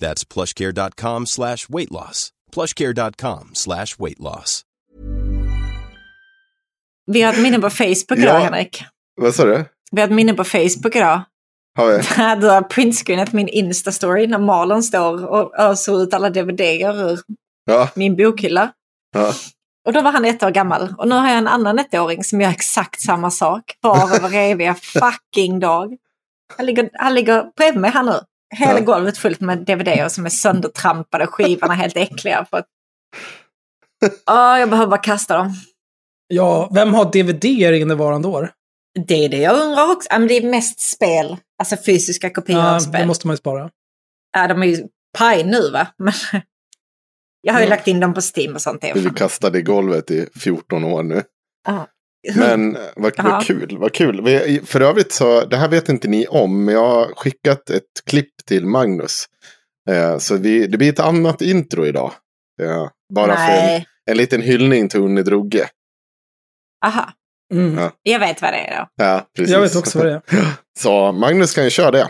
That's plushcare.com slash weight loss. plushcare.com slash weight loss. Vi har ett minne på Facebook idag, Ja. Henrik. Vad sa du? Vi har ett minne på Facebook idag. Har vi? Där du har printscreenat min Insta-story när Malin står och öser ut alla DVD-er ur Ja. min bokhylla. ja. Och då var han ett år gammal. Och nu har jag en annan ettåring som gör exakt samma sak. Var över eviga fucking dag. Han ligger, han ligger bredvid mig här nu. Hela golvet fullt med DVD-er som är söndertrampade. Skivorna helt äckliga. För att... Åh, jag behöver bara kasta dem. Ja, vem har DVD-er innevarande år? Det är det jag undrar också. Men det är mest spel. Alltså fysiska kopior av Ja, spel. det måste man ju spara. Ja, de är ju paj nu va? Men jag har ju Ja. lagt in dem på Steam och sånt. Du kastade i golvet i 14 år nu. Ja. Men vad, vad kul, vad kul. För övrigt så, det här vet inte ni om, men jag har skickat ett klipp till Magnus. Eh, Så vi, det blir ett annat intro idag. Eh, Bara för en, Nej. en liten hyllning till Unni Drugge. Aha, Mm. Ja. jag vet vad det är då. Ja, precis. Jag vet också vad det är. Så Magnus kan ju köra det.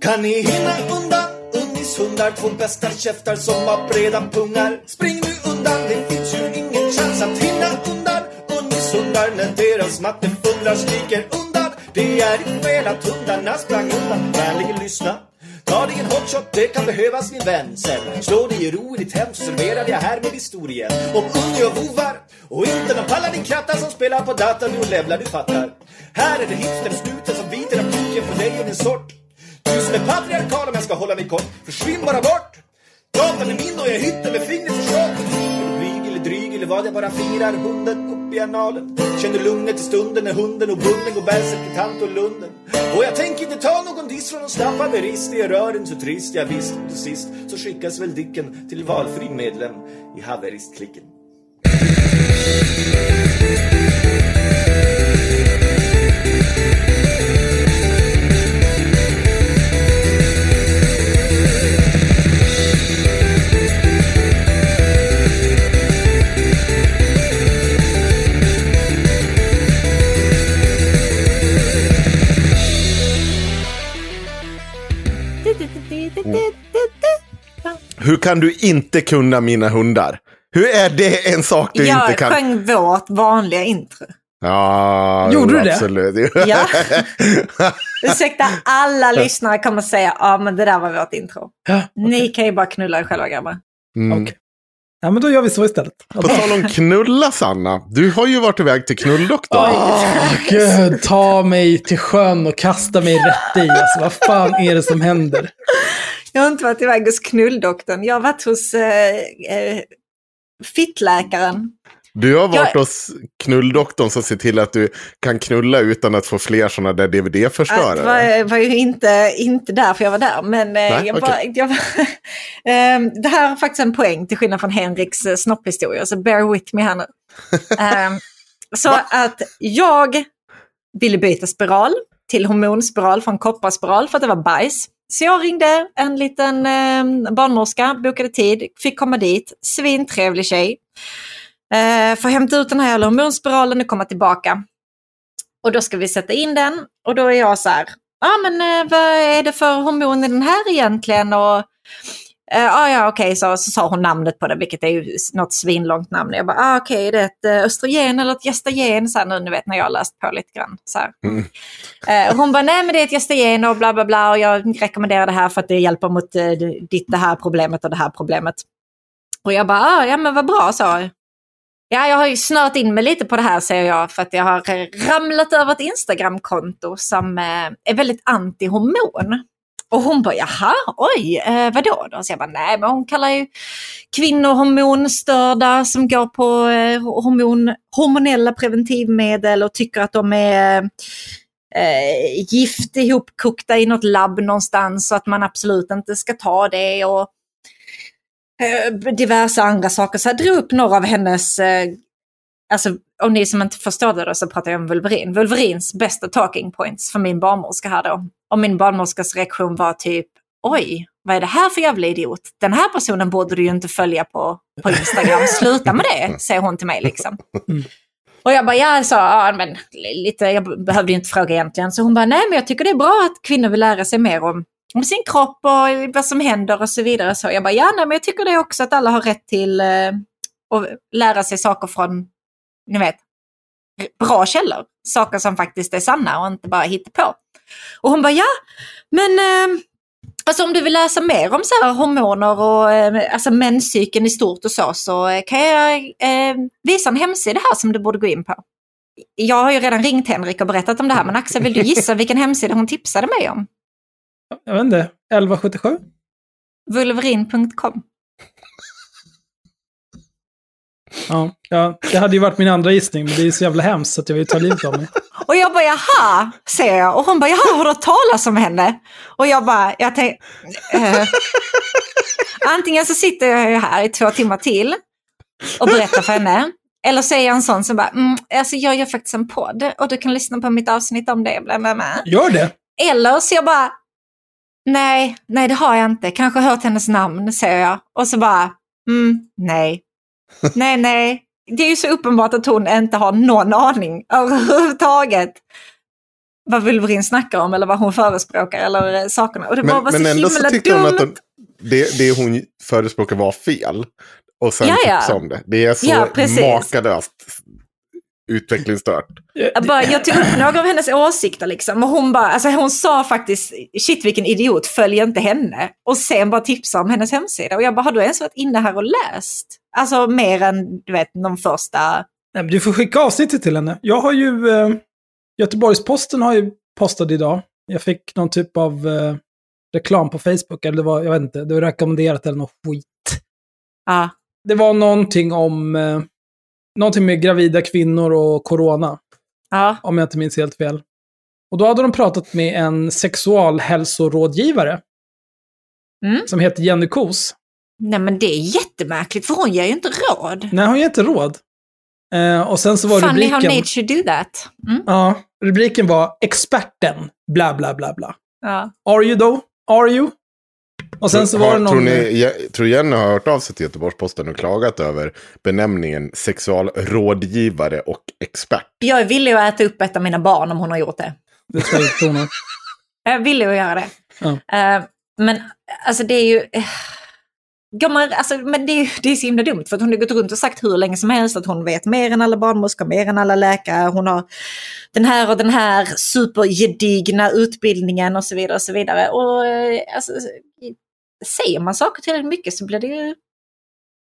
Kan ni hinna undan? Unnis hundar, två bästa käftar som har breda pungar. Spring nu undan, det finns ju ingen chans att hinna undan. Unnis hundar när deras mattefundar skriker undan. Det är ditt fel att hundarna sprang undan. Vänligen lyssna. Ta dig en hotshot, det kan behövas min vän. Sen slå dig i ro i ditt hem så serverar jag här med historien. Om unge och vovar och inte någon paladin kratta som spelar på datan och levlar du fattar. Här är det hipstersnuten som biter av kuken på dig och din sort. Du som är patriarkal om jag ska hålla mig kort Försvinn bara bort. Gatan är min och jag hytter med fingret förstått! tjock Är du blyg eller dryg eller vad jag bara firar hunden upp i analen. Känner lugnet i stunden när hunden och bunden går bärsärk till tant och lunden. Och jag tänker inte ta någon diss från någon snabb haverist. Det rör inte så trist, jag visst till sist Så skickas väl Dicken till valfri medlem i haveristklicken Hur kan du inte kunna mina hundar? Hur är det en sak du inte Jag kan? sjöng vårt vanliga intro. Ja, Gjorde du det? absolut. Ja. Ursäkta, alla lyssnare kommer säga ja men det där var vårt intro. Ja, Ni kan ju bara knulla er själva grabbar. Mm. Okej. Ja, men då gör vi så istället. På tal om knulla, Sanna. Du har ju varit iväg till knulldoktorn. Åh, gud, ta mig till sjön och kasta mig rätt i. Alltså, vad fan är det som händer? Jag har inte varit iväg hos knulldoktorn. Jag har varit hos eh, eh, fittläkaren. Du har varit Jag- hos knulldoktorn som ser till att du kan knulla utan att få fler sådana där Jag DVD-förstörare. var, var ju inte, inte därför jag var där. Men eh, Nej, jag okej. var, jag var, Ehm, det här har faktiskt en poäng till skillnad från Henriks eh, snopphistoria. Så bear with me här nu. Ehm, så att jag ville byta spiral. till hormonspiral från kopparspiral för att det var bajs. Så jag ringde en liten eh, barnmorska, bokade tid, fick komma dit. Svintrevlig tjej. Eh, får hämta ut den här jävla hormonspiralen och komma tillbaka. Och då ska vi sätta in den och då är jag så här, ja ah, men eh, vad är det för hormon i den här egentligen? Och ah, ja okej, okay. så, så sa hon namnet på det, vilket är ju något svinlångt namn. Jag bara, ah, okej, okay, är det ett eh, östrogen eller ett gestagen? Så här, nu, ni vet när jag har läst på lite grann. Så mm. eh, hon bara, nej men det är ett gestagen och bla bla bla och jag rekommenderar det här för att det hjälper mot eh, ditt det här problemet och det här problemet. Och jag bara, ah, ja men vad bra, så. Ja, jag har ju snört in mig lite på det här säger jag för att jag har ramlat över ett Instagramkonto som är väldigt anti-hormon. Och hon bara, jaha, oj, eh, vadå då? Så jag bara, nej men hon kallar ju kvinnor hormonstörda som går på eh, hormon, hormonella preventivmedel och tycker att de är eh, gift ihopkokta i något labb någonstans Så att man absolut inte ska ta det. Och Eh, diverse andra saker. Så jag drog upp några av hennes, eh, alltså om ni som inte förstår det då så pratar jag om Vulverin. Vulverins bästa talking points för min barnmorska här då. Och min barnmorskas reaktion var typ, oj, vad är det här för jävla idiot? Den här personen borde du ju inte följa på, på Instagram. Sluta med det, säger hon till mig liksom. Mm. Och jag bara, ja, så, ja, men lite, jag behövde inte fråga egentligen. Så hon bara, nej men jag tycker det är bra att kvinnor vill lära sig mer om om sin kropp och vad som händer och så vidare. Så jag bara, ja, nej, men jag tycker det också att alla har rätt till eh, att lära sig saker från, ni vet, bra källor. Saker som faktiskt är sanna och inte bara på. Och hon bara, ja, men eh, alltså om du vill läsa mer om så här hormoner och eh, alltså menscykeln i stort och så, så kan jag eh, visa en hemsida här som du borde gå in på. Jag har ju redan ringt Henrik och berättat om det här, men Axel, vill du gissa vilken hemsida hon tipsade mig om? Jag vet inte. 1177? Vulverin.com. Ja, ja, det hade ju varit min andra gissning, men det är så jävla hemskt att jag vill ta livet av mig. Och jag bara jaha, säger jag. Och hon bara jaha, har du hört talas om henne? Och jag bara, jag tänkte... Eh, antingen så sitter jag ju här i två timmar till och berättar för henne. Eller så är jag en sån som bara, mm, alltså jag gör faktiskt en podd och du kan lyssna på mitt avsnitt om det. Bla, bla, bla. Gör det? Eller så jag bara, nej, nej det har jag inte. Kanske hört hennes namn, säger jag. Och så bara, mm, nej. Nej, nej. Det är ju så uppenbart att hon inte har någon aning överhuvudtaget vad Vulverin snackar om eller vad hon förespråkar eller sakerna. Och det men, var men så ändå så tyckte dumt. hon att de, det, det hon förespråkar var fel. Och sen Ja, ja. tipsade om det. Det är så Ja, precis. makalöst utvecklingsstört. Jag, bara, jag tog upp några av hennes åsikter liksom och hon bara, alltså hon sa faktiskt, shit vilken idiot, följ inte henne. Och sen bara tipsa om hennes hemsida. Och jag bara, har du ens varit inne här och läst? Alltså mer än, du vet, de första... Nej, men du får skicka avsnittet till henne. Jag har ju... Eh, Göteborgs-Posten har ju postat idag. Jag fick någon typ av eh, reklam på Facebook. Eller det var, jag vet inte, det var rekommenderat eller något skit. Ja, Det var någonting om... Eh, någonting med gravida kvinnor och corona. ja, Om jag inte minns helt fel. Och då hade de pratat med en sexualhälsorådgivare. Mm. Som heter Jenny Kos. nej men det är jättemärkligt för hon ger ju inte råd. Nej, hon ger inte råd. Eh, och sen så var Funny how rubriken... nature do that. Mm. Ja, rubriken var experten, bla bla bla bla. Ja. Are you though? Are you? Och sen så var det någon... Tror, ni, tror Jenny har hört av sig till Göteborgs-Posten och klagat över benämningen sexualrådgivare och expert? Jag är villig att äta upp ett av mina barn om hon har gjort det. Det jag inte hon. Jag är villig att göra det. Ja. Eh, men alltså det är ju... eh, går man, alltså, men det är, ju- det är så himla dumt för att hon har gått runt och sagt hur länge som helst att hon vet mer än alla barnmorskor, mer än alla läkare. Hon har den här och den här supergedigna utbildningen och så vidare. Och så vidare. Och eh, alltså, säger man saker tillräckligt mycket så blir det ju...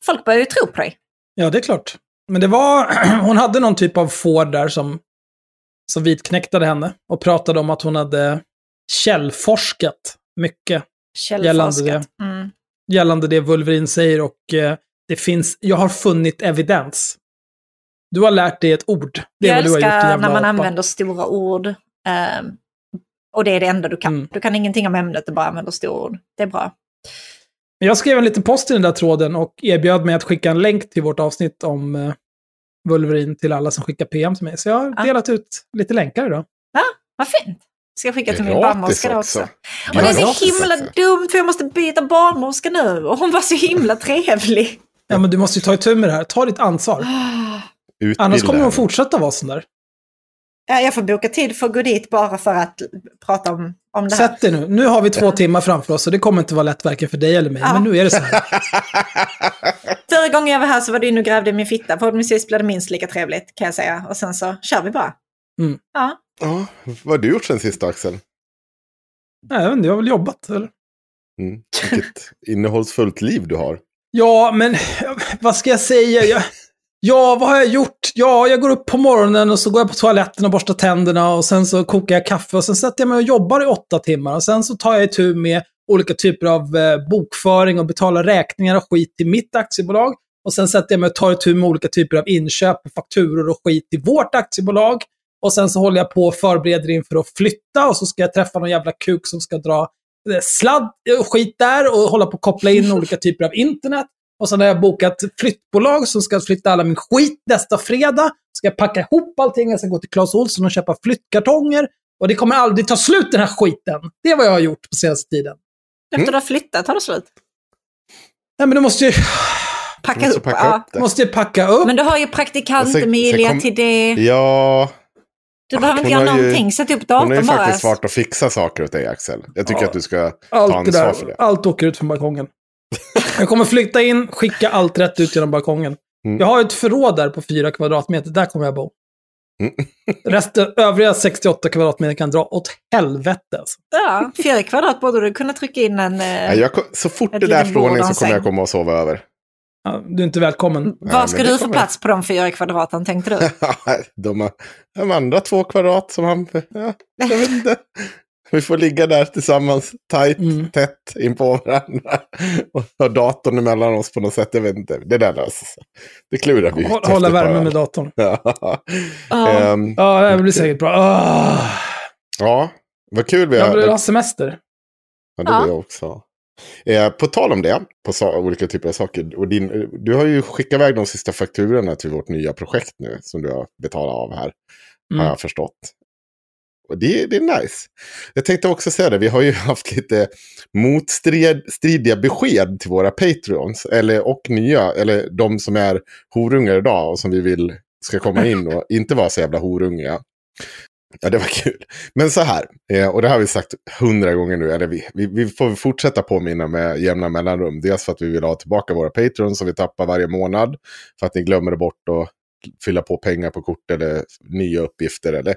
Folk börjar ju tro på dig. Ja, det är klart. Men det var... hon hade någon typ av får där som, som vitknäktade henne. Och pratade om att hon hade källforskat mycket Gällande Källforskat. Mm. gällande det Wolverine säger och eh, det finns... Jag har funnit evidens. Du har lärt dig ett ord. Det är Jag vad du har gjort, älskar när man apa. använder stora ord. ehm, och det är det enda du kan. Mm. Du kan ingenting om ämnet, du bara använder stora ord. Det är bra. Men Jag skrev en liten post i den där tråden och erbjöd mig att skicka en länk till vårt avsnitt om eh, Wolverine till alla som skickar PM till mig. Så jag har Ja. delat ut lite länkar idag. Vad fint. Ska jag skicka till min barnmorska också. också. Och det är så himla också. dumt för jag måste byta barnmorska nu. Och hon var så himla trevlig. Ja, men du måste ju ta itu med det här. Ta ditt ansvar. Utbilda Annars kommer hon fortsätta vara sån där. Ja, jag får boka tid för att gå dit bara för att prata om, om det här. Sätt dig nu. Nu har vi två timmar framför oss och det kommer inte vara lätt varken för dig eller mig. Ja. Men nu är det så här. Förra gången jag var här så var du inne och grävde i min fitta. Förhoppningsvis blir det minst lika trevligt kan jag säga. Och sen så kör vi bara. Mm. Ja. Ja, vad har du gjort sen sist Axel? Nej, jag vet inte, jag har väl jobbat, eller? Mm. Vilket innehållsfullt liv du har. Ja, men vad ska jag säga? Jag, ja, vad har jag gjort? Ja, jag går upp på morgonen och så går jag på toaletten och borstar tänderna och sen så kokar jag kaffe och sen sätter jag mig och jobbar i åtta timmar och sen så tar jag itu med olika typer av eh, bokföring och betalar räkningar och skit till mitt aktiebolag. Och sen sätter jag mig och tar itu med olika typer av inköp, fakturor och skit i vårt aktiebolag. Och sen så håller jag på och förbereder inför att flytta och så ska jag träffa någon jävla kuk som ska dra eh, sladd och skit där och hålla på att koppla in olika typer av internet. Och sen har jag bokat flyttbolag som ska flytta alla min skit nästa fredag. Ska jag packa ihop allting, jag ska gå till Clas Ohlson och köpa flyttkartonger. Och det kommer aldrig ta slut den här skiten. Det är vad jag har gjort på senaste tiden. Efter du har flyttat tar det slut. Nej, men du måste ju, Packa Måste upp. packa upp det. måste ju packa upp. Men du har ju Och sen- praktikant sen Emilia kom- till det. Ja, Du behöver inte göra har ju- någonting. Sätt upp hon har ju datorn bara. faktiskt svårt att fixa saker åt dig Axel. Jag tycker Ja. att du ska ta allt det ansvar där, för det. allt åker ut från balkongen. Jag kommer flytta in, skicka allt rätt ut genom balkongen. Mm. Jag har ett förråd där på fyra kvadratmeter, där kommer jag bo. Mm. Resten, övriga 68 kvadratmeter kan dra åt helvete. Alltså. Ja, fyra kvadrat borde du kunna trycka in en... eh, Nej, jag, så fort det där slår ner och så kommer jag komma och sova över. Ja, du är inte välkommen. Var men ska du få plats på de fyra kvadraten tänkte du? de, de andra två kvadrat som han... Ja, jag vet inte. Vi får ligga där tillsammans, tajt, Mm. tätt in på varandra. Och ha datorn emellan oss på något sätt. Jag vet inte. Det där löser sig. Det klurar vi ut Hålla efter ett par värme öl. med datorn. Ja. Ja. Ehm, Ja, det blir säkert bra. Ah, ja, vad kul vi jag har. vill ha semester. Ja, det vill jag också. Eh, på tal om det, på sa- olika typer av saker. Och din, du har ju skickat iväg de sista fakturorna till vårt nya projekt nu. Som du har betalat av här. Har Mm. jag förstått. Och det, det är nice. Jag tänkte också säga det, vi har ju haft lite motstridiga besked till våra Patreons. Eller, och nya, eller de som är horungar idag och som vi vill ska komma in och inte vara så jävla horunga. Ja, det var kul. Men så här, eh, och det har vi sagt hundra gånger nu, eller vi, vi, vi får fortsätta påminna med jämna mellanrum. Dels för att vi vill ha tillbaka våra Patreons som vi tappar varje månad. För att ni glömmer bort att fylla på pengar på kort eller nya uppgifter. Eller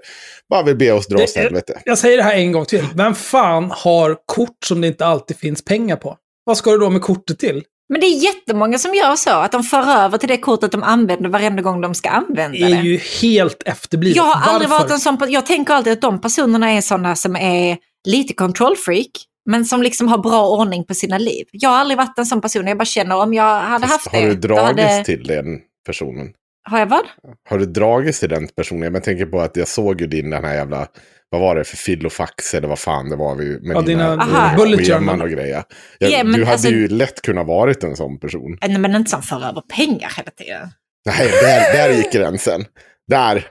bara vill be oss dra åt helvete. Jag säger det här en gång till. Vem fan har kort som det inte alltid finns pengar på? Vad ska du då med kortet till? Men det är jättemånga som gör så, att de för över till det kortet de använder varenda gång de ska använda Det är det. ju helt efterblivet. Jag har aldrig Varför? varit en sån, jag tänker alltid att de personerna är sådana som är lite kontrollfreak, men som liksom har bra ordning på sina liv. Jag har aldrig varit en sån person, jag bara känner om jag hade haft har det. du då dragits hade... till den personen? Har jag vad? Har du dragits till den personen? Jag tänker på att jag såg ju din den här jävla, vad var det för fillofax eller vad fan det var vi, med Ja, dina Aha. bullet scheman och grejer. Jag, Ja, men du hade alltså- ju lätt kunnat varit en sån person. Nej, men inte som för över pengar hela tiden. Nej, där, där gick gränsen. Där.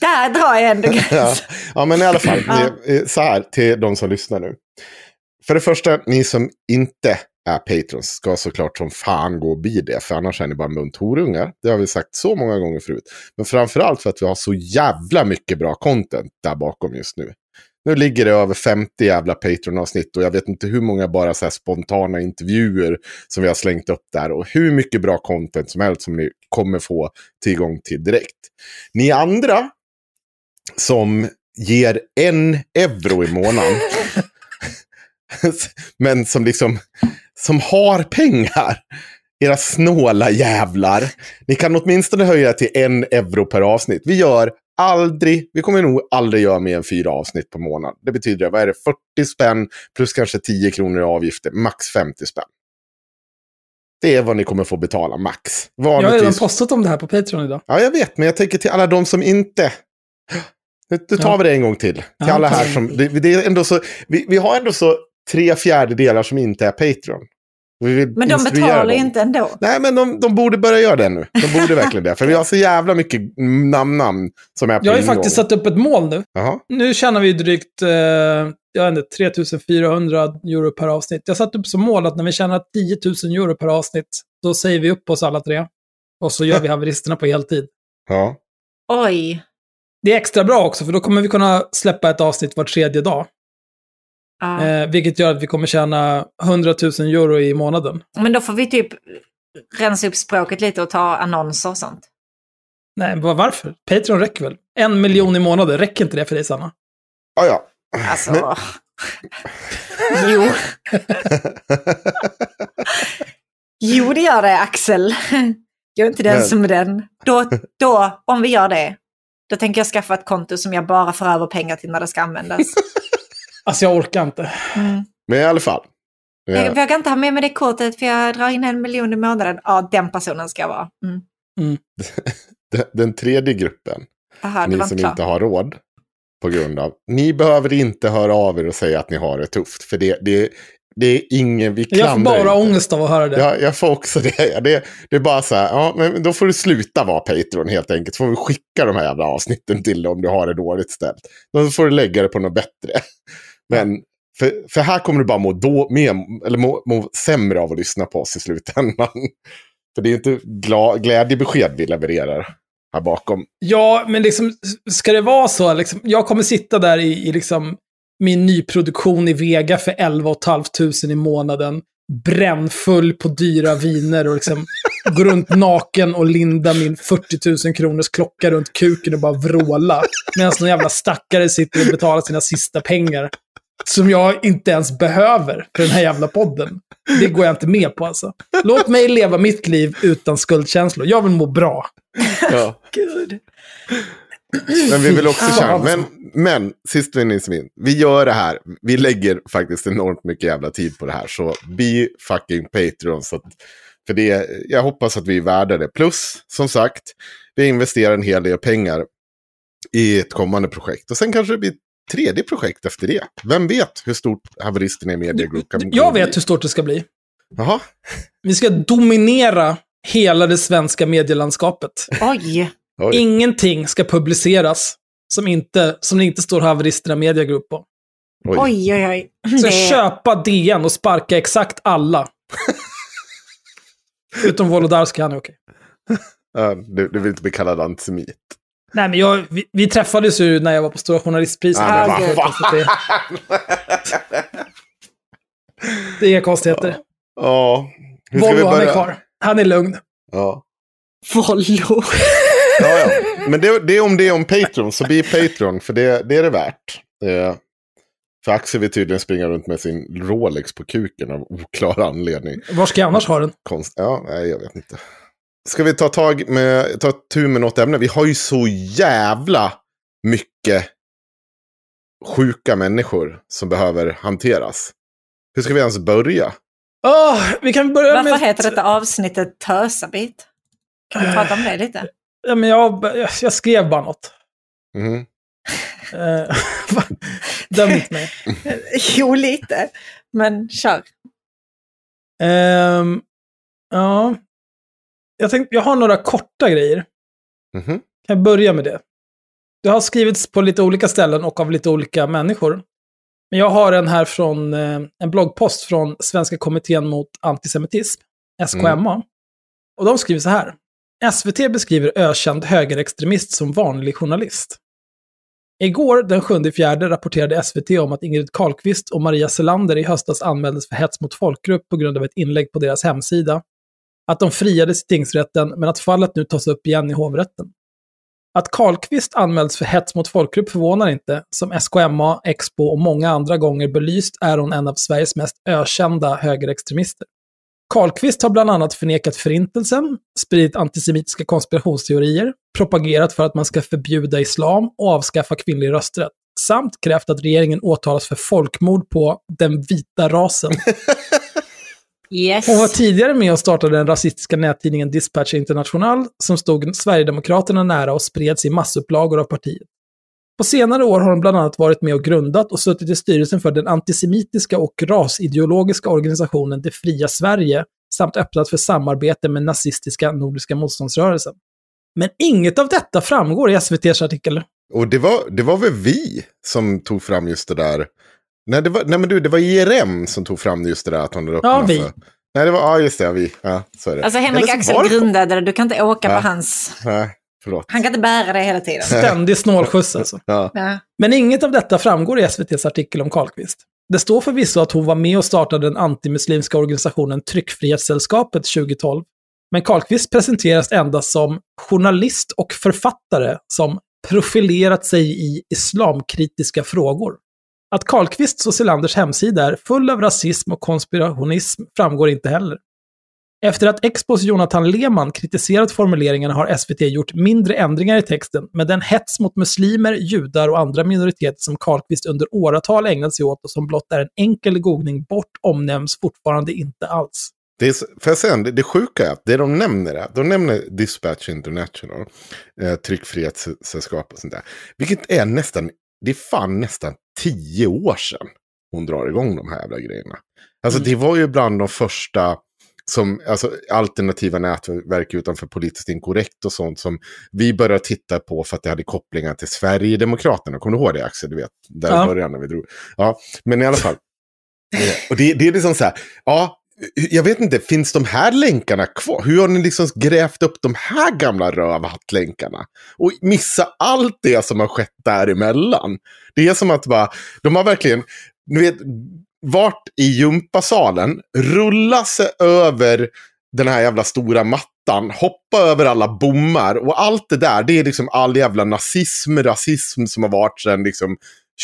Där drar jag ändå ja. gränsen. ja, men i alla fall. Ja. Så här till de som lyssnar nu. För det första, ni som inte är patrons ska såklart som fan gå och bli det. För annars är ni bara munthorungar. Det har vi sagt så många gånger förut. Men framförallt för att vi har så jävla mycket bra content där bakom just nu. Nu ligger det över 50 jävla Patreon-avsnitt och jag vet inte hur många bara så spontana intervjuer som vi har slängt upp där. Och hur mycket bra content som helst som ni kommer få tillgång till direkt. Ni andra som ger en euro i månaden. men som liksom, som har pengar. Era snåla jävlar. Ni kan åtminstone höja till en euro per avsnitt. Vi gör aldrig, vi kommer nog aldrig göra mer än fyra avsnitt per månad. Det betyder, vad är det, 40 spänn plus kanske 10 kronor i avgifter, max 50 spänn. Det är vad ni kommer få betala, max. Jag har redan Vanligtvis postat om det här på Patreon idag. Ja, jag vet, men jag tänker till alla de som inte... Nu, nu tar Ja. vi det en gång till. Till Ja, alla här som... Det, det är ändå så, vi, vi har ändå så tre fjärdedelar som inte är Patreon. Vi vill Men de betalar dem. inte ändå. Nej, men de, de borde börja göra det nu. De borde verkligen det. För vi har så jävla mycket namn-namn som är på Jag har ju faktiskt satt upp ett mål nu. Jaha. Nu tjänar vi drygt eh, jag vet inte, 3400 euro per avsnitt. Jag har satt upp som mål att när vi tjänar 10 000 euro per avsnitt, då säger vi upp oss alla tre. Och så gör vi haveristerna på heltid. Ja. Oj. Det är extra bra också, för då kommer vi kunna släppa ett avsnitt var tredje dag. Ja. Eh, vilket gör att vi kommer tjäna 100 000 euro i månaden. Men då får vi typ rensa upp språket lite och ta annonser och sånt. Nej, men varför? Patreon räcker väl? En miljon i månaden, räcker inte det för dig, Sanna? Ja, ja. Alltså... jo. jo, det gör det, Axel. Jag är inte den Men- som är den. Då, då, om vi gör det, då tänker jag skaffa ett konto som jag bara för över pengar till när det ska användas. Alltså jag orkar inte. Mm. Men i alla fall. Ja. Jag vågar inte ha med mig det kortet för jag drar in en miljon i månaden. Ja, den personen ska jag vara. Mm. Den- Den tredje gruppen, Aha, ni som inte klart. inte har råd på grund av. Ni behöver inte höra av er och säga att ni har det tufft. För det, det, det är ingen, vi Jag får klandrar bara inte. ångest av att höra det. Ja, jag får också det. det. Det är bara så här, ja, men då får du sluta vara Patreon helt enkelt. Så får vi skicka de här jävla avsnitten till dig om du har det dåligt ställt. Då får du lägga det på något bättre. Men för, för här kommer du bara må, då, med, eller må, må sämre av att lyssna på oss i slutändan. För det är inte gla, glädjebesked vi levererar här bakom. Ja, men liksom, ska det vara så? Liksom, jag kommer sitta där i, i liksom, min nyproduktion i Vega för 11 500 i månaden. Brännfull på dyra viner och liksom gå runt naken och linda min 40 000 kronors klocka runt kuken och bara vråla. Medan någon jävla stackare sitter och betalar sina sista pengar. Som jag inte ens behöver för den här jävla podden. Det går jag inte med på alltså. Låt mig leva mitt liv utan skuldkänslor. Jag vill må bra. Ja. Gud. Men vi vill också tjäna. alltså. Men, men sist men inte minst. Vi gör det här. Vi lägger faktiskt enormt mycket jävla tid på det här. Så be fucking Patreon. Så att, för det, jag hoppas att vi är värda det. Plus, som sagt, vi investerar en hel del pengar i ett kommande projekt. Och sen kanske det blir ett tredje projekt efter det. Vem vet hur stort haveristerna i Media Group kan Jag bli? vet hur stort det ska bli. Jaha. Vi ska dominera hela det svenska medielandskapet. Oj. Oj. Ingenting ska publiceras som, inte, som det inte står haveristerna Media Group på. Oj. Oj, oj, oj. Så Det- köpa DN och sparka exakt alla. Utom Wolodarski, han är okej. Ja, du, du vill inte bli kallad antisemit. Nej, men jag, vi, vi träffades ju när jag var på Stora Journalistpriset. Ja, men att det, det är inga konstigheter. Ja. Vi Volvo, han är kvar. Han är lugn. Ja. Volvo. Ja, ja. Men det, det är om det är om Patreon, så bli Patreon, för det, det är det värt. Eh, för Axel vill tydligen springa runt med sin Rolex på kuken av oklar anledning. Var ska jag annars ha den? Konst, ja, nej, jag vet inte. Ska vi ta tag med, ta tur med något ämne? Vi har ju så jävla mycket sjuka människor som behöver hanteras. Hur ska vi ens börja? Åh, vi kan börja Varför med... heter detta avsnittet Tösabit? Kan vi prata om det lite? Ja, men jag, jag, skrev bara något. Mhm. Döm inte mig. Jo, lite. Men kör. Ehm, ja. Jag, tänkte, jag har några korta grejer. Mhm. Kan jag börja med det? Det har skrivits på lite olika ställen och av lite olika människor. Men jag har en här från eh, en bloggpost från Svenska kommittén mot antisemitism, SKMA. Och de skriver så här. SVT beskriver ökänd högerextremist som vanlig journalist. Igår, den 7 fjärde, rapporterade SVT om att Ingrid Carlqvist och Maria Selander i höstas anmäldes för hets mot folkgrupp på grund av ett inlägg på deras hemsida. Att de friades i tingsrätten, men att fallet nu tas upp igen i hovrätten. Att Carlqvist anmäldes för hets mot folkgrupp förvånar inte. Som SKMA, Expo och många andra gånger belyst är hon en av Sveriges mest ökända högerextremister. Carlqvist har bland annat förnekat förintelsen, spridit antisemitiska konspirationsteorier, propagerat för att man ska förbjuda islam och avskaffa kvinnlig rösträtt, samt krävt att regeringen åtalas för folkmord på den vita rasen. Yes. Hon var tidigare med och startade den rasistiska nättidningen Dispatch International, som stod Sverigedemokraterna nära och spreds i massupplagor av partiet. På senare år har hon bland annat varit med och grundat och suttit i styrelsen för den antisemitiska och rasideologiska organisationen Det fria Sverige samt öppnat för samarbete med nazistiska Nordiska motståndsrörelsen. Men inget av detta framgår i SVTs artikel. Och det var, det var väl vi som tog fram just det där. Nej, det var, nej men du, det var IRM som tog fram just det där att hon hade öppnat Ja, vi. för... Nej, det var, ja just det, ja, vi. Ja, så är det. Alltså Henrik Eller så Axel var det- grundade det, du kan inte åka Ja. på hans... Nej, förlåt. Han kan inte bära det hela tiden. Ständig snålskjuts alltså. Ja. Men inget av detta framgår i SVTs artikel om Karlqvist. Det står förvisso att hon var med och startade den antimuslimska organisationen Tryckfrihetssällskapet 2012. Men Karlqvist presenteras endast som journalist och författare som profilerat sig i islamkritiska frågor. Att Karlqvists och Selanders hemsida är full av rasism och konspirationism framgår inte heller. Efter att Expos Jonathan Lehmann kritiserat formuleringarna har SVT gjort mindre ändringar i texten, men den hets mot muslimer, judar och andra minoriteter som Karlqvist under åratal ägnat sig åt och som blott är en enkel googling bort omnämns fortfarande inte alls. Det är, jag säga, det, det sjuka är att det de nämner är, de nämner Dispatch International, eh, tryckfrihetssällskap och sånt där. Vilket är nästan, det är fan nästan tio år sedan hon drar igång de här jävla grejerna. Alltså det var ju bland de första som, alltså alternativa nätverk utanför politiskt inkorrekt och sånt som vi började titta på för att det hade kopplingar till Sverigedemokraterna. Kommer du ihåg det Axel? Du vet, där Ja. början när vi drog. Ja, men i alla fall. Eh, Och det, det är liksom så här, ja, jag vet inte, finns de här länkarna kvar? Hur har ni liksom grävt upp de här gamla rövhattlänkarna? Och missa allt det som har skett däremellan. Det är som att bara, de har verkligen, du vet, vart i gympasalen, rulla sig över den här jävla stora mattan, hoppa över alla bommar och allt det där, det är liksom all jävla nazism, rasism som har varit sedan liksom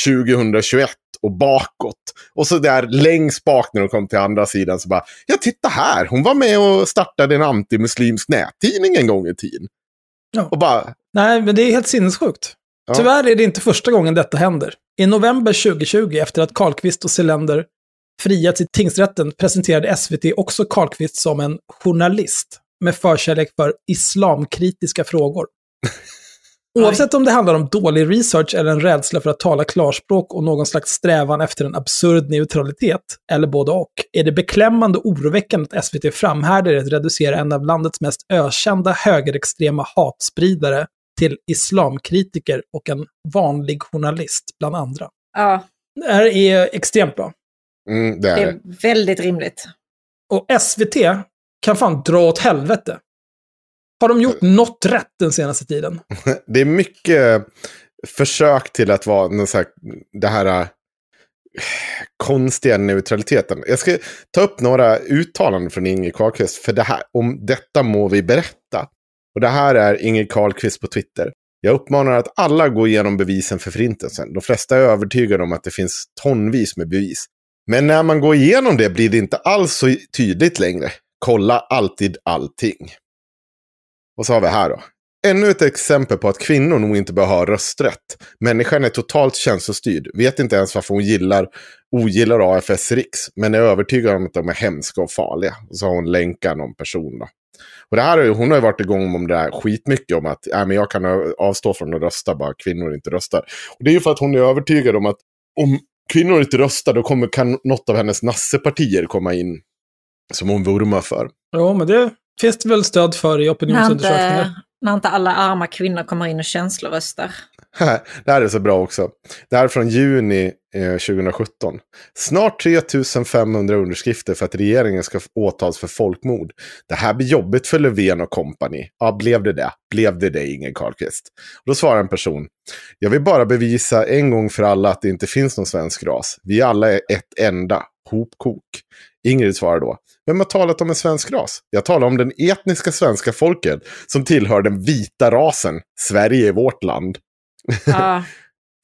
2021 och bakåt. Och så där längst bak när de kom till andra sidan så bara, ja titta här, hon var med och startade en antimuslimsk nättidning en gång i tiden. Ja. Och bara, Nej, men det är helt sinnessjukt. Ja. Tyvärr är det inte första gången detta händer. I november 2020, efter att Karlqvist och Selander friats i tingsrätten, presenterade SVT också Karlqvist som en journalist med förkärlek för islamkritiska frågor. Oavsett om det handlar om dålig research eller en rädsla för att tala klarspråk och någon slags strävan efter en absurd neutralitet, eller både och, är det beklämmande och oroväckande att SVT framhärdar i att reducera en av landets mest ökända högerextrema hatspridare till islamkritiker och en vanlig journalist bland andra. Ja, Det här är extremt bra. mm, det är det är väldigt rimligt. Och SVT kan fan dra åt helvete. Har de gjort något rätt den senaste tiden? Det är mycket försök till att vara någon så här, det här äh, konstiga neutraliteten. Jag ska ta upp några uttalanden från Inge Carlqvist. För det här, om detta må vi berätta. Och det här är Inge Carlqvist på Twitter. Jag uppmanar att alla går igenom bevisen för förintelsen. De flesta är övertygade om att det finns tonvis med bevis. Men när man går igenom det blir det inte alls så tydligt längre. Kolla alltid allting. Och så har vi här då. Ännu ett exempel på att kvinnor nog inte bör ha rösträtt. Människan är totalt känslostyrd, vet inte ens varför hon gillar, ogillar AFS Riks, men är övertygad om att de är hemska och farliga. Och så har hon länkat någon person då. Och det här, hon har ju varit igång om det här skitmycket om att äh, men jag kan avstå från att rösta, bara kvinnor inte röstar. Och det är ju för att hon är övertygad om att om kvinnor inte röstar då kommer, kan något av hennes nassepartier komma in som hon vurmar för. Jo, men det finns det väl stöd för i När opinionsundersökningar. inte, när inte alla arma kvinnor kommer in och känsloröstar. Det här är så bra också. Det här är från juni eh, 2017. Snart 3500 underskrifter för att regeringen ska åtals för folkmord. Det här blir jobbigt för Löfven och kompani. Ja, blev det det? Blev det det, Ingen Carlqvist? Då svarar en person. Jag vill bara bevisa en gång för alla att det inte finns någon svensk ras. Vi alla är ett enda. Hopkok. Ingrid svarar då. Vem har talat om en svensk ras? Jag talar om den etniska svenska folket som tillhör den vita rasen. Sverige är vårt land.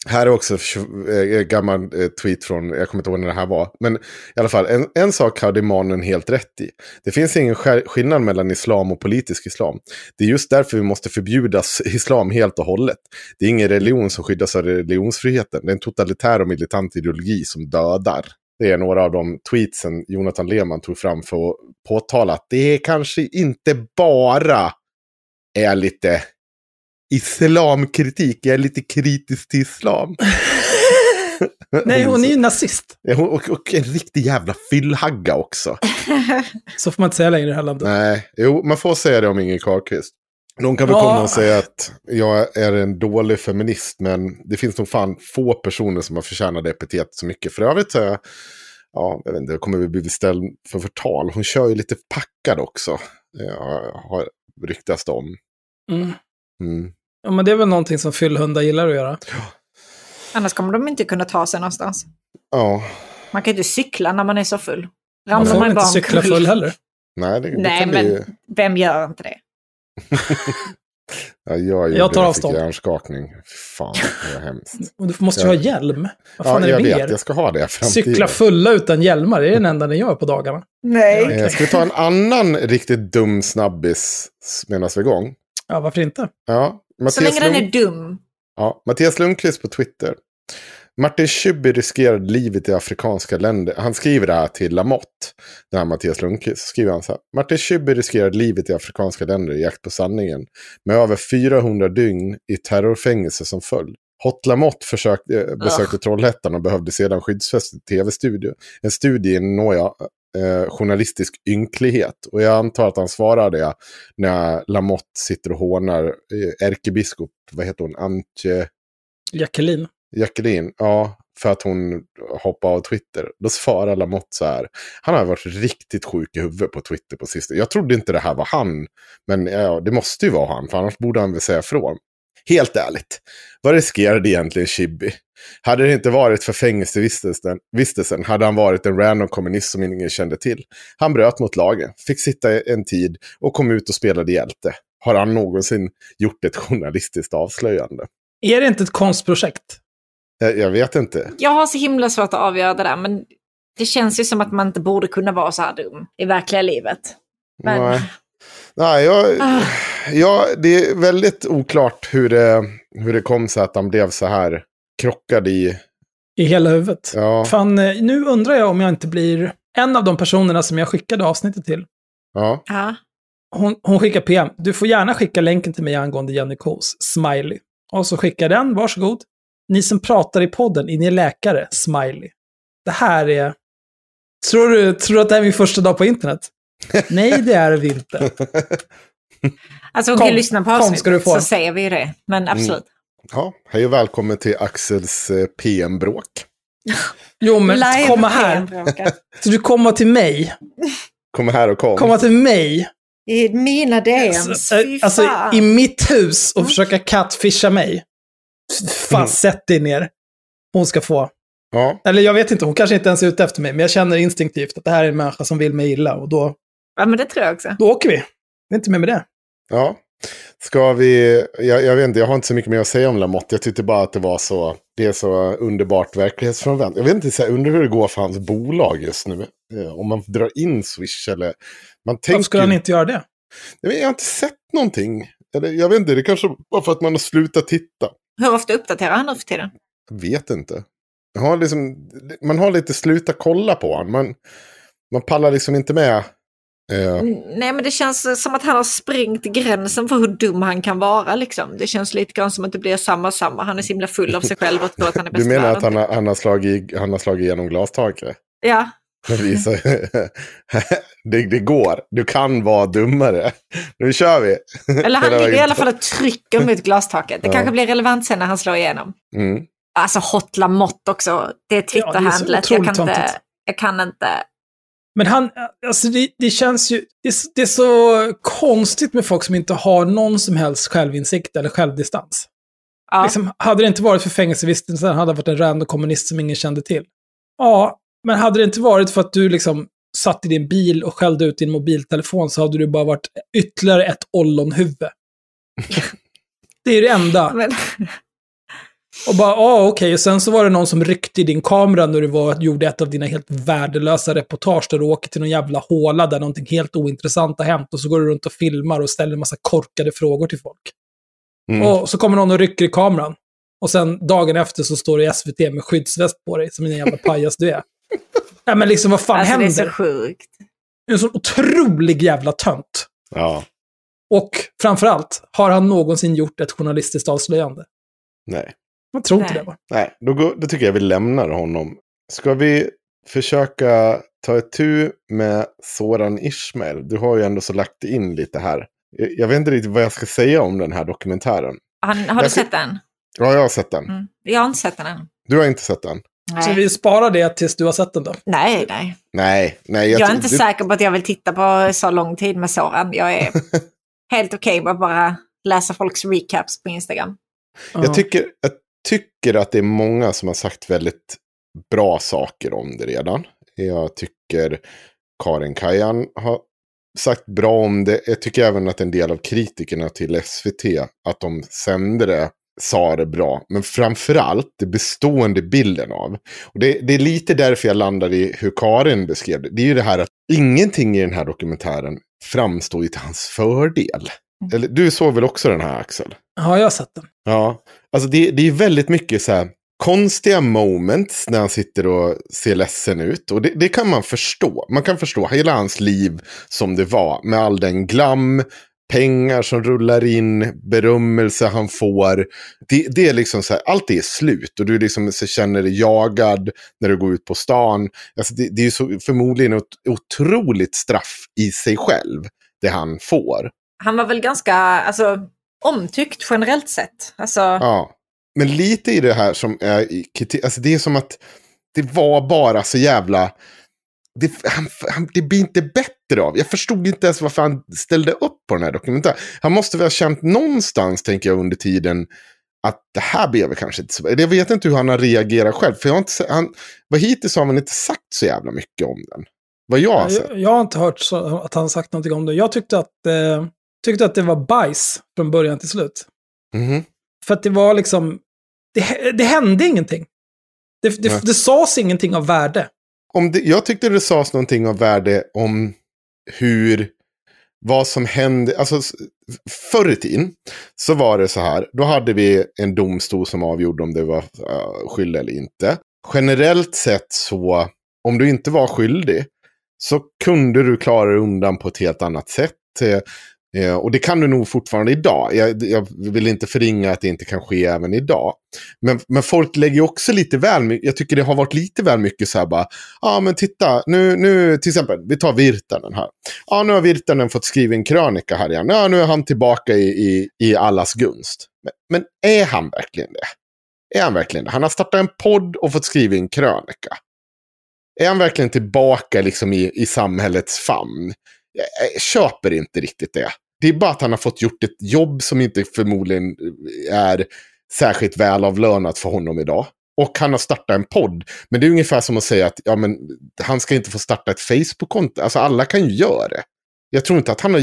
Här är också en eh, eh, gammal eh, tweet från, jag kommer inte ihåg när det här var. Men i alla fall, en, en sak hade mannen helt rätt i. Det finns ingen skillnad mellan islam och politisk islam. Det är just därför vi måste förbjuda islam helt och hållet. Det är ingen religion som skyddas av religionsfriheten. Det är en totalitär och militant ideologi som dödar. Det är några av de tweetsen Jonathan Lehmann tog fram för att påtala att det kanske inte bara är lite islamkritik. Jag är lite kritisk till islam. Nej, hon är ju nazist. Hon- Och, och en riktig jävla fyllhagga också. Så får man inte säga längre i det här landet. Nej, jo, man får säga det om Inger Carlqvist. Någon kan väl Ja. komma och säga att jag är en dålig feminist, men det finns nog fan få personer som har förtjänat det epitetet så mycket. För övrigt är jag, ja, jag vet inte, jag kommer vi bli ställd för förtal. Hon kör ju lite packad också, ja, har ryktats om. Mm. Mm. Ja, men det är väl någonting som fyllhundar gillar att göra. Annars kommer de inte kunna ta sig någonstans. Ja, Man kan ju inte cykla när man är så full. Man Ramlar får man inte cykla full heller. nej, det, det Nej, kan men bli... vem gör inte det? Ja, jag, Jag tar det, avstånd. Fick hjärnskakning. Fan, det var hemskt. Och du måste ju Ja. ha hjälm. Vad Ja, fan är jag det vet, mer? jag ska ha det framtiden. Cykla fulla utan hjälmar, det är den enda ni gör på dagarna. Nej. Eh, Ska vi ta en annan riktigt dum snabbis medan vi är igång? Ja, varför inte? Ja, Så Mattias, länge den Lund... är dum. ja, Mattias Lundqvist på Twitter. Martin Schibbye riskerade livet i afrikanska länder. Han skriver det här till Lamotte. Det här Mattias Lundqvist. Skriver han så här. Martin Schibbye riskerade livet i afrikanska länder i jakt på sanningen. Med över 400 dygn i terrorfängelse som följd. Hot Lamotte försökte, eh, besökte Trollhättan och behövde sedan skyddsfäst i tv-studio. En studie i nåja, eh, journalistisk ynklighet. Och jag antar att han svarar det när Lamotte sitter och hånar eh, ärkebiskop, vad heter hon, Antje Jacqueline. Jacqueline, ja, för att hon hoppade av Twitter. Då svarar Lamotte så här, han har varit riktigt sjuk i huvudet på Twitter på sistone. Jag trodde inte det här var han, men ja, det måste ju vara han, för annars borde han väl säga ifrån. Helt ärligt, vad riskerade egentligen Chibi? Hade det inte varit för fängelsevistelsen vistelsen hade han varit en random kommunist som ingen kände till. Han bröt mot lagen, fick sitta en tid och kom ut och spelade hjälte. Har han någonsin gjort ett journalistiskt avslöjande? Är det inte ett konstprojekt? Jag, jag vet inte. Jag har så himla svårt att avgöra det där, men det känns ju som att man inte borde kunna vara så här dum i verkliga livet. Men Nej. Nej, jag, Ah. ja, det är väldigt oklart hur det, hur det kom sig att han blev så här krockad i... I hela huvudet? Ja, Fan, eh, nu undrar jag om jag inte blir en av de personerna som jag skickade avsnittet till. ja. ja. Hon, hon skickar PM. Du får gärna skicka länken till mig angående Jenny Kos. Smiley. Och så skickar jag den, varsågod. Ni som pratar i podden, är ni läkare? Smiley. Det här är... Tror du, tror du att det här är min första dag på internet? Nej, det är vi inte. Alltså hon Kom, kan lyssna på kom avsnittet ska du få. så säger vi ju det. Men absolut. ja. Hej och välkommen till Axels eh, PM-bråk. Jo, men Live komma här. Så du kommer till mig. Kom här och kom. Komma till mig. I mina DMs, Alltså, fy alltså i mitt hus och försöka catfisha mig. Fan, sätt dig ner. Hon ska få. Ja, Eller jag vet inte, hon kanske inte ens är ute efter mig, men jag känner instinktivt att det här är en människa som vill mig illa och då, Ja, men det tror jag också. då åker vi. Det är inte mer med det. ja. Ska vi... Jag, jag vet inte, jag har inte så mycket mer att säga om Lamotte. Jag tyckte bara att det var så... Det är så underbart verklighetsfrånvänt. Jag vet inte, så här, undrar hur det går för hans bolag just nu. Eh, Om man drar in Swish eller... Man Varför tänker... skulle han inte göra det? Jag, vet, jag har inte sett någonting. Eller, jag vet inte, det kanske var för att man har slutat titta. Hur ofta uppdaterar han nu för tiden? Jag vet inte. Jag har liksom, man har lite slutat kolla på honom. Man, man pallar liksom inte med. Eh, Nej, men det känns som att han har sprängt gränsen för hur dum han kan vara. Liksom. Det känns lite grann som att det blir samma samma. Han är så himla full av sig själv och tror att han är bäst du menar att han har, han, har slagit, han har slagit igenom glastaket? Ja, Det visar det, det går. Du kan vara dummare. Nu kör vi. eller han ligger i alla fall och trycker mot glastaket. Det Ja. kanske blir relevant sen när han slår igenom. Mm. Alltså Hotla Mott också. Det är Ja, det är så Twitter-handlet. jag, otroligt kan inte, jag kan inte. Men han, alltså det, det känns ju, det, det är så konstigt med folk som inte har någon som helst självinsikt eller självdistans. Ja. Liksom, hade det inte varit för fängelsevistelsen hade han varit en random kommunist som ingen kände till. Ja, men hade det inte varit för att du liksom satt i din bil och skällde ut din mobiltelefon så hade du bara varit ytterligare ett ollonhuvud. det är det enda. Men, Och bara, ja okej, och sen så var det någon som ryckte i din kamera när du var, gjorde ett av dina helt värdelösa reportage där du åker till någon jävla håla där någonting helt ointressant har hänt och så går du runt och filmar och ställer en massa korkade frågor till folk. Mm. Och så kommer någon och rycker i kameran. Och sen dagen efter så står du i SVT med skyddsväst på dig, som en jävla pajas du är. Nej men liksom vad fan alltså, det är händer? så sjukt. En sån otrolig jävla tönt. Ja. Och framförallt, har han någonsin gjort ett journalistiskt avslöjande? Nej. Jag tror inte Nej. det va? Nej, då, går, då tycker jag vi lämnar honom. Ska vi försöka ta ett tur med Soran Ismail? Du har ju ändå så lagt in lite här. Jag, jag vet inte riktigt vad jag ska säga om den här dokumentären. Han, har Jag du ska- sett den? Ja, jag har sett den. Mm. Jag har inte sett den än. Du har inte sett den? Så Nej, vi sparar det tills du har sett den då. nej. nej. Nej, nej. Jag, är tror- inte du- säker på att jag vill titta på så lång tid med Soran. Jag är helt okej med att bara läsa folks recaps på Instagram. Ja. Jag tycker, jag tycker att det är många som har sagt väldigt bra saker om det redan. Jag tycker Karin Kajan har sagt bra om det. Jag tycker även att en del av kritikerna till SVT, att de sände det, sa det bra. Men framförallt det bestående bilden av. Och det, det är lite därför jag landar i hur Karin beskrev det. Det är ju det här att ingenting i den här dokumentären framstår ju till hans fördel. Eller, du såg väl också den här Axel? Ja, jag har sett den. Ja, alltså det, det är väldigt mycket så här konstiga moments när han sitter och ser ledsen ut. Och det, det kan man förstå. Man kan förstå hela hans liv som det var. Med all den glam, pengar som rullar in, berömmelse han får. Det, det är liksom så här, allt det är slut. Och du liksom så känner dig jagad när du går ut på stan. Alltså det, det är så, förmodligen ett otroligt straff i sig själv, det han får. Han var väl ganska alltså, omtyckt generellt sett. Alltså, Ja, men lite i det här som är kritik, alltså det är som att det var bara så jävla... Det, han, han, det blir inte bättre av. Jag förstod inte ens varför han ställde upp på den här dokumentären. Han måste väl ha känt någonstans, tänker jag, under tiden att det här blev väl kanske inte så bra. Jag vet inte hur han har reagerat själv. För jag har inte, han, vad hittills har man inte sagt så jävla mycket om den. Vad jag har sett. Jag, jag har inte hört så, att han sagt någonting om det. Jag tyckte att, eh, tyckte att det var bajs från början till slut. Mhm. För att det var liksom, det, det hände ingenting. Det, det, det sades ingenting av värde. om det, jag tyckte det sades någonting av värde om hur, vad som hände, alltså förr i tiden så var det så här, då hade vi en domstol som avgjorde om det var uh, skyldig eller inte. Generellt sett så, om du inte var skyldig, så kunde du klara dig undan på ett helt annat sätt. Eh, och det kan du nog fortfarande idag. Jag, jag vill inte förringa att det inte kan ske även idag. Men, men folk lägger också lite väl mycket, jag tycker det har varit lite väl mycket så här bara, ja ah, men titta, nu, nu till exempel, vi tar Virtanen här. Ja, nu har Virtanen fått skriva en krönika här igen. Ja, nu är han tillbaka i, i, i allas gunst. Men, men är han verkligen det? Är han verkligen det? Han har startat en podd och fått skriva en krönika. Är han verkligen tillbaka liksom i, i samhällets famn? Jag, köper inte riktigt det. Det är bara att han har fått gjort ett jobb som inte förmodligen är särskilt välavlönat för honom idag. Och han har startat en podd. Men det är ungefär som att säga att ja, men, han ska inte få starta ett Facebook-konto. Alltså alla kan ju göra det. Jag tror inte att han har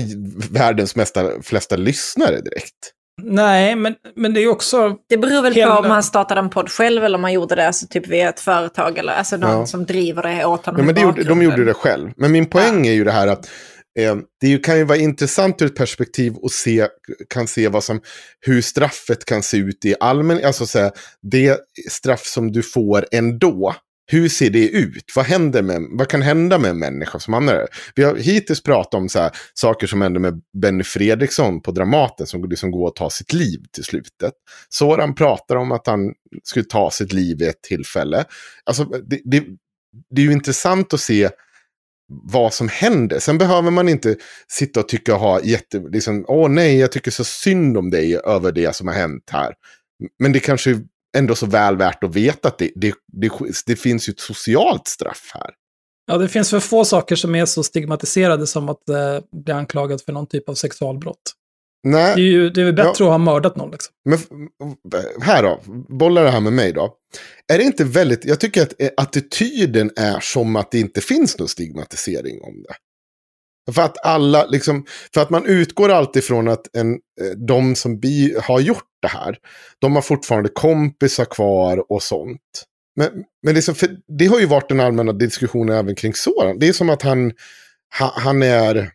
världens mesta, flesta lyssnare direkt. Nej, men, men det är också... det beror väl Hela- på om han startade en podd själv eller om han gjorde det alltså, typ via ett företag eller alltså någon Ja. som driver det åt honom Ja, men det gjorde, de gjorde det själv. Men min poäng är ju det här att Eh, det ju- kan ju vara intressant ur ett perspektiv och se, kan se vad som, hur straffet kan se ut i allmän, alltså så här, det straff som du får ändå. Hur ser det ut? Vad, händer med, vad kan hända med en människa som hamnar där? Vi har hittills pratat om så här, saker som hände med Benny Fredriksson på Dramaten som liksom går att ta sitt liv till slutet. Soran pratar om att han skulle ta sitt liv vid ett tillfälle. Alltså, det, det, det är ju intressant att se vad som händer. Sen behöver man inte sitta och tycka och ha jätte... Liksom, Åh nej, jag tycker så synd om dig över det som har hänt här. Men det kanske är ändå så väl värt att veta att det, det, det, det finns ju ett socialt straff här. Ja, det finns för få saker som är så stigmatiserade som att eh, bli anklagad för någon typ av sexualbrott. Nej, Det är ju det är väl bättre Ja. att ha mördat någon. Liksom. Men här då, bolla det här med mig då. Är det inte väldigt, jag tycker att eh, attityden är som att det inte finns någon stigmatisering om det. För att alla, liksom, för att man utgår alltid från att en, eh, de som bi, har gjort det här, de har fortfarande kompisar kvar och sånt. Men, men liksom, det har ju varit den allmänna diskussionen även kring Soran. Det är som att han, han, han är,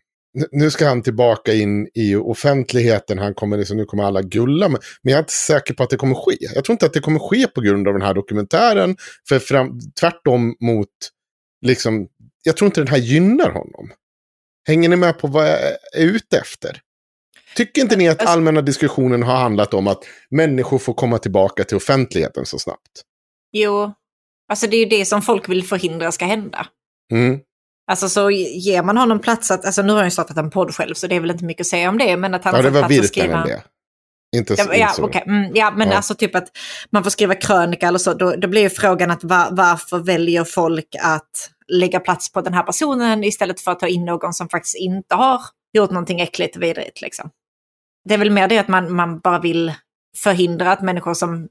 nu ska han tillbaka in i offentligheten, han kommer liksom, nu kommer alla gulla. Men jag är inte säker på att det kommer ske. Jag tror inte att det kommer ske på grund av den här dokumentären. För fram, tvärtom mot, liksom, jag tror inte den här gynnar honom. Hänger ni med på vad jag är ute efter? Tycker inte ni att Alltså- allmänna diskussionen har handlat om att människor får komma tillbaka till offentligheten så snabbt? Jo, alltså det är ju det som folk vill förhindra ska hända. Mm. Alltså så ger man honom plats att, alltså nu har han ju startat en podd själv så det är väl inte mycket att säga om det, men att han Ja, det var plats att skriva... det. Inte, Ja, inte ja, så. okej. mm, ja, men Ja. alltså typ att man får skriva krönika eller så, då, då blir ju frågan att va, varför väljer folk att lägga plats på den här personen istället för att ta in någon som faktiskt inte har gjort någonting äckligt och vidrigt. Liksom. Det är väl mer det att man, man bara vill förhindra att människor som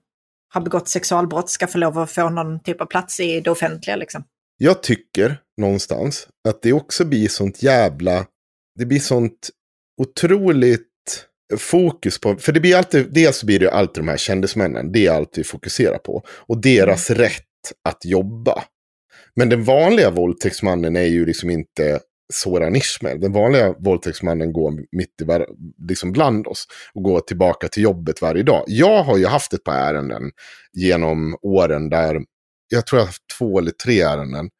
har begått sexualbrott ska få lov att få någon typ av plats i det offentliga. Liksom. Jag tycker någonstans att det också blir sånt jävla... Det blir sånt otroligt fokus på... För det blir alltid... Dels så blir det ju alltid de här kändismännen. Det är allt vi fokuserar på. Och deras rätt att jobba. Men den vanliga våldtäktsmannen är ju liksom inte Soran Ismail. Den vanliga våldtäktsmannen går mitt i var, liksom bland oss och går tillbaka till jobbet varje dag. Jag har ju haft ett par ärenden genom åren där jag tror jag har haft två eller tre ärenden.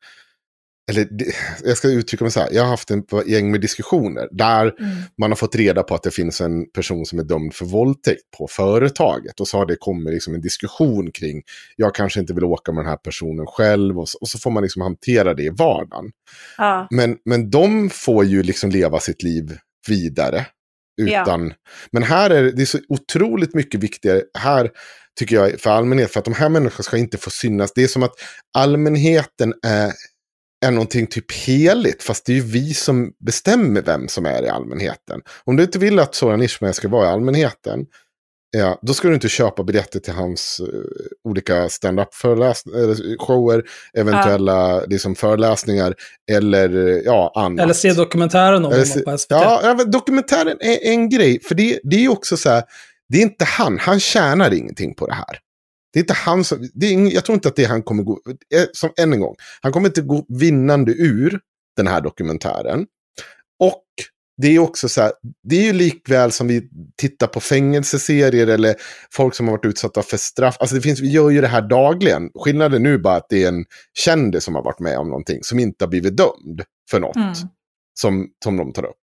Eller jag ska uttrycka mig så här, jag har haft en gäng med diskussioner där man har fått reda på att det finns en person som är dömd för våldtäkt på företaget. Och så har det kommit liksom en diskussion kring, jag kanske inte vill åka med den här personen själv. Och så, och så får man liksom hantera det i vardagen. Ja. Men, men de får ju liksom leva sitt liv vidare. Utan, Men här är det, det är så otroligt mycket viktigare. Här tycker jag för allmänhet, för att de här människorna ska inte få synas. Det är som att allmänheten är, är någonting typ heligt. Fast det är ju vi som bestämmer vem som är i allmänheten. Om du inte vill att Soran Ismail ska vara i allmänheten. Ja, då ska du inte köpa biljetter till hans eh, olika stand-up shower, eventuella liksom, föreläsningar eller eh, ja, annat. Eller se dokumentären om Eller honom på SVT. Ja, ja, men dokumentären är en grej. För det, det är också så här, det är inte han, han tjänar ingenting på det här. Det är inte han som, det är jag tror inte att det han kommer gå, eh, som än en gång, han kommer inte gå vinnande ur den här dokumentären. Och det är också så här, det är ju likväl som vi tittar på fängelseserier eller folk som har varit utsatta för straff. Alltså det finns, vi gör ju det här dagligen. Skillnaden nu bara att det är en kändis som har varit med om någonting som inte har blivit dömd för något Mm. som, som de tar upp.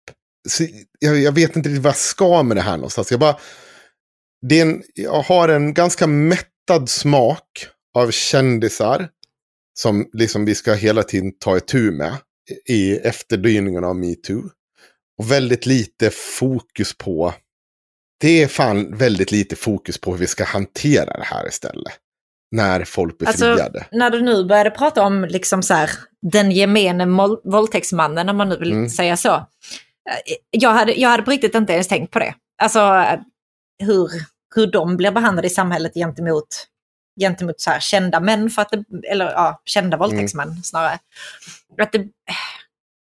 Så jag, jag vet inte riktigt vad jag ska med det här någonstans. Jag, bara, det är en, jag har en ganska mättad smak av kändisar som liksom vi ska hela tiden ta itu med i efterdyningarna av metoo. Och väldigt lite fokus på, det är fan väldigt lite fokus på hur vi ska hantera det här istället. När folk blir Alltså, friade. när du nu började prata om liksom så här, den gemene våldtäktsmannen, om man nu vill Mm. säga så. Eh, Jag hade, jag hade på riktigt inte ens tänkt på det. Alltså eh, hur, hur de blir behandlade i samhället gentemot, gentemot så här, kända män, för att det, eller ja, kända Mm. våldtäktsmän snarare. Att det,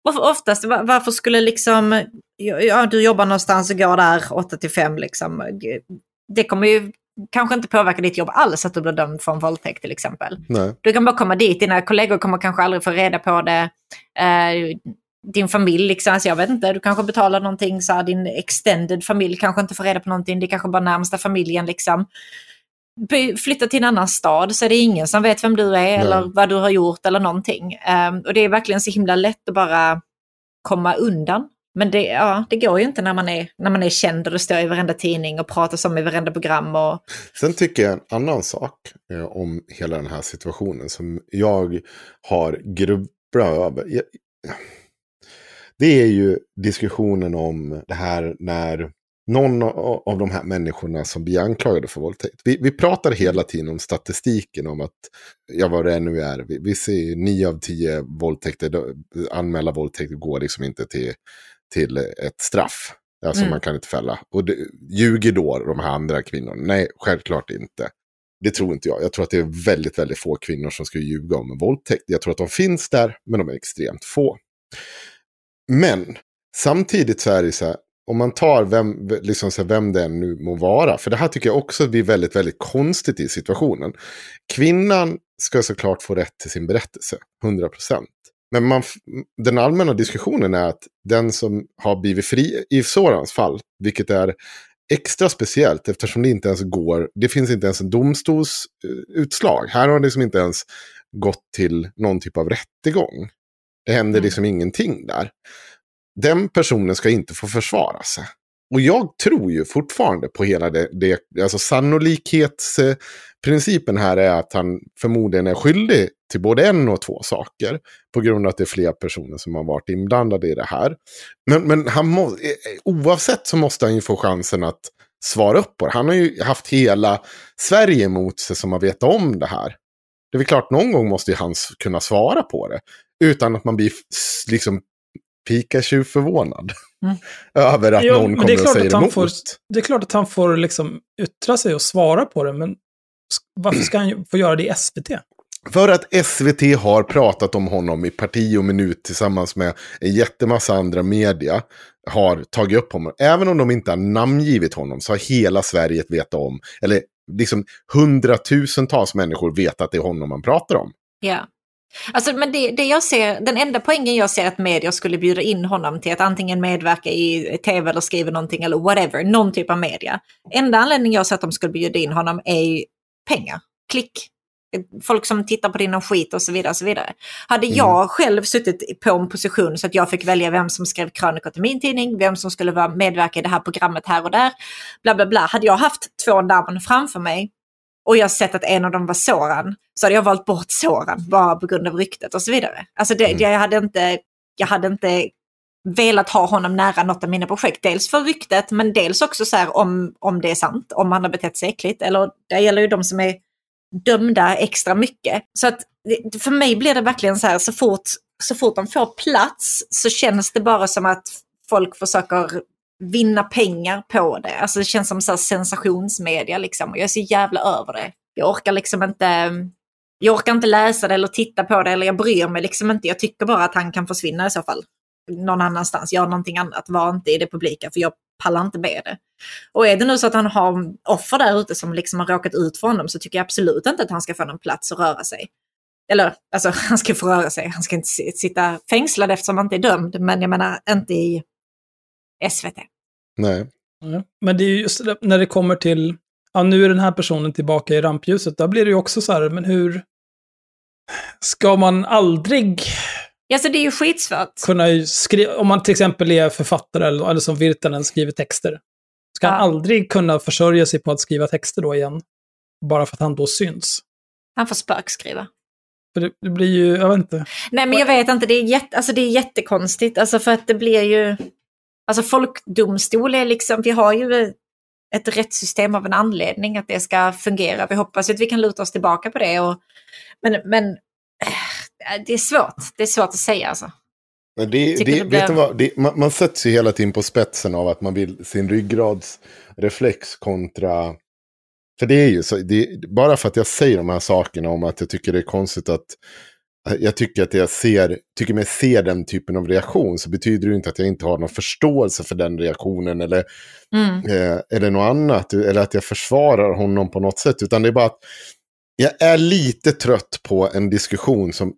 varför, oftast, var- varför skulle liksom, ja, du jobbar någonstans och går där 8 till 5 liksom. Det kommer ju kanske inte påverka ditt jobb alls att du blir dömd för en våldtäkt till exempel. Nej. Du kan bara komma dit, dina kollegor kommer kanske aldrig få reda på det. Eh, din familj, liksom, alltså jag vet inte, du kanske betalar någonting, så här, din extended familj kanske inte får reda på någonting, det är kanske bara närmsta familjen. Liksom. Flytta till en annan stad så är det ingen som vet vem du är eller vad du har gjort eller någonting. Eh, och det är verkligen så himla lätt att bara komma undan. Men det, ja, det går ju inte när man, är, när man är känd och det står i varenda tidning och pratas om i varenda program. Och, Sen tycker jag en annan sak eh, om hela den här situationen som jag har grubblat över. Jag, det är ju diskussionen om det här när någon av de här människorna som blir anklagade för våldtäkt. Vi, vi pratar hela tiden om statistiken om att, ja vad det nu är, vi, vi ser nio av tio våldtäkter, anmälda våldtäkter går liksom inte till, till ett straff. Alltså Mm. man kan inte fälla. Och det, ljuger då de här andra kvinnorna? Nej, självklart inte. Det tror inte jag. Jag tror att det är väldigt, väldigt få kvinnor som skulle ljuga om en våldtäkt. Jag tror att de finns där, men de är extremt få. Men samtidigt så är det så här, om man tar vem, liksom så här, vem det än nu må vara, för det här tycker jag också blir väldigt, väldigt konstigt i situationen. Kvinnan ska såklart få rätt till sin berättelse, 100 procent. Men man, den allmänna diskussionen är att den som har blivit fri, i Sorans fall, vilket är extra speciellt eftersom det inte ens går, det finns inte ens en domstolsutslag. Här har det liksom inte ens gått till någon typ av rättegång. Det händer Mm. liksom ingenting där. Den personen ska inte få försvara sig. och jag tror ju fortfarande på hela det, det alltså sannolikhetsprincipen här är att han förmodligen är skyldig till både en och två saker. På grund av att det är fler personer som har varit inblandade i det här. Men, men han må, eh, eh, oavsett så måste han ju få chansen att svara upp på det. Han har ju haft hela Sverige emot sig som har vetat om det här. Det är väl klart, någon gång måste ju han kunna svara på det. Utan att man blir liksom Pikachu-förvånad. Mm. över att jo, någon kommer och säger emot. Får, det är klart att han får liksom yttra sig och svara på det, men varför ska han få göra det i SVT? För att SVT har pratat om honom i parti och minut tillsammans med en jättemassa andra media. Har tagit upp honom. Även om de inte har namngivit honom så har hela Sverige vetat om. Eller liksom hundratusentals människor vet att det är honom man pratar om. Ja. Alltså, men det, det jag ser, den enda poängen jag ser att medier skulle bjuda in honom till att antingen medverka i tv eller skriva någonting eller whatever, någon typ av media. Enda anledningen jag ser att de skulle bjuda in honom är pengar, klick, folk som tittar på din skit och så vidare. Och så vidare. Hade mm. jag själv suttit på en position så att jag fick välja vem som skrev krönikor till min tidning, vem som skulle vara medverka i det här programmet här och där, bla bla bla. Hade jag haft två namn framför mig och jag sett att en av dem var Soran, så hade jag valt bort Soran bara på grund av ryktet och så vidare. Alltså det, mm. jag, hade inte, jag hade inte velat ha honom nära något av mina projekt. Dels för ryktet, men dels också så här om, om det är sant, om han har betett sig äckligt. Eller det gäller ju de som är dömda extra mycket. Så att för mig blir det verkligen så här, så fort, så fort de får plats så känns det bara som att folk försöker vinna pengar på det. Alltså det känns som så sensationsmedia liksom. Och jag är så jävla över det. Jag orkar liksom inte, jag orkar inte läsa det eller titta på det eller jag bryr mig liksom inte. Jag tycker bara att han kan försvinna i så fall. Någon annanstans, Gör någonting annat, var inte i det publika för jag pallar inte med det. Och är det nu så att han har offer där ute som liksom har råkat ut för honom så tycker jag absolut inte att han ska få någon plats att röra sig. Eller alltså han ska få röra sig, han ska inte sitta fängslad eftersom han inte är dömd, men jag menar inte i SVT. Nej. Men det är just när det kommer till, ja nu är den här personen tillbaka i rampljuset, då blir det ju också så här, men hur ska man aldrig Ja, så det är ju skitsvårt. Kunna skriva, om man till exempel är författare eller, eller som Virtanen skriver texter. Ska ja. han aldrig kunna försörja sig på att skriva texter då igen? Bara för att han då syns? Han får spökskriva. För det, det, blir ju, jag vet inte. Nej men jag vet inte, det är, jätte, alltså, det är jättekonstigt. Alltså för att det blir ju... Alltså folkdomstol är liksom, vi har ju ett rättssystem av en anledning att det ska fungera. Vi hoppas att vi kan luta oss tillbaka på det. Och, men, men det är svårt. Det är svårt att säga alltså. Det, det, det blev... vad, det, man, man sätts ju hela tiden på spetsen av att man vill sin ryggradsreflex kontra... För det är ju så, bara för att jag säger de här sakerna om att jag tycker det är konstigt att jag tycker att jag ser, tycker mig se den typen av reaktion så betyder det inte att jag inte har någon förståelse för den reaktionen eller, mm. eh, eller något annat. Eller att jag försvarar honom på något sätt. Utan det är bara att jag är lite trött på en diskussion som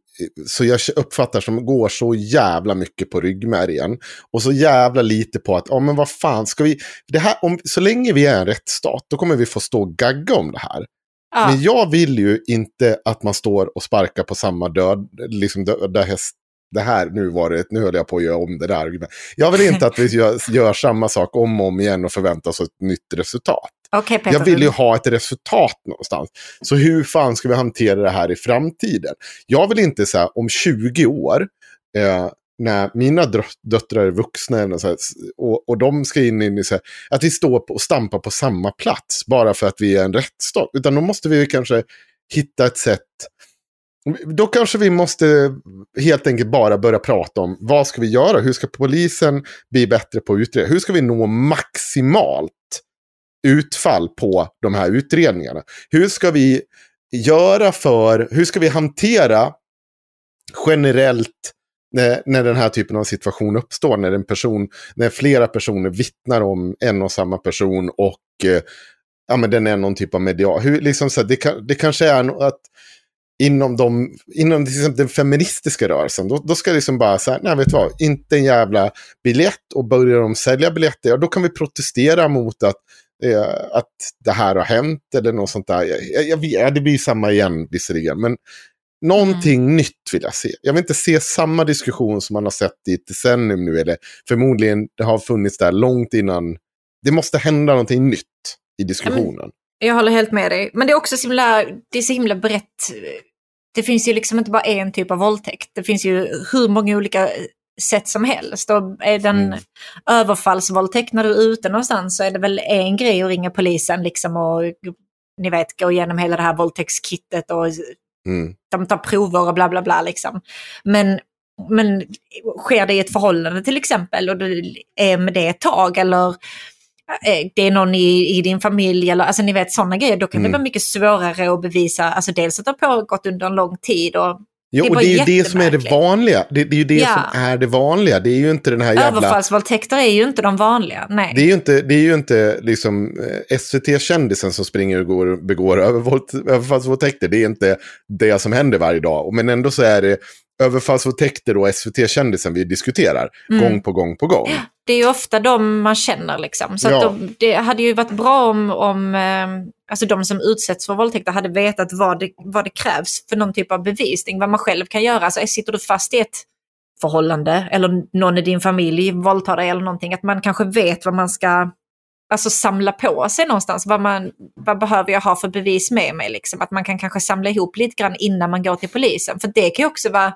så jag uppfattar som går så jävla mycket på ryggmärgen. Och så jävla lite på att, ja men vad fan ska vi, det här, om, så länge vi är en rättsstat, då kommer vi få stå och gagga om det här. Ja. Men jag vill ju inte att man står och sparkar på samma död, liksom döda häst. Det här, nu var det, nu höll jag på att göra om det där. Jag vill inte att vi gör, gör samma sak om och om igen och förväntar oss ett nytt resultat. Okay, jag vill ju ha ett resultat någonstans. Så hur fan ska vi hantera det här i framtiden? Jag vill inte säga om 20 år, eh, när mina döttrar är vuxna och, och, och de ska in i så här, att vi står och stampar på samma plats bara för att vi är en rättsstat. Utan då måste vi kanske hitta ett sätt. Då kanske vi måste helt enkelt bara börja prata om vad ska vi göra? Hur ska polisen bli bättre på att utreda? Hur ska vi nå maximalt utfall på de här utredningarna. Hur ska vi göra för, hur ska vi hantera generellt när, när den här typen av situation uppstår, när en person, när flera personer vittnar om en och samma person och eh, ja, men den är någon typ av medial. Hur, liksom så det, kan, det kanske är att inom, de, inom till exempel den feministiska rörelsen, då, då ska det liksom bara säga, nej vet du vad, inte en jävla biljett och börjar de sälja biljetter, ja då kan vi protestera mot att eh, att det här har hänt eller något sånt där. Jag, jag, jag, det blir samma igen visserligen, men någonting mm. nytt vill jag se. Jag vill inte se samma diskussion som man har sett i ett decennium nu, eller förmodligen det har funnits där långt innan det måste hända någonting nytt i diskussionen. Jag håller helt med dig. Men det är också så himla, det är så himla brett. Det finns ju liksom inte bara en typ av våldtäkt. Det finns ju hur många olika sätt som helst. Och är den Mm. överfallsvåldtäkt när du är ute någonstans så är det väl en grej att ringa polisen liksom och ni vet gå igenom hela det här våldtäktskittet och Mm. de tar prover och bla bla bla liksom. Men, men sker det i ett förhållande till exempel och du är med det ett tag eller eh, det är någon i, i din familj eller alltså ni vet sådana grejer, då kan det Mm. vara mycket svårare att bevisa, alltså dels att det har pågått under en lång tid och Ja, Det och det är ju det som är det vanliga. Det, det är ju det Ja. som är det vanliga. Det är ju inte den här jävla... överfallsvåldtäkter är ju inte de vanliga. Nej. Det är ju inte, det är ju inte liksom eh, SVT-kändisen som springer och går, begår överfallsvåldtäkter. Det är inte det som händer varje dag. Men ändå så är det överfallsvåldtäkter och SVT-kändisen vi diskuterar Mm. gång på gång på gång. Det är ju ofta de man känner liksom. Så Ja. de, det hade ju varit bra om, om eh, alltså de som utsätts för våldtäkter hade vetat vad det, vad det krävs för någon typ av bevisning, vad man själv kan göra. Alltså sitter du fast i ett förhållande eller någon i din familj våldtar dig eller någonting, att man kanske vet vad man ska alltså, samla på sig någonstans. Vad, man, vad behöver jag ha för bevis med mig? Liksom? Att man kan kanske samla ihop lite grann innan man går till polisen. För det kan ju också vara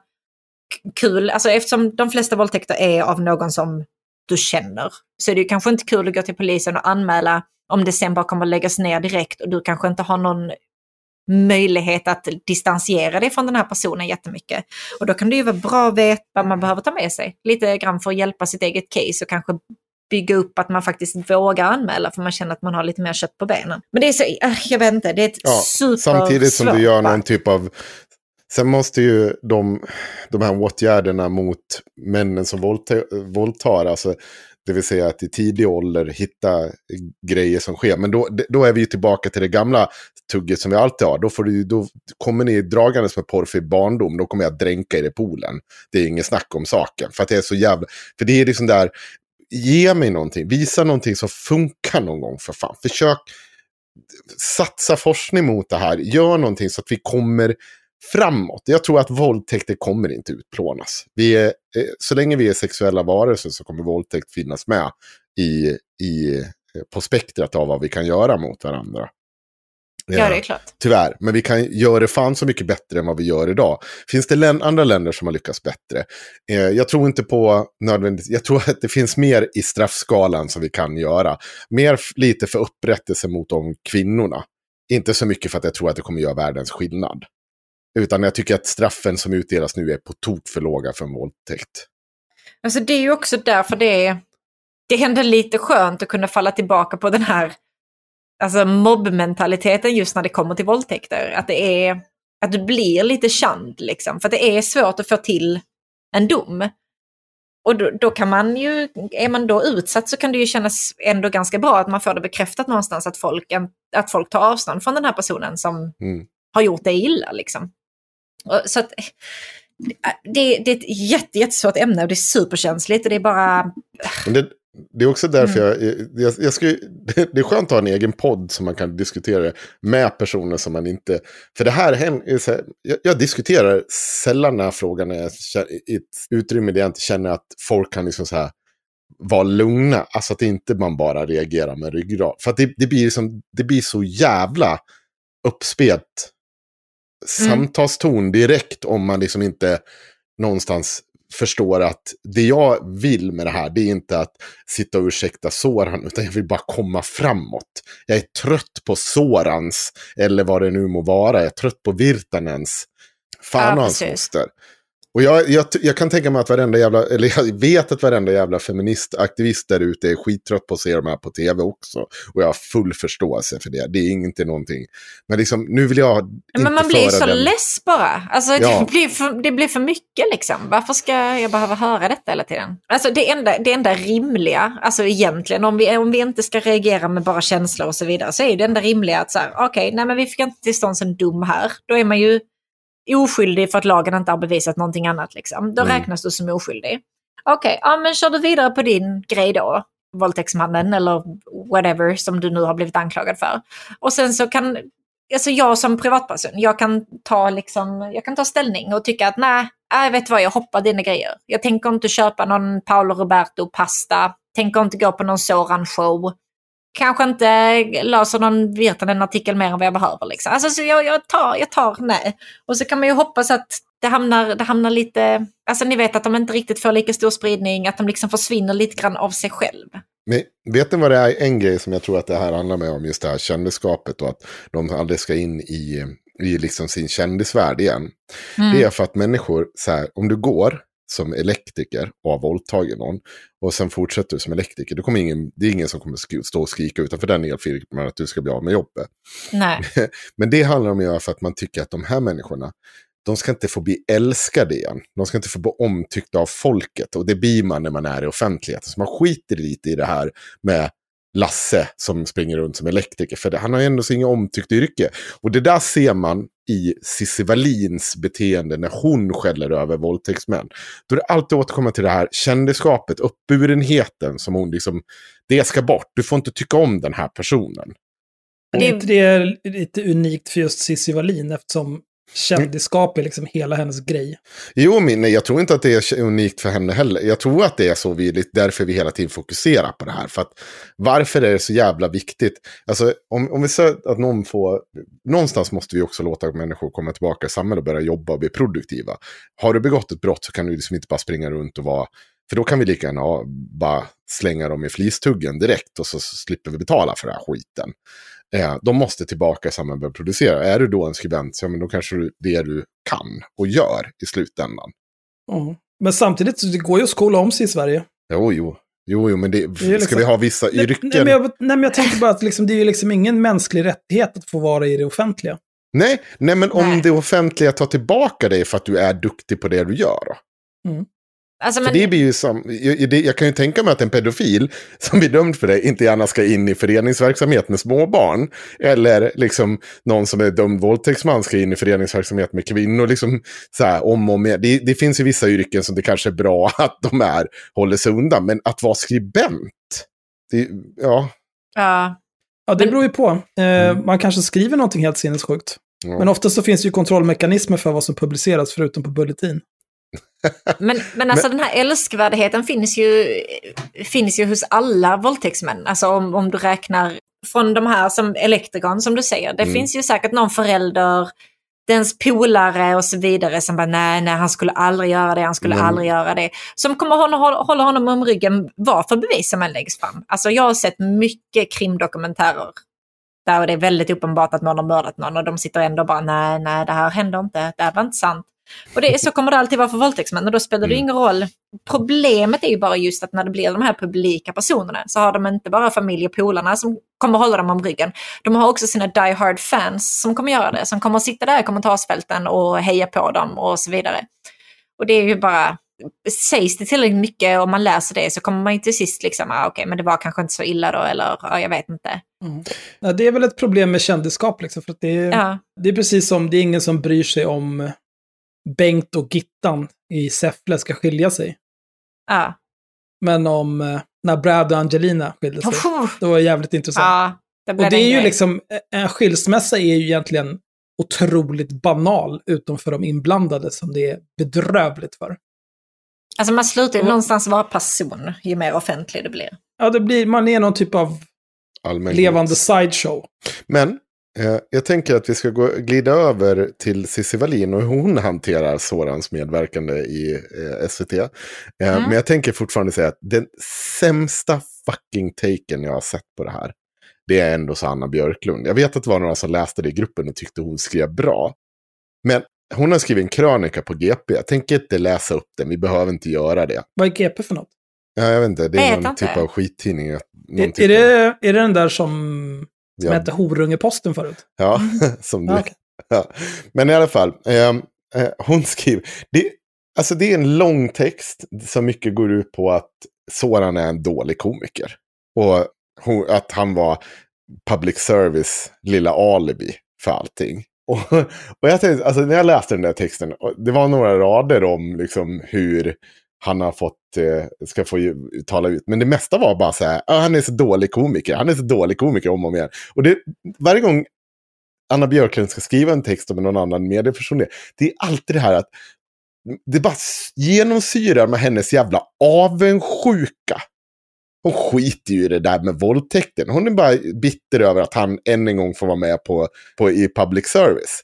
kul, alltså, eftersom de flesta våldtäkter är av någon som du känner. Så är det ju kanske inte kul att gå till polisen och anmäla om det sen bara kommer att läggas ner direkt och du kanske inte har någon möjlighet att distansiera dig från den här personen jättemycket. Och då kan det ju vara bra att veta vad man behöver ta med sig. Lite grann för att hjälpa sitt eget case och kanske bygga upp att man faktiskt vågar anmäla för man känner att man har lite mer kött på benen. Men det är så, äh, jag vet inte, det är ett Ja, super samtidigt som du gör någon typ av... Sen måste ju de, de här åtgärderna mot männen som våldtar, våldtar, alltså, det vill säga att i tidig ålder hitta grejer som sker. Men då, då är vi ju tillbaka till det gamla tugget som vi alltid har. Då, får du, då kommer ni dragandes med porrfri barndom, då kommer jag dränka er i poolen. Det är ingen snack om saken. För att det är så jävla... För det är liksom där, ge mig någonting, visa någonting som funkar någon gång för fan. Försök satsa forskning mot det här. Gör någonting så att vi kommer framåt. Jag tror att våldtäkter kommer inte utplånas. Vi är, eh, så länge vi är sexuella varelser så kommer våldtäkt finnas med i, i, eh, på spektrat av vad vi kan göra mot varandra. Ja, det är klart. Tyvärr, men vi kan göra det fan så mycket bättre än vad vi gör idag. Finns det län andra länder som har lyckats bättre? Eh, jag tror inte på nödvändigt, jag tror att det finns mer i straffskalan som vi kan göra. Mer lite för upprättelse mot de kvinnorna. Inte så mycket för att jag tror att det kommer göra världens skillnad. Utan jag tycker att straffen som utdelas nu är på tok för låga för en våldtäkt. Alltså det är ju också därför det är, det är ändå lite skönt att kunna falla tillbaka på den här alltså mobbmentaliteten just när det kommer till våldtäkter. Att det är, att du blir lite känd liksom. För att det är svårt att få till en dom. Och då, då kan man ju, är man då utsatt så kan det ju kännas ändå ganska bra att man får det bekräftat någonstans att folk, att folk tar avstånd från den här personen som Mm. har gjort det illa liksom. Så att, det, det är ett jätte, jättesvårt ämne och det är superkänsligt och det är bara... Det, det är också därför Mm. jag, jag, jag ska, det är skönt att ha en egen podd som man kan diskutera det med personer som man inte... För det här här, jag, jag diskuterar sällan den här frågan när jag i ett utrymme där jag inte känner att folk kan liksom så här vara lugna. Alltså att inte man bara reagerar med ryggrad. För att det, det, blir liksom, det blir så jävla uppspelt Mm. samtalston direkt om man liksom inte någonstans förstår att det jag vill med det här, det är inte att sitta och ursäkta Soran, utan jag vill bara komma framåt. Jag är trött på Sorans, eller vad det nu må vara. Jag är trött på Virtanens. Fan Ja, hans moster. Och jag, jag, jag kan tänka mig att varenda jävla, eller jag vet att varenda jävla feministaktivist där ute är skittrött på att se de här på tv också. Och jag har full förståelse för det. Det är inte någonting. Men liksom, nu vill jag inte Men man blir föra så den... less bara. Alltså, Ja. det, blir för, det blir för mycket liksom. Varför ska jag behöva höra detta hela tiden? Alltså det enda, det enda rimliga, alltså egentligen, om vi, om vi inte ska reagera med bara känslor och så vidare, så är det enda rimliga att så här, okej, nej men vi fick inte till stånd en dom här. Då är man ju oskyldig för att lagen inte har bevisat någonting annat. Liksom. Då Mm. räknas du som oskyldig. Okej, ja men kör du vidare på din grej då, våldtäktsmannen eller whatever som du nu har blivit anklagad för. Och sen så kan, alltså jag som privatperson, jag kan ta, liksom, jag kan ta ställning och tycka att nej, jag vet vad, jag hoppar dina grejer. Jag tänker inte köpa någon Paolo Roberto-pasta, tänker inte gå på någon Soran-show. Kanske inte läser någon Virtanen-artikel mer än vad jag behöver. Liksom. Alltså, så jag, jag, tar, jag tar nej. Och så kan man ju hoppas att det hamnar, det hamnar lite, alltså ni vet att de inte riktigt får lika stor spridning, att de liksom försvinner lite grann av sig själv. Men vet ni vad det är? En grej som jag tror att det här handlar med om, just det här kändisskapet och att de aldrig ska in i, i liksom sin kändisvärld igen. Mm. Det är för att människor, så här, om du går som elektriker och har våldtagit någon och sen fortsätter du som elektriker, då kommer ingen, det är ingen som kommer stå och skrika utanför den elfirman att du ska bli av med jobbet. Nej. Men det handlar om att göra för att man tycker att de här människorna, de ska inte få bli älskade igen. De ska inte få bli omtyckta av folket. Och det blir man när man är i offentligheten. Så man skiter lite i det här med Lasse som springer runt som elektriker. För det, han har ju ändå så inget omtyckt yrke. Och det där ser man i Cissi Wallins beteende när hon skäller över våldtäktsmän. Då är det alltid återkomma till det här kändisskapet, uppburenheten som hon liksom, det ska bort. Du får inte tycka om den här personen. Är Det- inte det lite unikt för just Cissi Wallin eftersom kändisskap är liksom hela hennes grej? Jo, men nej, jag tror inte att det är unikt för henne heller. Jag tror att det är så vi, därför vi hela tiden fokuserar på det här. För att, varför är det så jävla viktigt? Alltså, om, om vi säger att någon får... Någonstans måste vi också låta människor komma tillbaka i samhället och börja jobba och bli produktiva. Har du begått ett brott så kan du liksom inte bara springa runt och vara... För då kan vi lika gärna bara slänga dem i flistuggen direkt och så slipper vi betala för den här skiten. Eh, de måste tillbaka i och börja producera. Är du då en skribent, så ja, men då kanske du, det du kan och gör i slutändan. Ja. Men samtidigt, det går ju att skola om sig i Sverige. Jo, jo. Jo, jo, men det, är ska liksom- vi ha vissa yrken? Nej, men jag, nej, men jag tänkte bara att liksom, det är ju liksom ingen mänsklig rättighet att få vara i det offentliga. Nej, nej, men om Nej. det offentliga tar tillbaka dig för att du är duktig på det du gör. Då. Alltså, För men, det blir ju som, jag, jag kan ju tänka mig att en pedofil som blir dömd för det inte gärna ska in i föreningsverksamhet med småbarn. Eller liksom någon som är dömd våldtäktsman ska in i föreningsverksamhet med kvinnor. Liksom så här, om och med. Det, det finns ju vissa yrken som det kanske är bra att de är, håller sig undan. Men att vara skribent, det, ja. ja, Ja, det Men- beror ju på. Eh, Man kanske skriver någonting helt sinnessjukt. ja. Men ofta så finns det ju kontrollmekanismer för vad som publiceras, förutom på Bulletin. Men, men alltså den här älskvärdheten finns ju, finns ju hos alla våldtäktsmän. Alltså om, om du räknar från de här som elektrikern som du säger. Det Mm. finns ju säkert någon förälder, dens polare och så vidare som bara nej, nej, han skulle aldrig göra det, han skulle Mm. aldrig göra det. Som kommer hålla honom om ryggen vad för bevis som än läggs fram. Alltså jag har sett mycket krimdokumentärer där det är väldigt uppenbart att någon har mördat någon och de sitter ändå bara nej, nej, det här hände inte, det här var inte sant. Och det, så kommer det alltid vara för våldtäktsmän och då spelar det Mm. ingen roll. Problemet är ju bara just att när det blir de här publika personerna så har de inte bara familj och polarna som kommer hålla dem om ryggen. De har också sina die hard fans som kommer göra det, som kommer sitta där i kommentarsfälten och heja på dem och så vidare. Och det är ju bara, sägs det tillräckligt mycket och man läser det så kommer man ju till sist liksom, ah, okej men det var kanske inte så illa då eller ah, jag vet inte. Ja, det är väl ett problem med kändisskap, liksom, för att det är, Ja, det är precis som det är ingen som bryr sig om Bengt och Gittan i Säffle ska skilja sig. ja. Men om eh, när Brad och Angelina skilde sig, det var jävligt intressant. ja det och det är ju grej. liksom, en skilsmässa är ju egentligen otroligt banal, utom för de inblandade som det är bedrövligt för. Alltså man slutar ju Och- någonstans vara person ju mer offentlig det blir. Ja, det blir, man är någon typ av Allmän levande sideshow. Men eh, jag tänker att vi ska gå, glida över till Cissi Wallin och hur hon hanterar Sorans medverkande i eh, SVT. Eh, Mm. Men jag tänker fortfarande säga att den sämsta fucking taken jag har sett på det här, det är ändå Sanna Björklund. Jag vet att det var några som läste det i gruppen och tyckte hon skrev bra. Men hon har skrivit en krönika på GP. Jag tänker inte läsa upp den, vi behöver inte göra det. Vad är GP för något? Ja, jag vet inte, det är någon typ av skittidning. någon Är, typ är, det, är det den där som, som Ja. hette Horungeposten förut? Ja, som du okej. Ja. Men i alla fall, ehm, eh, hon skriver, det, alltså det är en lång text som mycket går ut på att Soran är en dålig komiker. Och hon, att han var public service lilla alibi för allting. Och, och jag tänkte, alltså när jag läste den där texten, det var några rader om liksom hur han har fått, eh, ska få ju, tala ut. Men det mesta var bara så här, "Ah, han är så dålig komiker, han är så dålig komiker om och om igen. Och det, varje gång Anna Björklund ska skriva en text om någon annan medieperson, det- är alltid det här att det bara genomsyrar med hennes jävla avundsjuka hon skiter ju i det där med våldtäkten. Hon är bara bitter över att han än en gång får vara med på, på, i public service.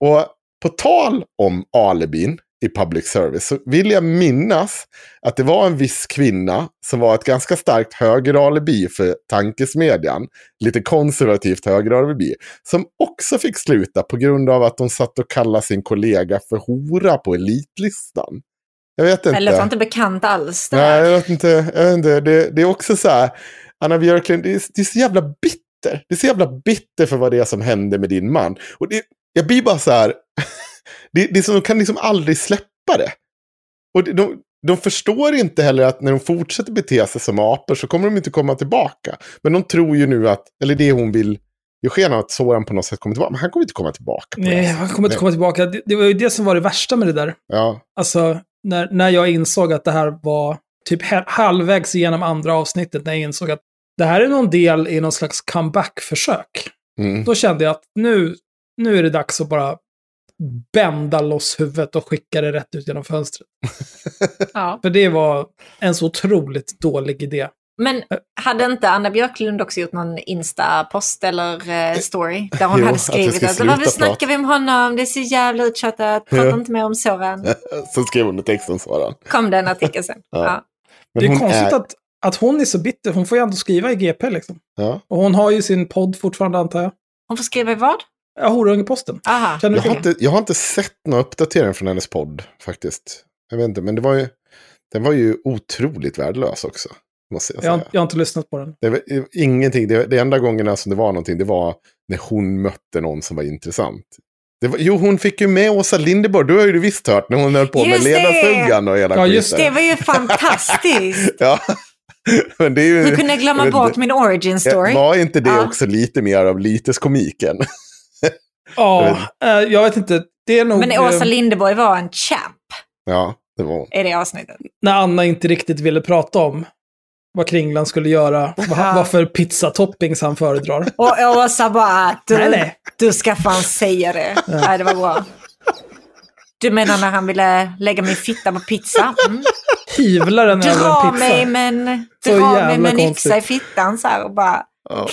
Och på tal om alibin i public service så vill jag minnas att det var en viss kvinna som var ett ganska starkt högeralibi för tankesmedjan. Lite konservativt högeralibi. Som också fick sluta på grund av att hon satt och kallade sin kollega för hora på elitlistan. Jag vet inte. Eller var inte bekant alls. Det Nej, jag vet inte. Jag vet inte. Det, det är också så här, Anna Björklund, det är, det är så jävla bitter. Det är så jävla bitter för vad det är som hände med din man. Och det, jag blir bara så här, det, det som de kan liksom aldrig släppa det. Och de, de, de förstår inte heller att när de fortsätter bete sig som apor så kommer de inte komma tillbaka. Men de tror ju nu att, eller det hon vill, ge sken av att Soran på något sätt kommer tillbaka. Men han kommer inte komma tillbaka. Nej, han kommer inte komma tillbaka. Det, det var ju det som var det värsta med det där. Ja, Alltså, när, när jag insåg att det här var typ halvvägs igenom andra avsnittet, när jag insåg att det här är någon del i någon slags comeback-försök. mm. Då kände jag att nu, nu är det dags att bara bända loss huvudet och skicka det rätt ut genom fönstret. Ja. För det var en så otroligt dålig idé. Men hade inte Anna Björklund också gjort någon Insta-post eller eh, story? Där hon Jo, hade att vi skrivit ska att varför snackar prata." vi om honom? Det är så jävla uttjatat. Prata Ja. inte mer om Soran. så skrev hon i texten Soran. Kom den artikeln sen. Ja. Ja. Det är konstigt att, att hon är så bitter. Hon får ju ändå skriva i GP liksom. Ja. Och hon har ju sin podd fortfarande antar jag. Hon får skriva i vad? Ja, Horungeposten. Jag har, det? inte, jag har inte sett några uppdateringar från hennes podd faktiskt. Jag vet inte, men det var ju, den var ju otroligt värdelös också. Måste jag Jag, säga. har- jag har inte lyssnat på den. Det var ingenting, det, det enda gångerna som det var någonting, det var när hon mötte någon som var intressant. Det var, jo, hon fick ju med Åsa Linderborg, du har ju visst hört när hon höll på med Just det! ledarsuggan och hela Ja, just skiten. Det var ju fantastiskt. Ja, men det är ju... Hur kunde jag glömma jag bort inte. min origin story? Var inte det Ja. också lite mer av lyteskomiken? Ja, eh, jag vet inte. Det är nog Men Åsa eh, Linderborg var en champ ja, det var hon. i det avsnittet. när Anna inte riktigt ville prata om vad Kringlan skulle göra. Vad, Ja. vad för pizzatoppings han föredrar. Och Åsa bara, du, Nej, nej. du ska fan säga det. Nej, det var bra. Du menar när han ville lägga min fitta på pizza? Mm. Hyvlar den över en pizza. mig med en, Så dra mig med en yxa i fittan så här och bara... Ja.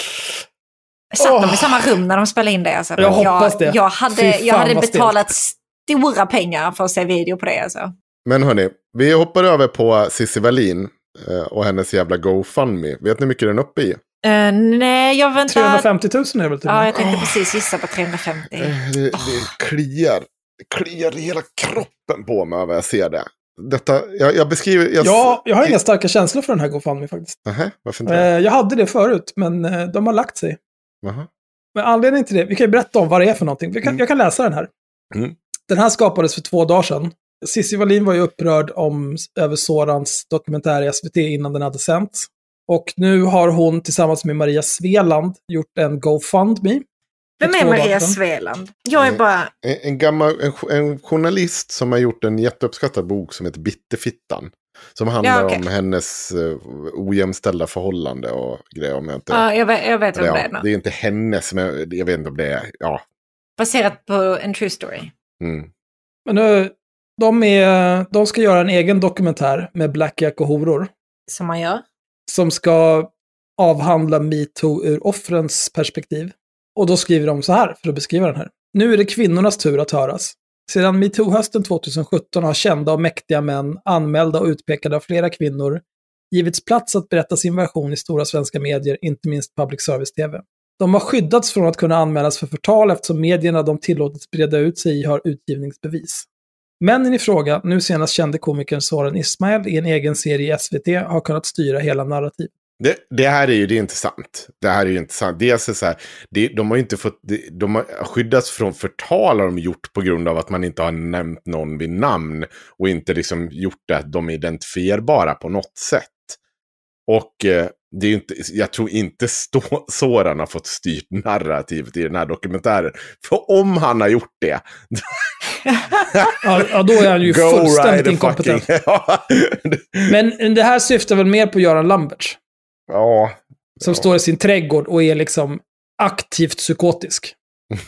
Satt de Åh. i samma rum när de spelade in det? Alltså. Jag hoppas det. Jag, hade, jag hade stelt. betalat stora pengar för att se video på det. Alltså. Men hörni, vi hoppar över på Cissi Wallin eh, och hennes jävla GoFundMe. Vet ni hur mycket den är uppe i? Eh, nej, jag väntar. 350 000 är det väl till Ja, jag tänkte precis gissa på 350. Eh, Det, det kliar. Det kliar i hela kroppen på mig när jag ser det. Detta, jag, jag beskriver... Jag, Ja, jag har inga starka känslor för den här GoFundMe faktiskt. Nähä, varför inte det? jag hade det förut, men de har lagt sig. Jaha. Men anledningen till det, vi kan ju berätta om vad det är för någonting. Kan, Mm. Jag kan läsa den här. Mm. Den här skapades för två dagar sedan. Cissi Wallin var ju upprörd om, över Sorans dokumentär i SVT innan den hade sänts. Och nu har hon tillsammans med Maria Sveland gjort en GoFundMe. Vem är Maria. Sveland? Jag är Eh, bara... En, en gammal en, en journalist som har gjort en jätteuppskattad bok som heter Bitterfittan. Som handlar Ja, okej. om hennes uh, ojämställda förhållande och grejer. Om jag inte... Ja, jag vet, jag vet Eller det ja, är. nu. det är inte hennes, men jag vet inte om det är... Ja. Baserat på en true story. Mm. Men nu, de, är, de ska göra en egen dokumentär med Black Jack och horor. Som man gör. Som ska avhandla metoo ur offrens perspektiv. Och då skriver de så här, för att beskriva den här. Nu är det kvinnornas tur att höras. Sedan metoo-hösten 2017 har kända och mäktiga män, anmälda och utpekade av flera kvinnor, givits plats att berätta sin version i stora svenska medier, inte minst public service-tv. De har skyddats från att kunna anmälas för förtal eftersom medierna de tillåtits breda ut sig i har utgivningsbevis. Männen i fråga, nu senast kände komikern Soran Ismail i en egen serie i SVT, har kunnat styra hela narrativet. Det, det här är ju det är intressant. Det här är ju intressant. Dels är så här, det, de har ju inte fått, de har skyddats från förtal har de gjort på grund av att man inte har nämnt någon vid namn. Och inte liksom gjort det att de är identifierbara på något sätt. Och eh, det är ju inte, jag tror inte stå, Soran har fått styrt narrativet i den här dokumentären. För om han har gjort det, Ja, då är han ju go fullständigt inkompetent. Men det här syftar väl mer på Göran Lamberts, ja, som Ja. står i sin trädgård och är liksom aktivt psykotisk.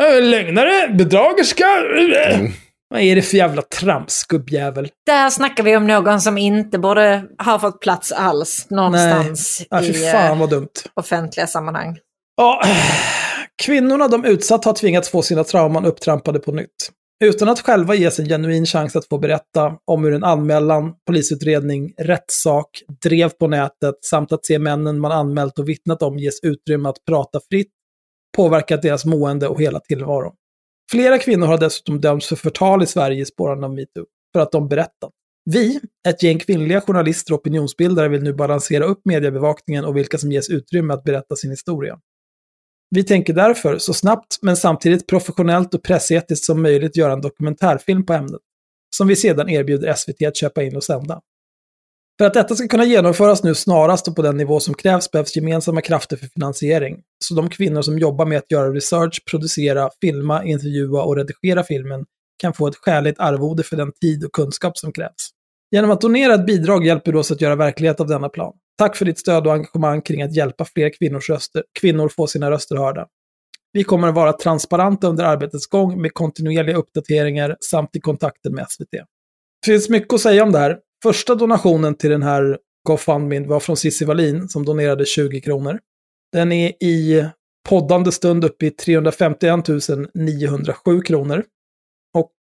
Äh, Lögnare, bedragerska. äh. Mm. Vad är det för jävla trams, gubbjävel? Där snackar vi om någon som inte borde ha fått plats alls någonstans Ja, fy i fan eh, vad dumt. offentliga sammanhang. Ja, kvinnorna de utsatta har tvingats få sina trauman upptrampade på nytt. Utan att själva ges en genuin chans att få berätta om hur en anmälan, polisutredning, rättssak, drev på nätet samt att se männen man anmält och vittnat om ges utrymme att prata fritt, påverkat deras mående och hela tillvaro. Flera kvinnor har dessutom dömts för förtal i Sverige i spåren av metoo, för att de berättat. Vi, ett gäng kvinnliga journalister och opinionsbildare, vill nu balansera upp mediebevakningen och vilka som ges utrymme att berätta sin historia. Vi tänker därför så snabbt men samtidigt professionellt och pressetiskt som möjligt göra en dokumentärfilm på ämnet, som vi sedan erbjuder SVT att köpa in och sända. För att detta ska kunna genomföras nu snarast och på den nivå som krävs behövs gemensamma krafter för finansiering. Så de kvinnor som jobbar med att göra research, producera, filma, intervjua och redigera filmen kan få ett skäligt arvode för den tid och kunskap som krävs. Genom att donera ett bidrag hjälper du oss att göra verklighet av denna plan. Tack för ditt stöd och engagemang kring att hjälpa fler kvinnors röster, kvinnor få sina röster hörda. Vi kommer att vara transparenta under arbetets gång med kontinuerliga uppdateringar samt i kontakten med SVT. Det finns mycket att säga om det här. Första donationen till den här GoFundMe var från Cissi Wallin som donerade 20 kronor. Den är i poddande stund uppe i 351 907 kronor. Och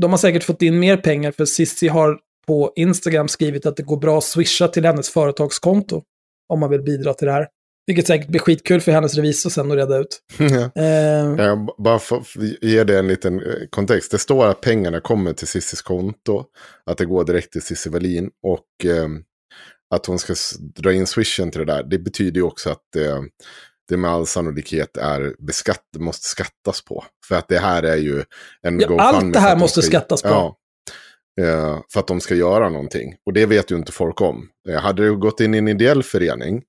de har säkert fått in mer pengar för Cissi har på Instagram skrivit att det går bra att swisha till hennes företagskonto om man vill bidra till det här. Vilket säkert blir skitkul för hennes revisor sen att reda ut. Ja. Eh, Ja, bara för att ge det en liten eh, kontext. Det står att pengarna kommer till Cissis konto. Att det går direkt till Cissi Wallin. Och eh, att hon ska dra in swishen till det där. Det betyder ju också att eh, det med all sannolikhet är beskatt, måste skattas på. För att det här är ju en Ja, GoFundMe allt det här måste ska- skattas på. Ja. Eh, för att de ska göra någonting. Och det vet ju inte folk om. Eh, hade du gått in i en ideell förening,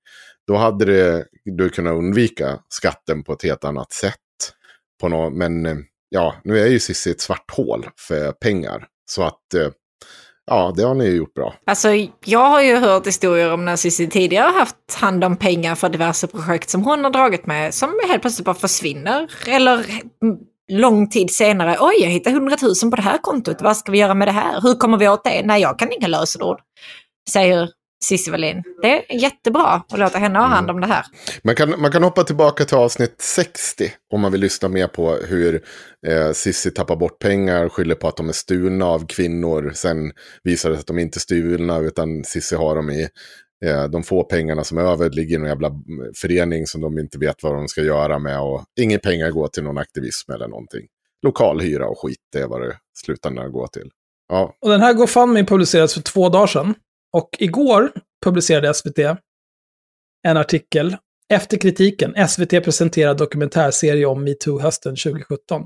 då hade det, du kunnat undvika skatten på ett helt annat sätt. På nå men eh, ja, nu är ju Cissi ett svart hål för pengar. Så att, eh, ja, det har ni ju gjort bra. Alltså, jag har ju hört historier om när Cissi tidigare har haft hand om pengar för diverse projekt som hon har dragit med, som helt plötsligt bara försvinner. Eller lång tid senare, oj, jag hittade 100 000 på det här kontot, vad ska vi göra med det här? Hur kommer vi åt det? Nej, jag kan inga lösenord, säger Cissi Wallin. Det är jättebra att låta henne ha hand om det här. Mm. Man kan, man kan hoppa tillbaka till avsnitt 60 om man vill lyssna mer på hur eh, tappar bort pengar, skyller på att de är stulna av kvinnor. Sen visar det sig att de inte är stulna utan Sissi har dem i Eh, de få pengarna som är över ligger i någon jävla förening som de inte vet vad de ska göra med och inga pengar går till någon aktivism eller någonting. Lokalhyra och skit, det är vad det slutändan går till. Ja, Och den här GoFundMe publicerades för två dagar sedan. Och igår publicerade SVT en artikel efter kritiken. SVT presenterar dokumentärserie om metoo hösten 2017.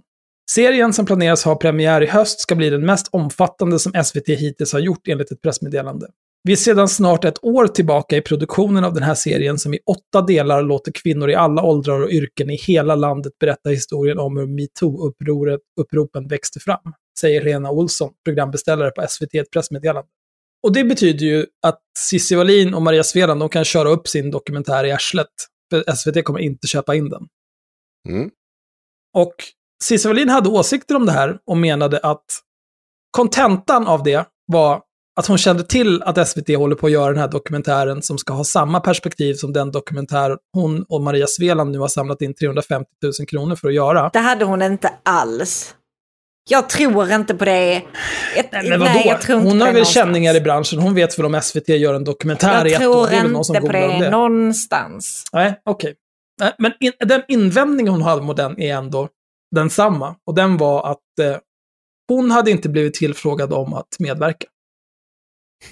Serien som planeras ha premiär i höst ska bli den mest omfattande som SVT hittills har gjort enligt ett pressmeddelande. Vi är sedan snart ett år tillbaka i produktionen av den här serien som i åtta delar låter kvinnor i alla åldrar och yrken i hela landet berätta historien om hur metoo-uppropen växte fram, säger Lena Olsson, programbeställare på SVT ett pressmeddelande. Och det betyder ju att Cissi Wallin och Maria Sveland, de kan köra upp sin dokumentär i arslet. För SVT kommer inte köpa in den. mm. Och Cissi Wallin hade åsikter om det här och menade att kontentan av det var att hon kände till att SVT håller på att göra den här dokumentären som ska ha samma perspektiv som den dokumentär hon och Maria Sveland nu har samlat in 350 000 kronor för att göra. Det hade hon inte alls. Jag tror inte på det. Jag, Nej, men vadå? jag tror inte hon har väl någonstans. känningar i branschen. Hon vet väl om SVT gör en dokumentär i Jag ett år. tror någon som inte på det, det. någonstans. Nej, okej. Nej, Men in, den invändningen hon hade mot den är ändå densamma. Och den var att eh, hon hade inte blivit tillfrågad om att medverka.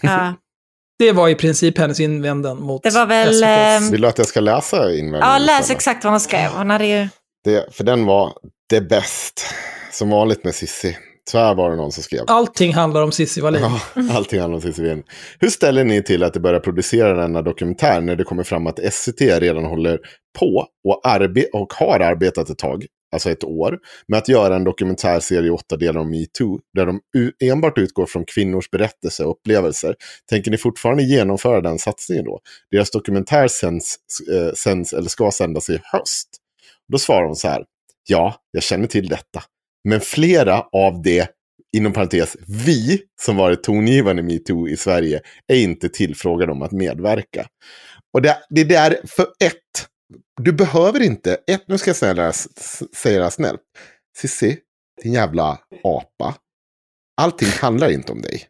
Ja. Det var i princip hennes invändning mot Det var väl, SVTs. ehm, Vill du att jag ska läsa invändningen? ja, läs istället? exakt vad hon skrev. Hon hade ju... Det, för den var det bäst. Som vanligt med Sissi. Här var det någon som skrev. Allting handlar om Cissi Wallin. Ja, allting handlar om Cissi Wallin. Hur ställer ni till att det börjar producera denna dokumentär när det kommer fram att SCT redan håller på och, arbe- och har arbetat ett tag, alltså ett år, med att göra en dokumentärserie i åtta delar om metoo, där de enbart utgår från kvinnors berättelse och upplevelser. Tänker ni fortfarande genomföra den satsningen då? Deras dokumentär sänds, eh, sänds eller ska sändas i höst. Då svarar hon så här. Ja, jag känner till detta. Men flera av det, inom parentes, vi som varit tongivande i metoo i Sverige är inte tillfrågade om att medverka. Och det, det där, för ett, du behöver inte, ett, nu ska jag säga det här, säga det här snällt. Cissi, din jävla apa. Allting handlar inte om dig.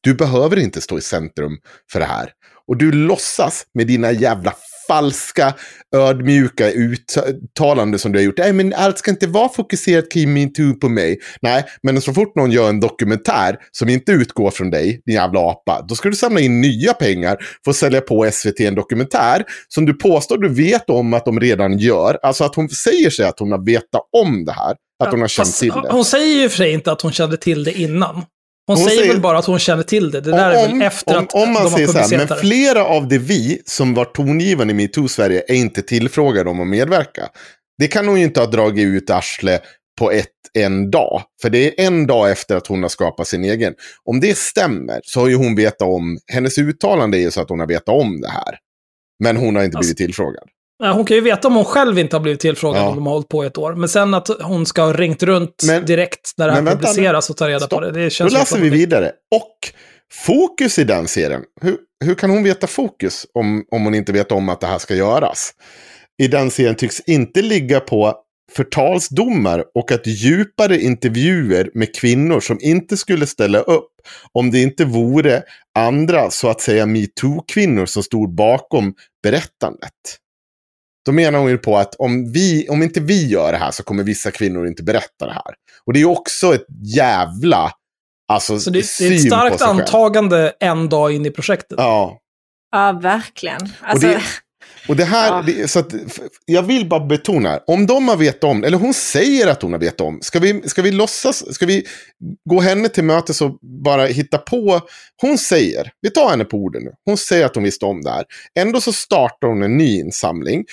Du behöver inte stå i centrum för det här. Och du låtsas med dina jävla falska, ödmjuka uttalanden som du har gjort. Nej, men allt ska inte vara fokuserat kring metoo på mig. Nej, men så fort någon gör en dokumentär som inte utgår från dig, din jävla apa, då ska du samla in nya pengar för att sälja på SVT en dokumentär som du påstår du vet om att de redan gör. Alltså att hon säger sig att hon har vetat om det här. Att hon har känt till det. Hon säger ju för sig inte att hon kände till det innan. Hon, Hon säger, säger- väl bara att hon känner till det. Det där är väl efter om, att om man de har säger så här, publicerat men det. flera av det vi som var tongivande i metoo-Sverige är inte tillfrågade om att medverka. Det kan hon ju inte ha dragit ut arsle på ett, en dag. För det är en dag efter att hon har skapat sin egen. Om det stämmer så har ju hon vetat om, hennes uttalande är ju så att hon har vetat om det här. Men hon har inte Alltså- blivit tillfrågad. Hon kan ju veta om hon själv inte har blivit tillfrågad Ja. om de har hållit på i ett år. Men sen att hon ska ha ringt runt Men- direkt när det här publiceras och ta reda Stopp. på det. Det Då känns läser vi vidare. Och fokus i den serien. Hur, hur kan hon veta fokus om, om hon inte vet om att det här ska göras? I den serien tycks inte ligga på förtalsdomar och att djupare intervjuer med kvinnor som inte skulle ställa upp om det inte vore andra så att säga metoo-kvinnor som stod bakom berättandet. Då menar hon ju på att om, vi, om inte vi gör det här så kommer vissa kvinnor inte berätta det här. Och det är ju också ett jävla alltså, Så det, det är syn ett starkt antagande en dag in i projektet. Ja, Ja, verkligen. Alltså, det- och det här, Ja. det, så att, jag vill bara betona, om de har vetat om, eller hon säger att hon har vetat om, ska vi, ska vi låtsas, ska vi gå henne till mötes och bara hitta på, hon säger, vi tar henne på orden nu, hon säger att hon visste om det här, ändå så startar hon en ny insamling,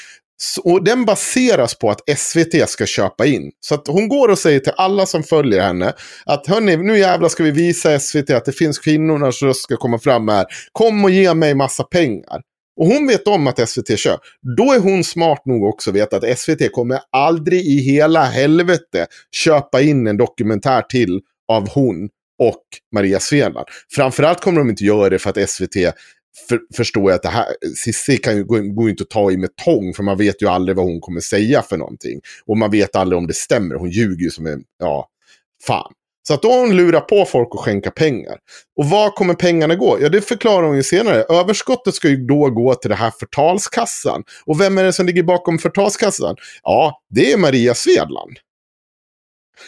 och den baseras på att SVT ska köpa in. Så att hon går och säger till alla som följer henne att hörni, nu jävlar ska vi visa SVT att det finns kvinnornas röst ska komma fram här. Kom och ge mig massa pengar. Och hon vet om att SVT kör. Då är hon smart nog också att veta att SVT kommer aldrig i hela helvete köpa in en dokumentär till av hon och Maria Svenland. Framförallt kommer de inte göra det för att SVT för, förstår jag att det här, Cissi kan ju, går, går ju inte att ta i med tång för man vet ju aldrig vad hon kommer säga för någonting. Och man vet aldrig om det stämmer, hon ljuger ju som en, ja, fan. Så att då har hon lurat på folk att skänka pengar. Och var kommer pengarna gå? Ja, det förklarar hon ju senare. Överskottet ska ju då gå till det här förtalskassan. Och vem är det som ligger bakom förtalskassan? Ja, det är Maria Svedland.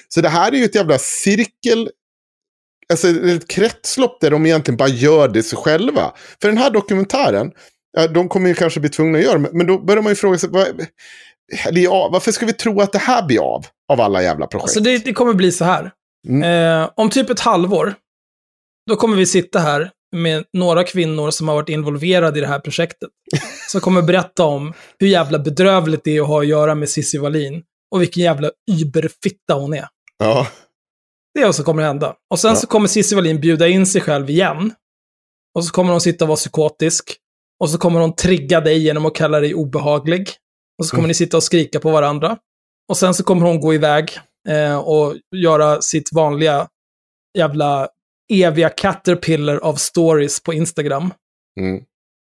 Så det här är ju ett jävla cirkel... Alltså ett kretslopp där de egentligen bara gör det sig själva. För den här dokumentären, de kommer ju kanske bli tvungna att göra det, men då börjar man ju fråga sig, vad, ja, varför ska vi tro att det här blir av? Av alla jävla projekt. Alltså det, det kommer bli så här. Mm. Eh, om typ ett halvår, då kommer vi sitta här med några kvinnor som har varit involverade i det här projektet. Som kommer berätta om hur jävla bedrövligt det är att ha att göra med Cissi Wallin. Och vilken jävla überfitta hon är. Ja. Det är vad som kommer hända. Och sen Ja. så kommer Cissi Wallin bjuda in sig själv igen. Och så kommer hon sitta och vara psykotisk. Och så kommer hon trigga dig genom att kalla dig obehaglig. Och så kommer Mm. ni sitta och skrika på varandra. Och sen så kommer hon gå iväg eh, och göra sitt vanliga jävla eviga caterpillar av stories på Instagram. Mm.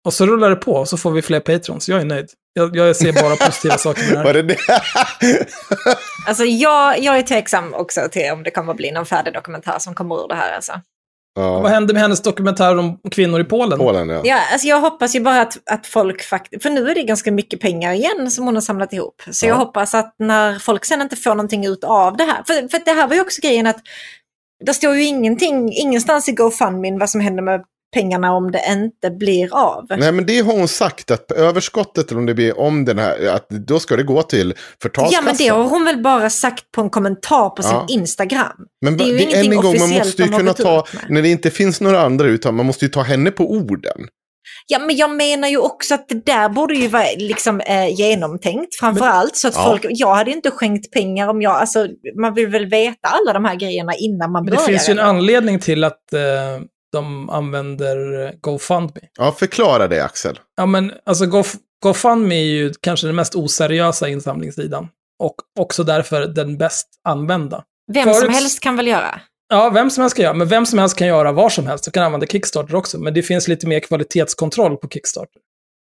Och så rullar det på och så får vi fler patrons. Jag är nöjd. Jag, jag ser bara positiva saker med det Var här. det det? alltså jag, jag är tveksam också till om det kommer att bli någon färdig dokumentär som kommer ur det här. Alltså. Vad ja. hände med hennes dokumentär om kvinnor i Polen? Polen, ja. Ja, alltså jag hoppas ju bara att, att folk faktiskt, för nu är det ganska mycket pengar igen som hon har samlat ihop. Så Ja. jag hoppas att när folk sen inte får någonting ut av det här, för, för det här var ju också grejen att det står ju ingenting, ingenstans i GoFundMe vad som händer med pengarna om det inte blir av. Nej, men det har hon sagt att överskottet, eller om det blir om den här, att då ska det gå till Ja, förtalskassan. men det har hon väl bara sagt på en kommentar på Ja. sin Instagram. Men det är ju det, ingenting en gång, man officiellt måste ju kunna ta, när det inte finns några andra utan man måste ju ta henne på orden. Ja, men jag menar ju också att det där borde ju vara liksom, eh, genomtänkt framför allt. Så att Ja. folk, jag hade inte skänkt pengar om jag, alltså man vill väl veta alla de här grejerna innan man Men det börjar. finns ju en anledning till att eh, de använder GoFundMe. Ja, förklara det Axel. Ja, men alltså Gof GoFundMe är ju kanske den mest oseriösa insamlingssidan. Och också därför den bäst använda. Vem som Förut- helst kan väl göra? Ja, vem som helst kan göra, men vem som helst kan göra var som helst. Du kan använda Kickstarter också, men det finns lite mer kvalitetskontroll på Kickstarter.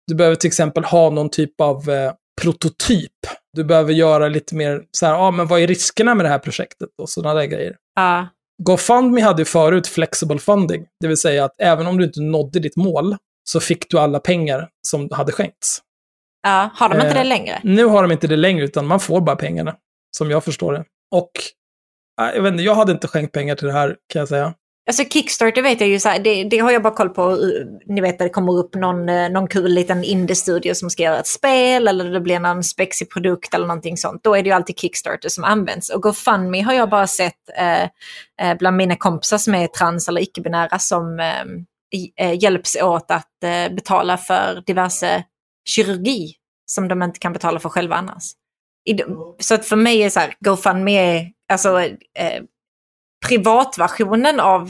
Du behöver till exempel ha någon typ av eh, prototyp. Du behöver göra lite mer så här, ja ah, men vad är riskerna med det här projektet och sådana där grejer. Ja. GoFundMe hade ju förut flexible funding, det vill säga att även om du inte nådde ditt mål så fick du alla pengar som hade skänkts. ja. Har de inte Eh, det längre? Nu har de inte det längre, utan man får bara pengarna, som jag förstår det. Och äh, jag vet inte, jag hade inte skänkt pengar till det här, kan jag säga. Alltså Kickstarter vet jag ju så här, det, det har jag bara koll på. Eh, ni vet att det kommer upp någon, eh, någon kul liten indie-studio som ska göra ett spel eller det blir någon spexig produkt eller någonting sånt. Då är det ju alltid Kickstarter som används. Och GoFundMe har jag bara sett eh, eh bland mina kompisar som är trans eller icke-binära som eh, hjälps åt att eh, betala för diverse kirurgi som de inte kan betala för själva annars. I, så att för mig är så här, GoFundMe alltså eh, privatversionen av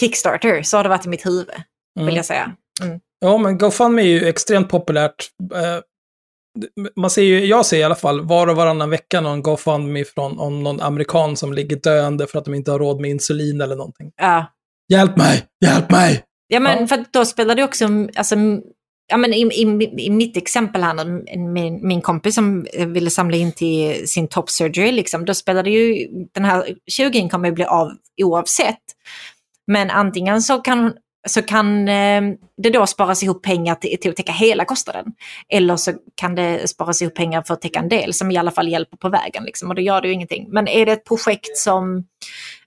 Kickstarter, så har det varit i mitt huvud, Mm. vill jag säga. Ja, men GoFundMe är ju extremt populärt. Eh, Man ser ju, jag ser i alla fall var och varannan vecka någon GoFundMe från om någon amerikan som ligger döende för att de inte har råd med insulin eller någonting. Ja, Hjälp mig! Hjälp mig! ja men Ja. för då spelar det också, alltså, ja, men i, i, i mitt exempel här, min, min kompis som eh, ville samla in till sin top surgery, liksom, då spelade ju den här 20 kommer ju bli av oavsett. Men antingen så kan, så kan eh, det då sparas ihop pengar till, till att täcka hela kostnaden. Eller så kan det sparas ihop pengar för att täcka en del som i alla fall hjälper på vägen. Liksom, och då gör det ju ingenting. Men är det ett projekt som,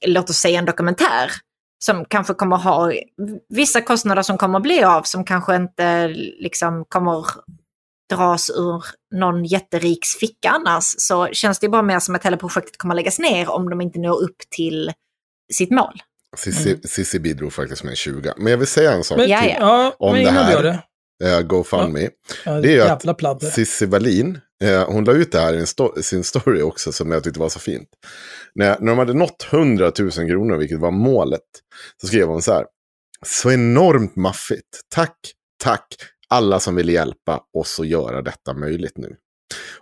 låt oss säga en dokumentär, som kanske kommer ha vissa kostnader som kommer bli av som kanske inte liksom kommer dras ur någon jätteriks ficka annars så känns det bara mer som att hela projektet kommer läggas ner om de inte når upp till sitt mål. Cissi, Cissi bidrog faktiskt med en 20. Men jag vill säga en sak Men, till. ja. Om men det här. det. Eh, GoFundMe. Ja, Det är ju att. Cissi Wallin, eh, hon la ut det här i sto- sin story också som jag tyckte var så fint. När, när de hade nått 100 000 kronor, vilket var målet, så skrev hon så här. Så enormt maffigt. Tack, tack alla som vill hjälpa oss att göra detta möjligt nu.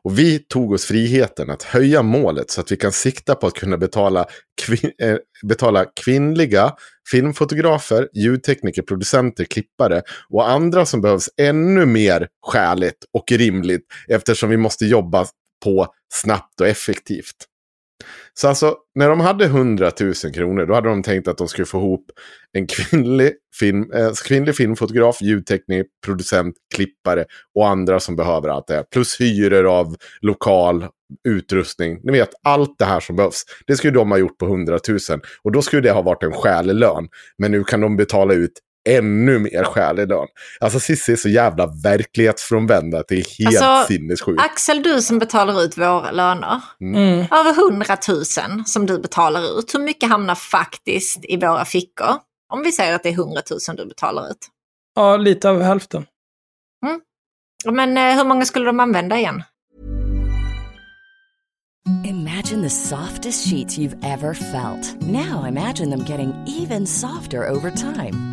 Och vi tog oss friheten att höja målet så att vi kan sikta på att kunna betala, kvin- äh, betala kvinnliga filmfotografer, ljudtekniker, producenter, klippare och andra som behövs ännu mer skäligt och rimligt eftersom vi måste jobba på snabbt och effektivt. Så alltså, när de hade 100 000 kronor, då hade de tänkt att de skulle få ihop en kvinnlig, film, eh, kvinnlig filmfotograf, ljudtekniker, producent, klippare och andra som behöver allt det här. Plus hyror av lokal, utrustning. Ni vet, allt det här som behövs. Det skulle de ha gjort på 100 000. Och då skulle det ha varit en skälig lön. Men nu kan de betala ut ännu mer skälig lön. Alltså Cissi är så jävla verklighetsfrånvänd att det är helt Alltså, sinnessjukt. Axel, du som betalar ut våra löner, Mm. över 100 000 som du betalar ut, hur mycket hamnar faktiskt i våra fickor? Om vi säger att det är 100 000 du betalar ut. Ja, lite över hälften. Men eh, hur många skulle de använda igen? Imagine the softest sheets you've ever felt. Now imagine them getting even softer over time.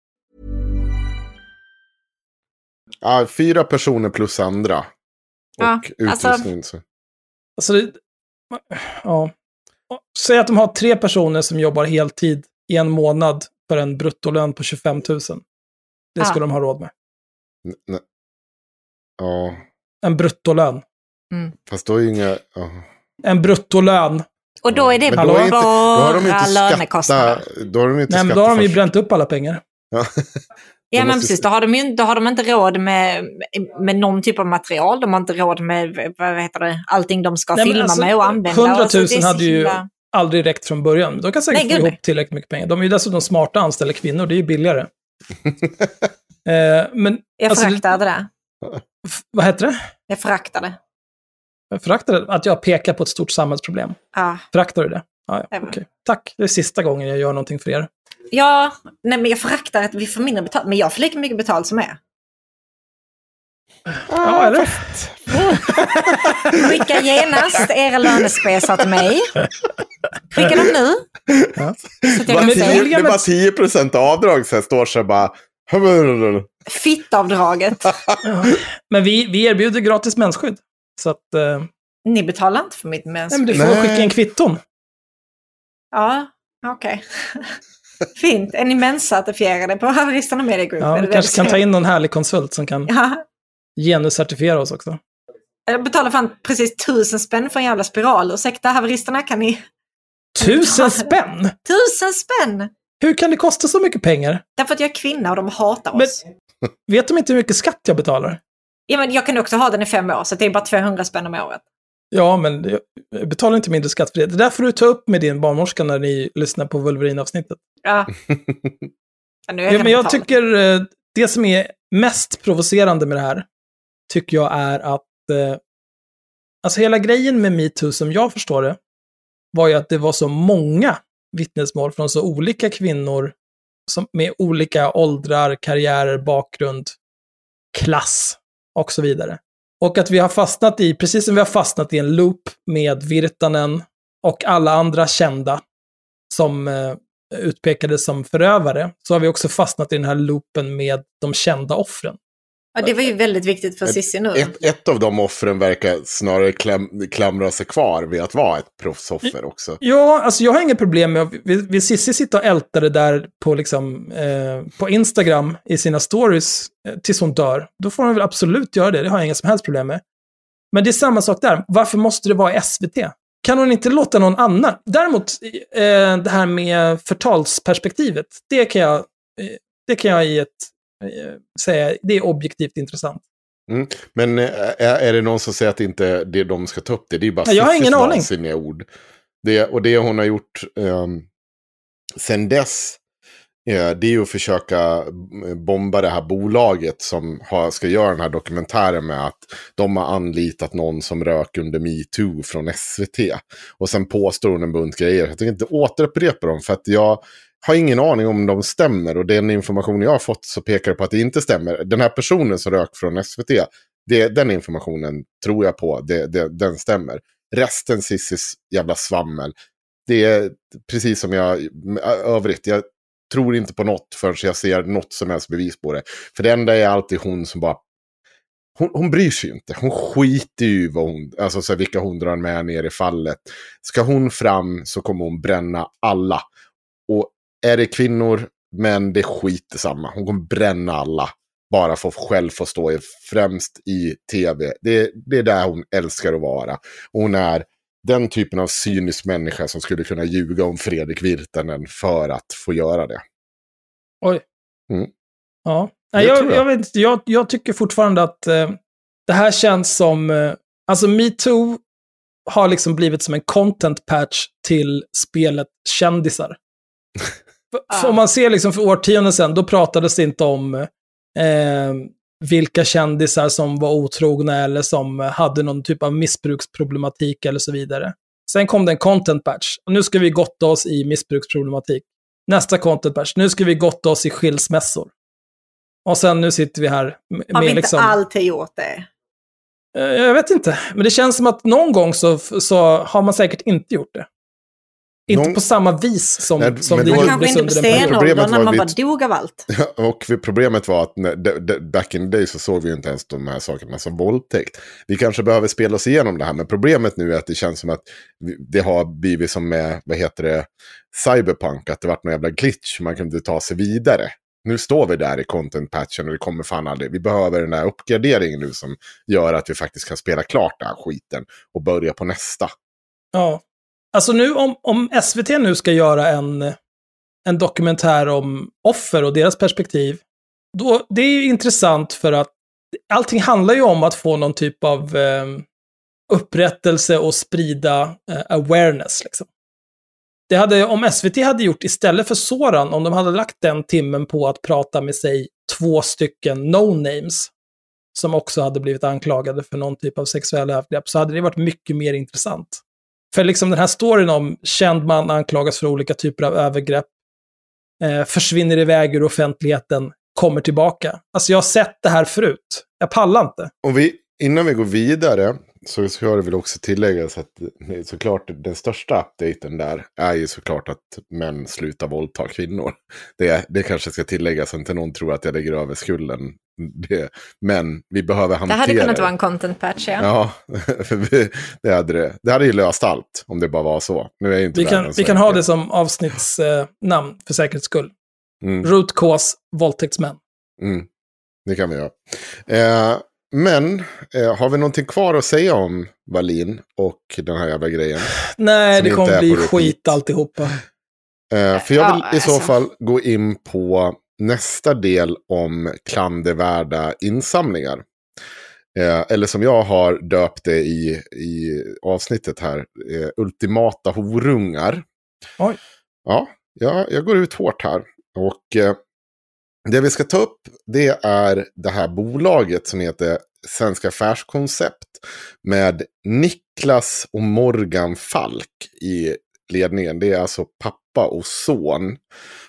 Ja, fyra personer plus andra. Och Ja, alltså- utrustning. så. Alltså, det, ja. Säg att de har tre personer som jobbar heltid i en månad för en bruttolön på 25 000. Det Ja. skulle de ha råd med. N- Ja, En bruttolön. fast då är ju inga... Ja. En bruttolön. Och då är det Men då, är inte, då har de bara inte lönekostnader. skatta, då har de inte Nej, men då har de ju bränt upp alla pengar. Ja. Ja, men precis. Då har, de ju, då har de inte råd med, med någon typ av material. De har inte råd med vad heter det, allting de ska Nej, filma alltså, med och använda. 100 000 Alltså, det hade ju himla- aldrig räckt från början. De kan säkert Nej, få ihop tillräckligt mycket pengar. De är ju dessutom smarta att anställa kvinnor, det är ju billigare. eh, men, Jag alltså, föraktar det där. vad heter det? Jag föraktar det. Jag föraktar att jag pekar på ett stort samhällsproblem. Ja, Föraktar du det? Ja, ja, okej. Tack, det är sista gången jag gör någonting för er. ja nej, men jag föraktar att vi får mindre betalt. Men jag får lika mycket betalt som er. Ja, eller? Skicka genast era lönespesar till mig. Skicka dem nu. Ja. Så att jag kan Det säga är det är bara 10 procent avdrag, så här står så bara... fittavdraget. Ja. Men vi, vi erbjuder gratis mensskydd. Så att, eh, Ni betalar inte för mitt nej, men du får Nej. skicka in kvitton. Ja, okej. Fint. Är ni menscertifierade på Haveristerna Media Group? Ja, vi kanske kan ta in någon härlig konsult som kan Ja, genuscertifiera oss också. jag betalar fan precis tusen spänn för en jävla spiral. Ursäkta haveristerna, kan ni... Tusen spänn! Tusen spänn! Hur kan det kosta så mycket pengar? Därför att jag är kvinna och de hatar Men- oss. Vet de inte hur mycket skatt jag betalar? Ja, men jag kan också ha den i fem år, så det är bara 200 spänn om året. Ja, men jag betalar inte mindre skatt för det. Det där får du ta upp med din barnmorska när ni lyssnar på Wolverine-avsnittet. Ja. ja nu är Ja, men jag tycker eh, det som är mest provocerande med det här, tycker jag är att, eh, alltså hela grejen med metoo som jag förstår det, var ju att det var så många vittnesmål från så olika kvinnor som, med olika åldrar, karriärer, bakgrund, klass och så vidare. Och att vi har fastnat i, precis som vi har fastnat i en loop med Virtanen och alla andra kända som eh, utpekades som förövare, så har vi också fastnat i den här loopen med de kända offren. Ja, det var ju väldigt viktigt för Cissi nu. Ett, ett av de offren verkar snarare kläm, klamra sig kvar vid att vara ett proffsoffer också. Ja, alltså jag har inget problem med att vill, Cissi sitta och älta det där på, liksom, eh, på Instagram i sina stories eh, tills hon dör. Då får hon väl absolut göra det, det har jag inga som helst problem med. Men det är samma sak där, varför måste det vara SVT? Kan hon inte låta någon annan? Däremot, eh, det här med förtalsperspektivet, det kan jag, eh, det kan jag i ett, säga, det är objektivt intressant. Men eh, är, är det någon som säger att inte det de ska ta upp det? Det är bara Ja, jag har ingen aning. ord. Det, och det hon har gjort um, sen dess, eh, det är ju att försöka eh, bomba det här bolaget som har, ska göra den här dokumentären med att de har anlitat någon som rök under metoo från SVT. Och sen påstår hon en bunt grejer. Jag tänker inte återupprepa dem för att jag har ingen aning om de stämmer. Och den information jag har fått så pekar det på att det inte stämmer. Den här personen som rök från SVT, det, den informationen tror jag på, det, det, den stämmer. Resten Cissis jävla svammel. Det är precis som jag, övrigt, jag tror inte på något förrän jag ser något som helst bevis på det. För det enda är alltid hon som bara hon, hon bryr sig ju inte. Hon skiter ju i vad hon, alltså så här, vilka hon drar med ner i fallet. Ska hon fram så kommer hon bränna alla. Är det kvinnor, men det skiter samma. Hon kommer bränna alla. Bara för att själv få stå i, främst i tv. Det, det är där hon älskar att vara. Hon är den typen av cynisk människa som skulle kunna ljuga om Fredrik Virtanen för att få göra det. Oj. Mm. Ja. Nej, jag, jag. jag, vet, inte, jag, jag tycker fortfarande att eh, det här känns som... Eh, alltså metoo har liksom blivit som en content patch till spelet kändisar. För- om man ser liksom för årtionden sedan, då pratades det inte om eh, vilka kändisar som var otrogna eller som hade någon typ av missbruksproblematik eller så vidare. Sen kom det en content patch. Och nu ska vi gotta oss i missbruksproblematik. Nästa content patch. Nu ska vi gotta oss i skilsmässor. Och sen nu sitter vi här med, Har vi inte liksom... alltid gjort det? Eh, Jag vet inte, men det känns som att någon gång så, så har man säkert inte gjort det. Inte Någon- på samma vis som, Nej, som inte på under den perioden. Problemet när man vi- bara dog av allt. Och vi- problemet var att när, de, de, back in the day så såg vi ju inte ens de här sakerna som våldtäkt. Vi kanske behöver spela oss igenom det här, men problemet nu är att det känns som att vi- det har blivit som med, vad heter det, cyberpunk, att det varit någon jävla glitch, man kunde ta sig vidare. Nu står vi där i content-patchen och det kommer fan aldrig. Vi behöver den där uppgraderingen nu som gör att vi faktiskt kan spela klart den här skiten och börja på nästa. Ja. Alltså nu om, om SVT nu ska göra en, en dokumentär om offer och deras perspektiv, då, det är ju intressant för att allting handlar ju om att få någon typ av eh, upprättelse och sprida eh, awareness. Liksom. Det hade, om SVT hade gjort istället för Soran, om de hade lagt den timmen på att prata med sig två stycken no-names, som också hade blivit anklagade för någon typ av sexuella övergrepp, så hade det varit mycket mer intressant. För liksom den här storyn om känd man anklagas för olika typer av övergrepp, eh, försvinner iväg ur offentligheten, kommer tillbaka. Alltså jag har sett det här förut. Jag pallar inte. Och vi, innan vi går vidare så ska det väl också tilläggas att såklart den största updaten där är ju såklart att män slutar våldta kvinnor. Det, det kanske ska tilläggas så att inte någon tror att jag lägger över skulden. Det, men vi behöver hantera Det hade kunnat vara en content patch, ja. Ja, vi, det, hade det. det hade ju löst allt om det bara var så. Nu är inte Vi kan, vi kan ha det som avsnittsnamn eh, för säkerhets skull. Mm. Root cause våldtäktsmän. Mm, det kan vi göra. Eh, men eh, har vi någonting kvar att säga om Wallin och den här jävla grejen? Nej, det kommer bli skit alltihopa. Eh, för jag vill Ja, i så alltså. fall gå in på nästa del om klandervärda insamlingar. Eh, eller som jag har döpt det i, i avsnittet här, eh, ultimata horungar. Oj. Ja, ja, jag går ut hårt här. Och eh, det vi ska ta upp det är det här bolaget som heter Svenska Affärskoncept med Niklas och Morgan Falk i ledningen. Det är alltså pappa och son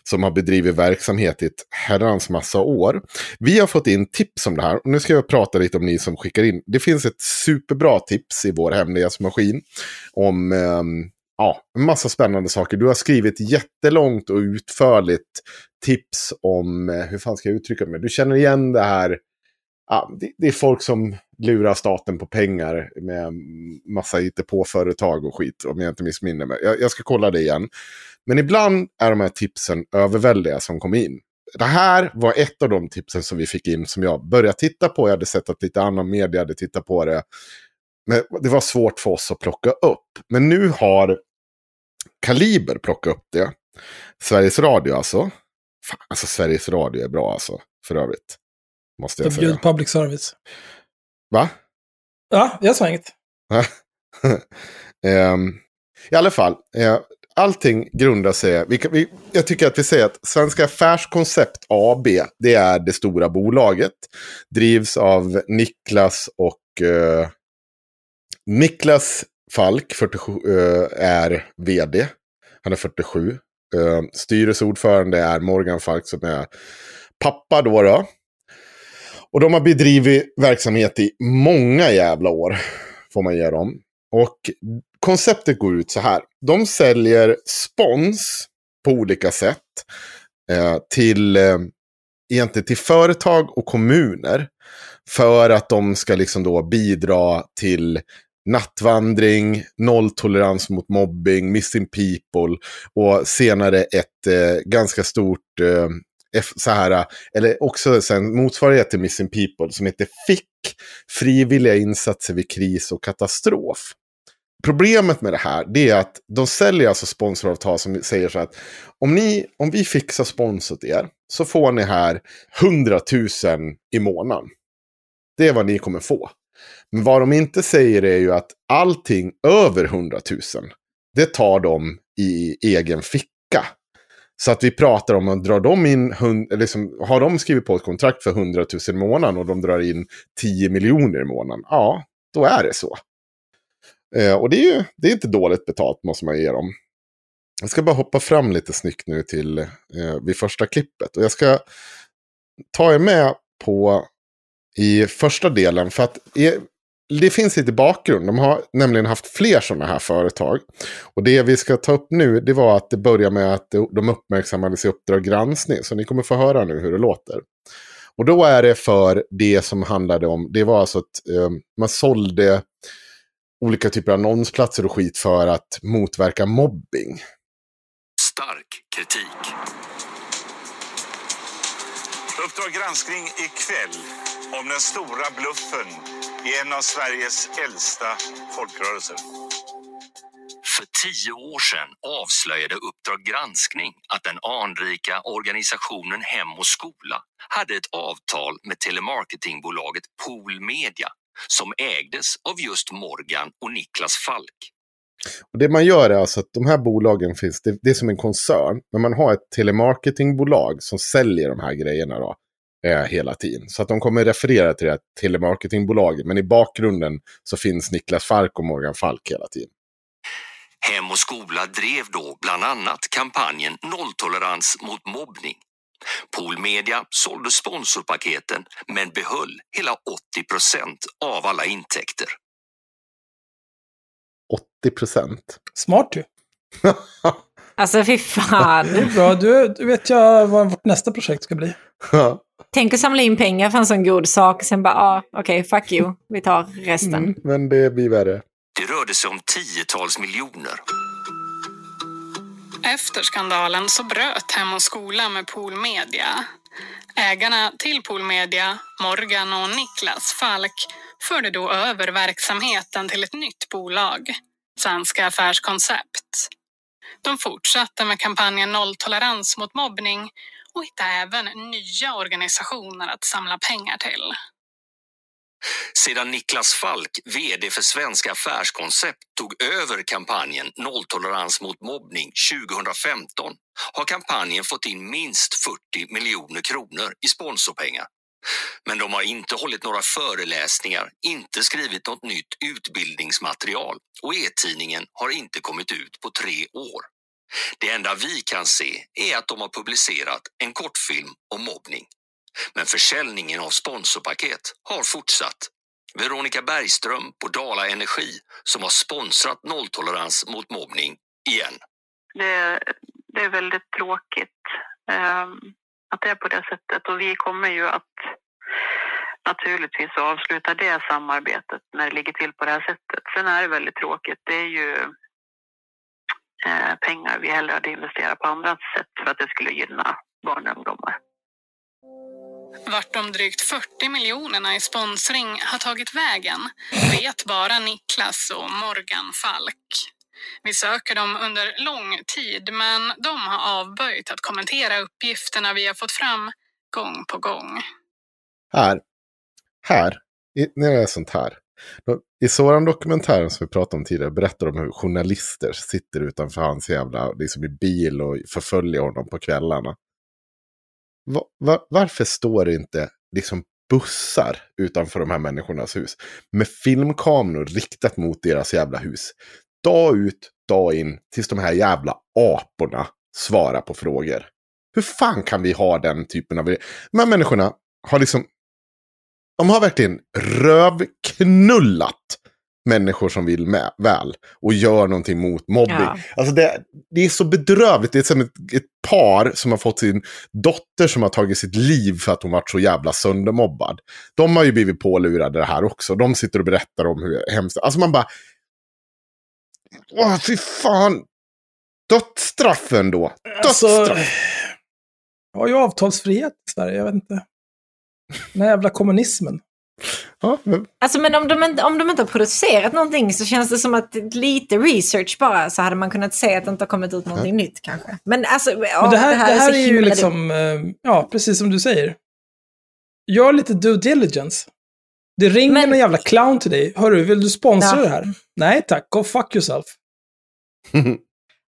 som har bedrivit verksamhet i ett herrans massa år. Vi har fått in tips om det här. Och nu ska jag prata lite om ni som skickar in. Det finns ett superbra tips i vår hemlighetsmaskin om eh, ja, en massa spännande saker. Du har skrivit jättelångt och utförligt tips om, eh, hur fan ska jag uttrycka mig? Du känner igen det här, ja, det, det är folk som lurar staten på pengar med massa IT-på-företag och skit, om jag inte missminner mig. Jag, jag ska kolla det igen. Men ibland är de här tipsen överväldiga som kom in. Det här var ett av de tipsen som vi fick in som jag började titta på. Jag hade sett att lite annan media hade tittat på det. Men det var svårt för oss att plocka upp. Men nu har Kaliber plockat upp det. Sveriges Radio alltså. Fan, alltså Sveriges Radio är bra alltså, för övrigt. Måste jag säga. Public service. Va? Ja, jag sa inget. Ehm, I alla fall, eh, allting grundar sig... Vi, vi, jag tycker att vi säger att Svenska Affärskoncept AB, det är det stora bolaget. Drivs av Niklas och... Eh, Niklas Falk, 47, eh, är vd. Han är 47. Eh, styrelseordförande är Morgan Falk som är pappa då. då. Och de har bedrivit verksamhet i många jävla år, får man ge dem. Och konceptet går ut så här. De säljer spons på olika sätt eh, till, eh, egentligen till företag och kommuner. För att de ska liksom då bidra till nattvandring, nolltolerans mot mobbing, missing people och senare ett eh, ganska stort eh, så här, eller också sen motsvarighet till Missing People som heter Fick, Frivilliga insatser vid kris och katastrof. Problemet med det här det är att de säljer alltså sponsoravtal som säger så att om, ni, om vi fixar spons åt er så får ni här 100 000 i månaden. Det är vad ni kommer få. Men vad de inte säger är ju att allting över 100 000, det tar de i egen ficka. Så att vi pratar om att drar de in, liksom, har de skrivit på ett kontrakt för 100 000 i månaden och de drar in 10 miljoner i månaden, ja, då är det så. Eh, och det är ju det är inte dåligt betalt måste man ge dem. Jag ska bara hoppa fram lite snyggt nu till eh, vid första klippet. Och jag ska ta er med på i första delen. För att det finns lite bakgrund. De har nämligen haft fler sådana här företag. Och det vi ska ta upp nu det var att det börjar med att de uppmärksammades i Uppdrag granskning. Så ni kommer få höra nu hur det låter. Och då är det för det som handlade om, det var alltså att eh, man sålde olika typer av annonsplatser och skit för att motverka mobbing. Stark kritik. Uppdrag granskning ikväll om den stora bluffen i en av Sveriges äldsta folkrörelser. För tio år sedan avslöjade Uppdrag granskning att den anrika organisationen Hem och skola hade ett avtal med telemarketingbolaget Pool Media som ägdes av just Morgan och Niklas Falk. Och det man gör är alltså att de här bolagen finns, det, det är som en koncern, men man har ett telemarketingbolag som säljer de här grejerna då, eh, hela tiden. Så att de kommer referera till det här telemarketingbolaget, men i bakgrunden så finns Niklas Falk och Morgan Falk hela tiden. Hem och skola drev då bland annat kampanjen Nolltolerans mot mobbning. Pool Media sålde sponsorpaketen men behöll hela 80 procent av alla intäkter. 80 procent. Smart ju. Alltså fy fan. Det är bra, du, du vet jag vad vårt nästa projekt ska bli. Tänk att samla in pengar för en sån god sak. Sen bara, ah, okej, fuck you. Vi tar resten. Mm, men det blir värre. Det rörde sig om tiotals miljoner. Efter skandalen så bröt Hem och skola med Pool Media. Ägarna till Pool Media, Morgan och Niklas Falk, förde då över verksamheten till ett nytt bolag, Svenska Affärskoncept. De fortsatte med kampanjen Nolltolerans mot mobbning och hittade även nya organisationer att samla pengar till. Sedan Niklas Falk, vd för Svenska Affärskoncept, tog över kampanjen Nolltolerans mot mobbning 2015 har kampanjen fått in minst 40 miljoner kronor i sponsorpengar. Men de har inte hållit några föreläsningar, inte skrivit något nytt utbildningsmaterial och e-tidningen har inte kommit ut på tre år. Det enda vi kan se är att de har publicerat en kortfilm om mobbning. Men försäljningen av sponsorpaket har fortsatt. Veronica Bergström på Dala Energi som har sponsrat nolltolerans mot mobbning igen. Det, det är väldigt tråkigt ehm, att det är på det sättet och vi kommer ju att naturligtvis avsluta det samarbetet när det ligger till på det här sättet. Sen är det väldigt tråkigt. Det är ju eh, pengar vi hellre hade investerat på andra sätt för att det skulle gynna barn och ungdomar. Vart de drygt 40 miljonerna i sponsring har tagit vägen vet bara Niklas och Morgan Falk. Vi söker dem under lång tid, men de har avböjt att kommentera uppgifterna vi har fått fram gång på gång. Här, här, i, när det är sånt här. I sådan dokumentären som vi pratade om tidigare berättar de hur journalister sitter utanför hans jävla liksom i bil och förföljer honom på kvällarna. Var, var, varför står det inte liksom bussar utanför de här människornas hus med filmkameror riktat mot deras jävla hus? Dag ut, dag in, tills de här jävla aporna svarar på frågor. Hur fan kan vi ha den typen av... De här människorna har liksom... De har verkligen rövknullat människor som vill med, väl och gör någonting mot mobbing. Ja. Alltså det, det är så bedrövligt. Det är som ett, ett par som har fått sin dotter som har tagit sitt liv för att hon varit så jävla söndermobbad. De har ju blivit pålurade det här också. De sitter och berättar om hur hemskt... Alltså man bara... Åh, fy fan! Dödsstraffen då. Alltså, Dödsstraff. har ju avtalsfrihet i Sverige, jag vet inte. Den här jävla kommunismen. Ja, men, Alltså men om de, inte- om de inte har producerat någonting så känns det som att lite research bara så hade man kunnat se att det inte har kommit ut någonting nytt kanske. Men alltså, ja, Men det här, det här, så är ju himla dumt. liksom, eh, ja, precis som du säger. Gör lite due diligence. Det ringer Men- en jävla clown till dig. Hörru, vill du sponsra Ja. det här? Nej tack, go fuck yourself.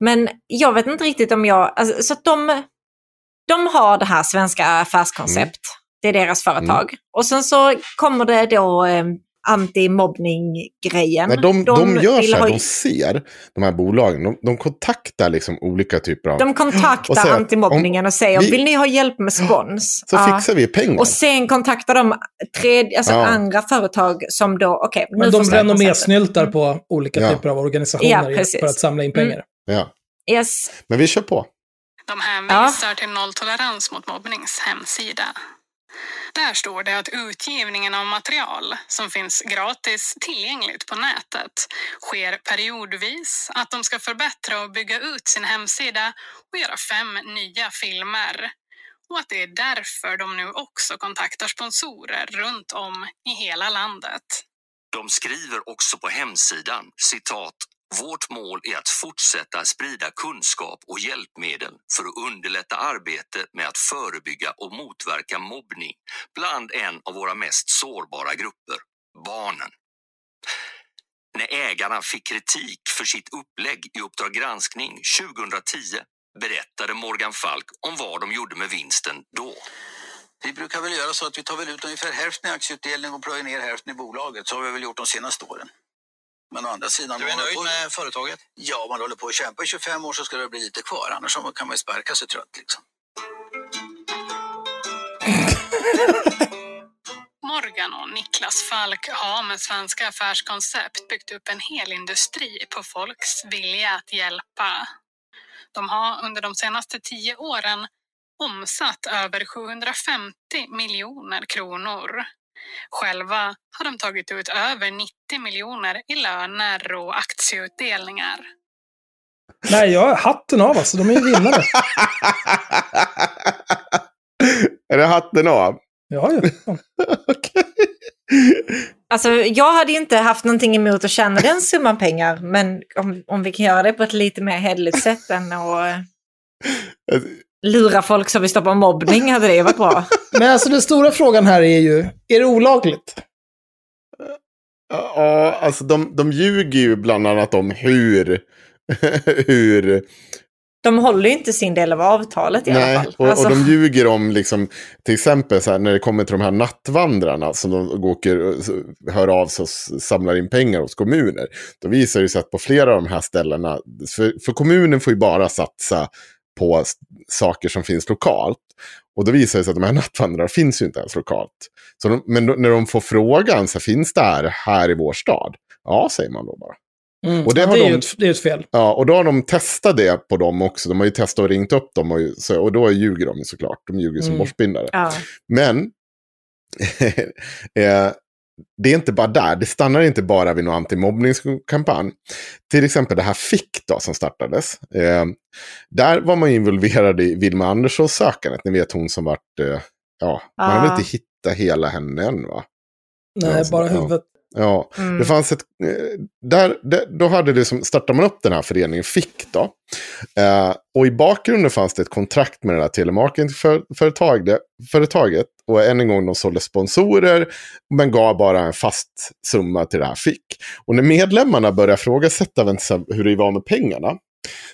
Men jag vet inte riktigt om jag... Alltså, så att de, de har det här svenska affärskoncept. Det är deras företag. Och sen så kommer det då eh, anti-mobbning-grejen. Nej, de, de, gör så här, ha- de ser de här bolagen, de, de kontaktar liksom olika typer av... De kontaktar Och säger, antimobbningen om och säger, vi- vill ni ha hjälp med spons? så Ja. fixar vi pengar. Och sen kontaktar de tredje, alltså Ja. andra företag som då, okej, nu Men de renommésnyltar på olika Ja. typer av organisationer Ja, för att samla in pengar. Ja. Yes. Men vi kör på. De hänvisar till Nolltolerans mot mobbnings hemsida. Där står det att utgivningen av material som finns gratis tillgängligt på nätet sker periodvis, att de ska förbättra och bygga ut sin hemsida och göra fem nya filmer. Och att det är därför de nu också kontaktar sponsorer runt om i hela landet. De skriver också på hemsidan, citat, vårt mål är att fortsätta sprida kunskap och hjälpmedel för att underlätta arbetet med att förebygga och motverka mobbning bland en av våra mest sårbara grupper, barnen. När ägarna fick kritik för sitt upplägg i Uppdrag granskning 2010 berättade Morgan Falk om vad de gjorde med vinsten då. Vi brukar väl göra så att vi tar väl ut ungefär hälften i aktieutdelning och plöjer ner hälften i bolaget. Så har vi väl gjort de senaste åren. Men å andra sidan... Du är nöjd på- med företaget? Ja, man håller på att kämpa i 25 år så ska det bli lite kvar. Annars kan man ju sparka sig trött liksom. Morgan och Niklas Falk har med svenska affärskoncept byggt upp en hel industri på folks vilja att hjälpa. De har under de senaste tio åren omsatt över 750 miljoner kronor. Själva har de tagit ut över 90 miljoner i löner och aktieutdelningar. Nej, jag hatten av alltså. De är ju vinnare. Är det hatten av? Ja, ja. Alltså, jag hade ju inte haft någonting emot att tjäna den summan pengar, men om, om vi kan göra det på ett lite mer hederligt sätt än att lura folk som vill stoppa mobbning hade det varit bra. Men alltså den stora frågan här är ju, är det olagligt? Ja, alltså de, de ljuger ju bland annat om hur... hur De håller ju inte sin del av avtalet i alla nej, fall. och, Alltså, och de ljuger om, liksom, till exempel så här, när det kommer till de här nattvandrarna som de åker, hör av sig och samlar in pengar hos kommuner. Då visar det sig att på flera av de här ställena, för, för kommunen får ju bara satsa på saker som finns lokalt. Och då visar det sig att de här nattvandrarna finns ju inte ens lokalt. Så de, men då, när de får frågan, så finns det här, här i vår stad? Ja, säger man då bara. Mm. Och det ja, har det, är de- ju ett, det är ett fel. Ja, och då har de testat det på dem också. De har ju testat och ringt upp dem och, så, och då ljuger de ju såklart. De ljuger som Mm. borstbindare. ja. Men eh, det är inte bara där. Det stannar inte bara vid någon antimobbningskampanj. Till exempel det här FIK då, som startades. Eh, där var man ju involverad i Vilma Anderssons-sökandet. Ni vet hon som vart... Eh, ja, man har väl Ah. inte hittat hela henne än va? Nej, Ja, så- bara huvudet. Ja, Mm. det fanns ett... eh, Där, där, då hade det som, startade man upp den här föreningen FIK då. Eh, och i bakgrunden fanns det ett kontrakt med det här telemarketingföretaget. Företaget, och än en gång de sålde sponsorer, men gav bara en fast summa till det här FIK. Och när medlemmarna började ifrågasätta hur det var med pengarna,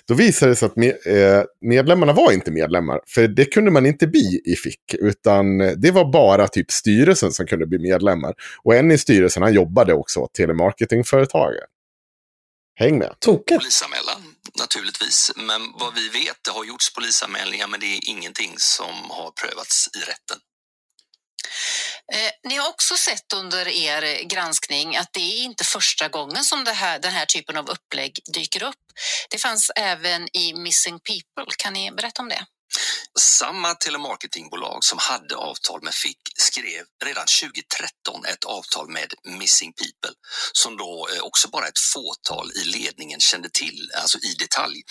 då visade det sig att eh, medlemmarna var inte medlemmar. För det kunde man inte bli i FIK. Utan det var bara typ styrelsen som kunde bli medlemmar. Och en i styrelsen han jobbade också åt telemarketingföretaget. Häng med. Tokigt. Polisanmälan, naturligtvis. Men vad vi vet, det har gjorts polisanmälningar men det är ingenting som har prövats i rätten. Eh, ni har också sett under er granskning att det är inte första gången som det här, den här typen av upplägg dyker upp. Det fanns även i Missing People. Kan ni berätta om det? Samma telemarketingbolag som hade avtal med Fick skrev redan 2013 ett avtal med Missing People som då eh, också bara ett fåtal i ledningen kände till, alltså i detalj.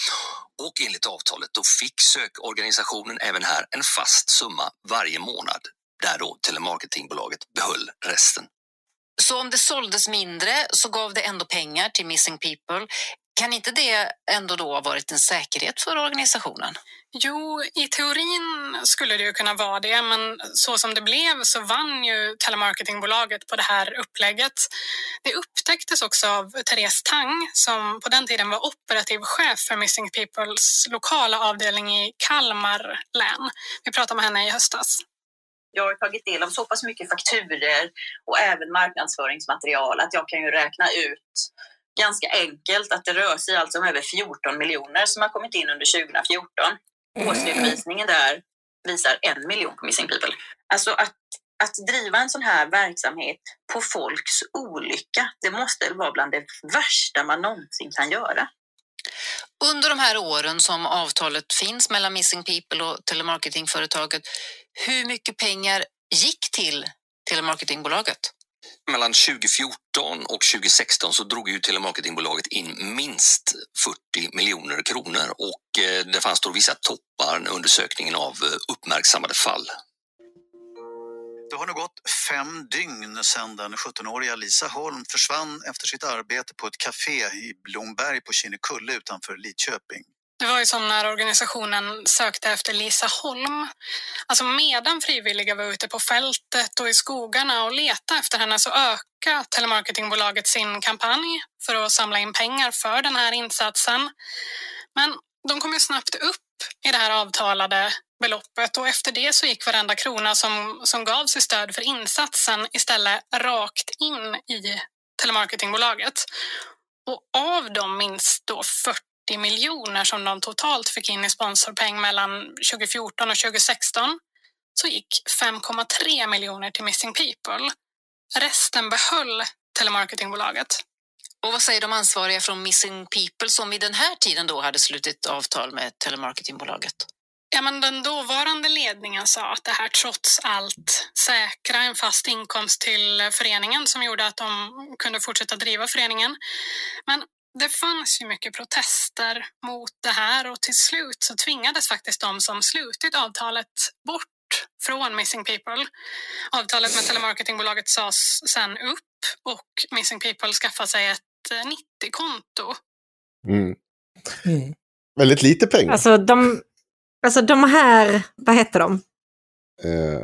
Och enligt avtalet då fick sökorganisationen även här en fast summa varje månad där då telemarketingbolaget behöll resten. Så om det såldes mindre så gav det ändå pengar till Missing People. Kan inte det ändå då ha varit en säkerhet för organisationen? Jo, i teorin skulle det ju kunna vara det, men så som det blev så vann ju telemarketingbolaget på det här upplägget. Det upptäcktes också av Therese Tang som på den tiden var operativ chef för Missing Peoples lokala avdelning i Kalmar län. Vi pratade med henne i höstas. Jag har tagit del av så pass mycket fakturer och även marknadsföringsmaterial att jag kan ju räkna ut ganska enkelt att det rör sig alltså om över 14 miljoner som har kommit in under 2014. Årsredovisningen där visar en miljon på Missing People. Alltså att, att driva en sån här verksamhet på folks olycka, det måste vara bland det värsta man någonsin kan göra. Under de här åren som avtalet finns mellan Missing People och telemarketingföretaget, hur mycket pengar gick till telemarketingbolaget? Mellan 2014 och 2016 så drog ju telemarketingbolaget in minst 40 miljoner kronor och eh, det fanns då vissa toppar under undersökningen av eh, uppmärksammade fall. Det har nu gått fem dygn sedan den 17-åriga Lisa Holm försvann efter sitt arbete på ett café i Blomberg på Kinnekulle utanför Lidköping. Det var ju som när organisationen sökte efter Lisa Holm. Alltså medan frivilliga var ute på fältet och i skogarna och letade efter henne så ökade telemarketingbolaget sin kampanj för att samla in pengar för den här insatsen. Men de kom ju snabbt upp i det här avtalade beloppet och efter det så gick varenda krona som, som gavs i stöd för insatsen istället rakt in i telemarketingbolaget. Och av dem minst då 40 miljoner som de totalt fick in i sponsorpeng mellan 2014 och 2016 så gick 5,3 miljoner till Missing People. Resten behöll telemarketingbolaget. Och vad säger de ansvariga från Missing People som vid den här tiden då hade slutit avtal med telemarketingbolaget? Ja, men den dåvarande ledningen sa att det här trots allt säkra en fast inkomst till föreningen som gjorde att de kunde fortsätta driva föreningen. Men det fanns ju mycket protester mot det här och till slut så tvingades faktiskt de som slutit avtalet bort från Missing People. Avtalet med telemarketingbolaget sades sen upp och Missing People skaffade sig ett 90-konto. Mm. Väldigt lite pengar. Alltså de, alltså de här, vad heter de? Eh,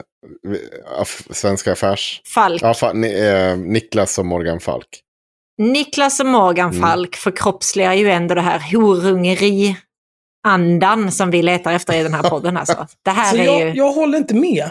aff- Svenska Affärs... Falk. Ja, fa, ni, eh, Niklas och Morgan Falk. Niklas och Morgan Mm. Falk förkroppsligar ju ändå det här horungeri-andan som vi letar efter i den här podden. Alltså. Det här Så är jag, ju... jag håller inte med.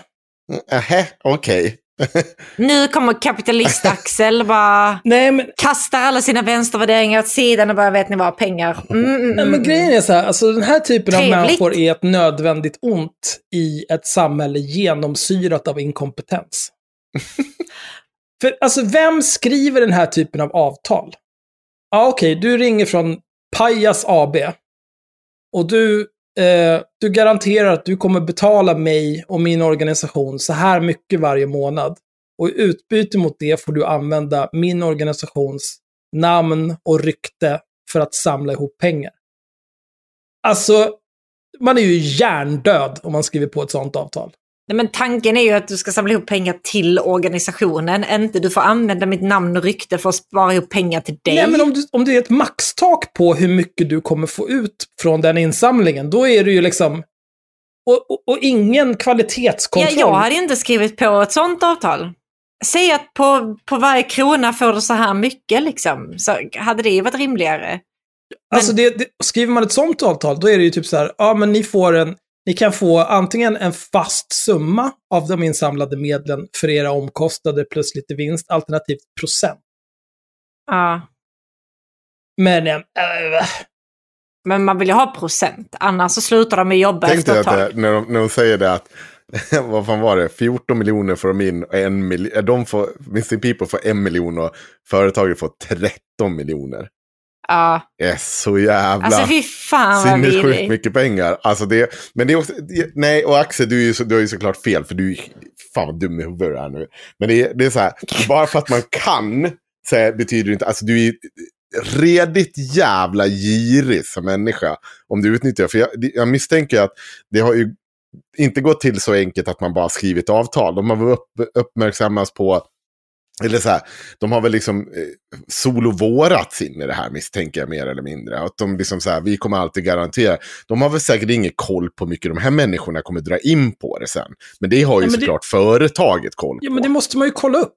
Nähä, okej. Nu kommer kapitalist-Axel bara Nej, men... kastar alla sina vänstervärderingar åt sidan och bara vet ni vad, pengar. Mm, mm, Nej, mm. men grejen är så här, alltså den här typen av Trevligt. människor är ett nödvändigt ont i ett samhälle genomsyrat av inkompetens. För alltså, vem skriver den här typen av avtal? Ja, okej, du ringer från Pajas AB. Och du, eh, du garanterar att du kommer betala mig och min organisation så här mycket varje månad. Och i utbyte mot det får du använda min organisations namn och rykte för att samla ihop pengar. Alltså, man är ju hjärndöd om man skriver på ett sånt avtal. Nej, men tanken är ju att du ska samla ihop pengar till organisationen, inte du får använda mitt namn och rykte för att spara ihop pengar till dig. Nej, men om, du, om det är ett maxtak på hur mycket du kommer få ut från den insamlingen, då är det ju liksom... Och, och, och ingen ja, kvalitetskontroll. jag hade inte skrivit på ett sånt avtal. Säg att på, på varje krona får du så här mycket liksom. Så hade det varit rimligare. Alltså det, det, skriver man ett sånt avtal, då är det ju typ så här, ja men ni får en, ni kan få antingen en fast summa av de insamlade medlen för era omkostnader plus lite vinst, alternativt procent. Ja. Men, äh, Men man vill ju ha procent, annars så slutar de med jobba Tänk efter ett att tag. det, när, de, när de säger det att, vad fan var det, 14 miljoner får de in och en miljon, de får, Missing People får en miljon och företaget får 13 miljoner. Ja. Är så jävla... Alltså fy fan vad vidrigt. mycket pengar. Alltså det, men det är också, det, nej, och Axel, du, är ju så, du har ju såklart fel, för du är fan vad dum i huvudet du är nu. Men det, är- det är så här, bara för att man kan, så här, betyder det inte, alltså du är redigt jävla girig som människa. Om du utnyttjar, för jag, jag misstänker att det har ju inte gått till så enkelt att man bara skrivit avtal. De har väl upp, uppmärksammats på eller så här, de har väl liksom eh, solovårats in i det här misstänker jag mer eller mindre. Att de liksom så här, vi kommer alltid garantera. De har väl säkert ingen koll på hur mycket de här människorna kommer dra in på det sen. Men det har ju Ja, men det- såklart företaget koll på. ja men det måste man ju kolla upp.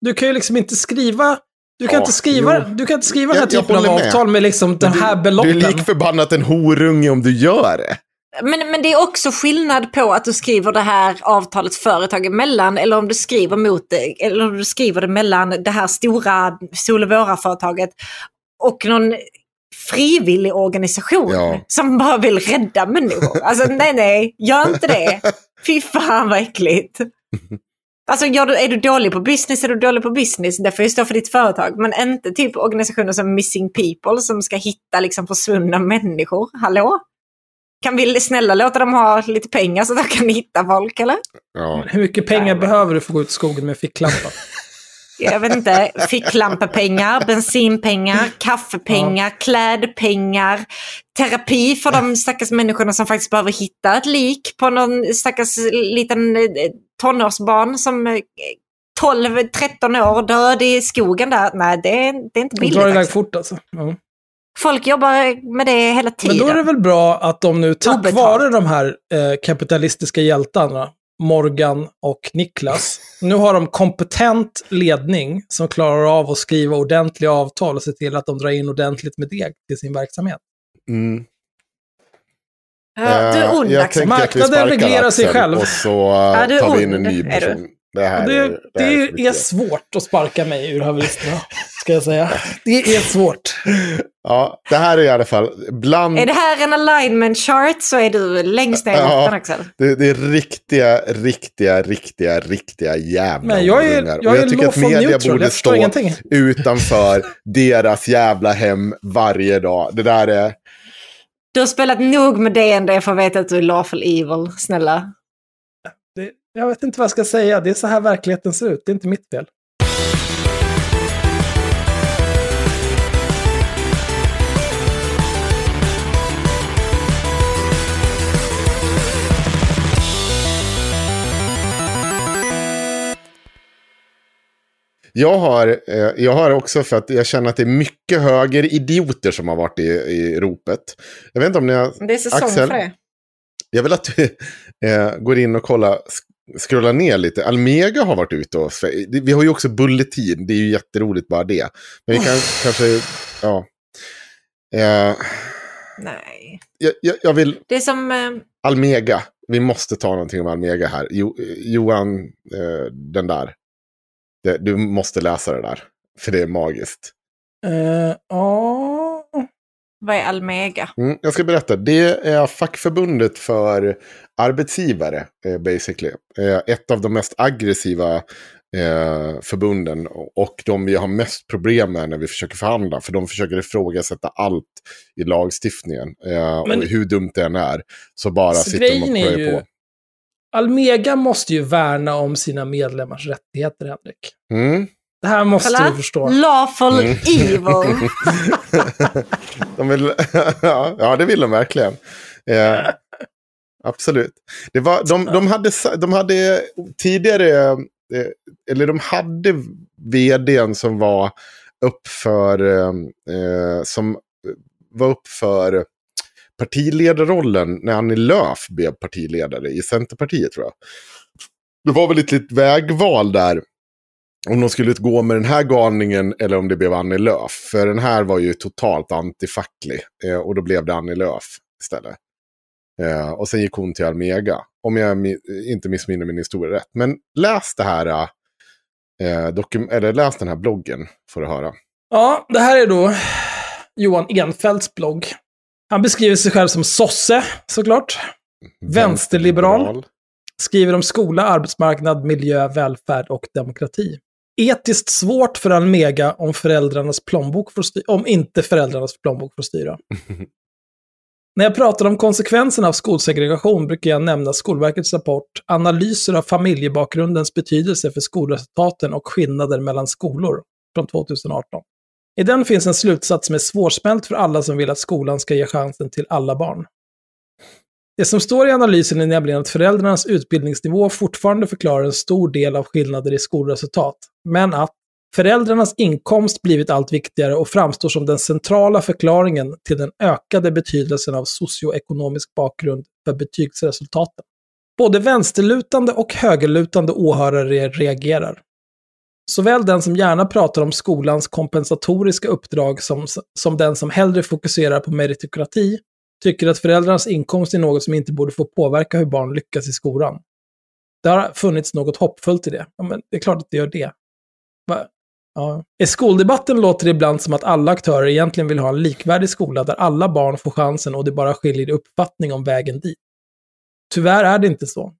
Du kan ju liksom inte skriva, du kan Ja, inte skriva, jo. du kan inte skriva den här Jag- jag typen av med. avtal med liksom den här beloppen. Du är lik förbannat en horunge om du gör det. Men, men det är också skillnad på att du skriver det här avtalet företag emellan eller om du skriver mot det, eller om du skriver det mellan det här stora Sol och Våra-företaget och någon frivillig organisation Ja. som bara vill rädda människor. Alltså nej, nej, gör inte det. Fy fan vad äckligt. Alltså gör du, är du dålig på business är du dålig på business. Det får ju stå för ditt företag. Men inte typ organisationer som Missing People som ska hitta liksom försvunna människor. Hallå? Kan vi snälla låta dem ha lite pengar så att de kan hitta folk eller? Ja. Hur mycket pengar behöver du för att gå ut i skogen med ficklampa? Jag vet inte. Ficklamppengar, bensinpengar, kaffepengar, klädpengar, terapi för de stackars människorna som faktiskt behöver hitta ett lik på någon stackars liten eh, tonårsbarn som eh, 12-13 år död i skogen där. Nej, det är, det är inte De billigt. drar iväg fort alltså. Ja. Folk jobbar med det hela tiden. Men då är det väl bra att de nu, tack Obetalt. vare de här eh, kapitalistiska hjältarna, Morgan och Niklas, nu har de kompetent ledning som klarar av att skriva ordentliga avtal och se till att de drar in ordentligt med deg till sin verksamhet. Mm. Ja, du är Eh, ond jag Axel. Marknaden reglerar sig själv. Och så Ja, tar vi in en ny person. Det här det, är, det, det här är, är, svårt att sparka mig ur haveristerna, ska jag säga. Det är svårt. Ja, det här är i alla fall bland... Är det här en alignment chart så är du längst ner i Ja. mitten Axel. Det, det är riktiga, riktiga, riktiga, riktiga jävla Men jag är- horungar. jag Och är jag tycker att media neutral, borde stå ingenting. utanför deras jävla hem varje dag. Det där är... Du har spelat nog med DND för att veta att du är lawful evil, snälla. Jag vet inte vad jag ska säga. Det är så här verkligheten ser ut. Det är inte mitt fel. Jag har, eh, jag har också för att jag känner att det är mycket högeridioter som har varit i, i ropet. Jag vet inte om ni har... Det är säsong Axel, för det. Jag vill att du eh, går in och kollar, scrollar ner lite. Almega har varit ute och... Vi har ju också Bulletin, det är ju jätteroligt bara det. Men vi kan kanske... Ja. Eh, Nej. jag, jag, jag vill... Det är som... eh, Almega. Vi måste ta någonting om Almega här. Jo, Johan, eh, den där. Det, du måste läsa det där. För det är magiskt. Eh, Ja... Vad är Almega? Mm, jag ska berätta. Det är fackförbundet för arbetsgivare, eh, basically. Eh, ett av de mest aggressiva eh, förbunden och de vi har mest problem med när vi försöker förhandla. För de försöker ifrågasätta allt i lagstiftningen. Men- och hur dumt det än är. Så bara Så sitter de och plöjer ju... på. Almega måste ju värna om sina medlemmars rättigheter, Henrik. Mm. Det här måste Kolla. du förstå. Lawful Mm. evil. de vill, ja, ja, det vill de verkligen. Eh, absolut. Det var, de, de, hade, de hade tidigare, eh, eller de hade vdn som var upp för, eh, eh, som var upp för partiledarrollen när Annie Lööf blev partiledare i Centerpartiet tror jag. Det var väl ett litet vägval där. Om de skulle gå med den här galningen eller om det blev Annie Lööf. För den här var ju totalt antifacklig. Eh, och då blev det Annie Lööf istället. Eh, och sen gick hon till Almega. Om jag mi- inte missminner min historia rätt. Men läs det här. Eh, dokum- eller läs den här bloggen får du höra. Ja, det här är då Johan Enfeldts blogg. Han beskriver sig själv som sosse, såklart. Vänsterliberal. Skriver om skola, arbetsmarknad, miljö, välfärd och demokrati. Etiskt svårt för Almega om, föräldrarnas plånbok får styra, om inte föräldrarnas plånbok får styra. När jag pratar om konsekvenserna av skolsegregation brukar jag nämna Skolverkets rapport Analyser av familjebakgrundens betydelse för skolresultaten och skillnader mellan skolor från 2018. I den finns en slutsats som är svårsmält för alla som vill att skolan ska ge chansen till alla barn. Det som står i analysen är nämligen att föräldrarnas utbildningsnivå fortfarande förklarar en stor del av skillnader i skolresultat, men att föräldrarnas inkomst blivit allt viktigare och framstår som den centrala förklaringen till den ökade betydelsen av socioekonomisk bakgrund för betygsresultaten. Både vänsterlutande och högerlutande åhörare reagerar. Såväl den som gärna pratar om skolans kompensatoriska uppdrag som, som den som hellre fokuserar på meritokrati tycker att föräldrarnas inkomst är något som inte borde få påverka hur barn lyckas i skolan. Det har funnits något hoppfullt i det. Ja, men det är klart att det gör det. Va? Ja. I skoldebatten låter det ibland som att alla aktörer egentligen vill ha en likvärdig skola där alla barn får chansen och det bara skiljer i uppfattning om vägen dit. Tyvärr är det inte så.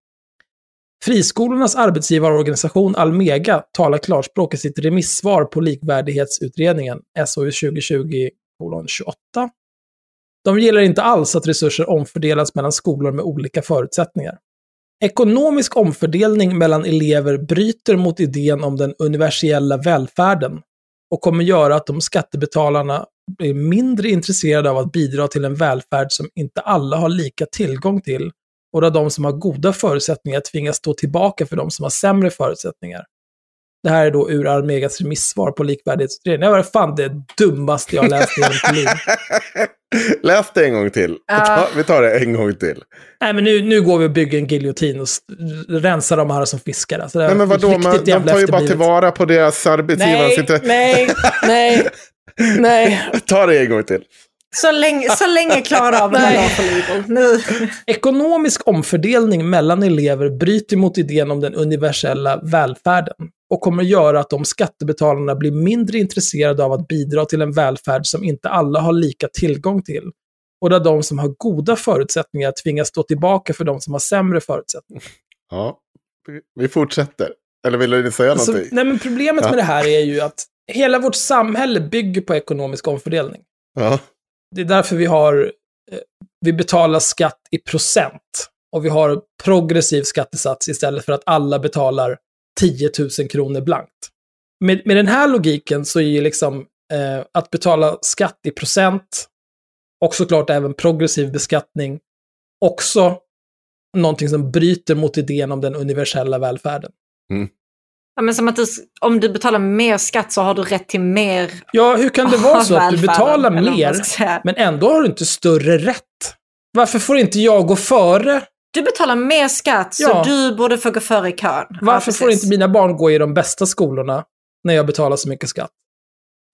Friskolornas arbetsgivarorganisation Almega talar klarspråk i sitt remissvar på likvärdighetsutredningen SOU 2020-28. De gillar inte alls att resurser omfördelas mellan skolor med olika förutsättningar. Ekonomisk omfördelning mellan elever bryter mot idén om den universella välfärden och kommer göra att de skattebetalarna blir mindre intresserade av att bidra till en välfärd som inte alla har lika tillgång till och där de som har goda förutsättningar tvingas stå tillbaka för de som har sämre förutsättningar. Det här är då ur Almegas remissvar på likvärdighetsutredningen. Det var fan det dummaste jag läst i hela mitt liv. Läs det en gång till. Ja. Vi, tar, det en gång till. Nej, men nu, nu går vi och bygger en giljotin och rensar de här som fiskar. Alltså, det är Nej, men vadå, man, de tar ju bara tillvara på deras arbetsgivares intresse. nej, nej, nej. Ta det en gång till. Så länge, så länge klarar av det här Nej. Nu. Ekonomisk omfördelning mellan elever bryter mot idén om den universella välfärden och kommer göra att de skattebetalarna blir mindre intresserade av att bidra till en välfärd som inte alla har lika tillgång till. Och där de som har goda förutsättningar tvingas stå tillbaka för de som har sämre förutsättningar. Ja, vi- fortsätter. Eller vill du säga Alltså, någonting? nej, men problemet Ja. med det här är ju att hela vårt samhälle bygger på ekonomisk omfördelning. Ja. Det är därför vi har, eh, vi betalar skatt i procent. Och vi har progressiv skattesats istället för att alla betalar 10 000 kronor blankt. Med, med den här logiken så är ju liksom eh, att betala skatt i procent och såklart även progressiv beskattning också någonting som bryter mot idén om den universella välfärden. Ja, men som att du, om du betalar mer skatt så har du rätt till mer Ja, hur kan det vara så att du betalar mer, men ändå har du inte större rätt? Varför får inte jag gå före? Du betalar mer skatt Ja. så du borde få gå före i kön. Varför Ja, får inte mina barn gå i de bästa skolorna när jag betalar så mycket skatt?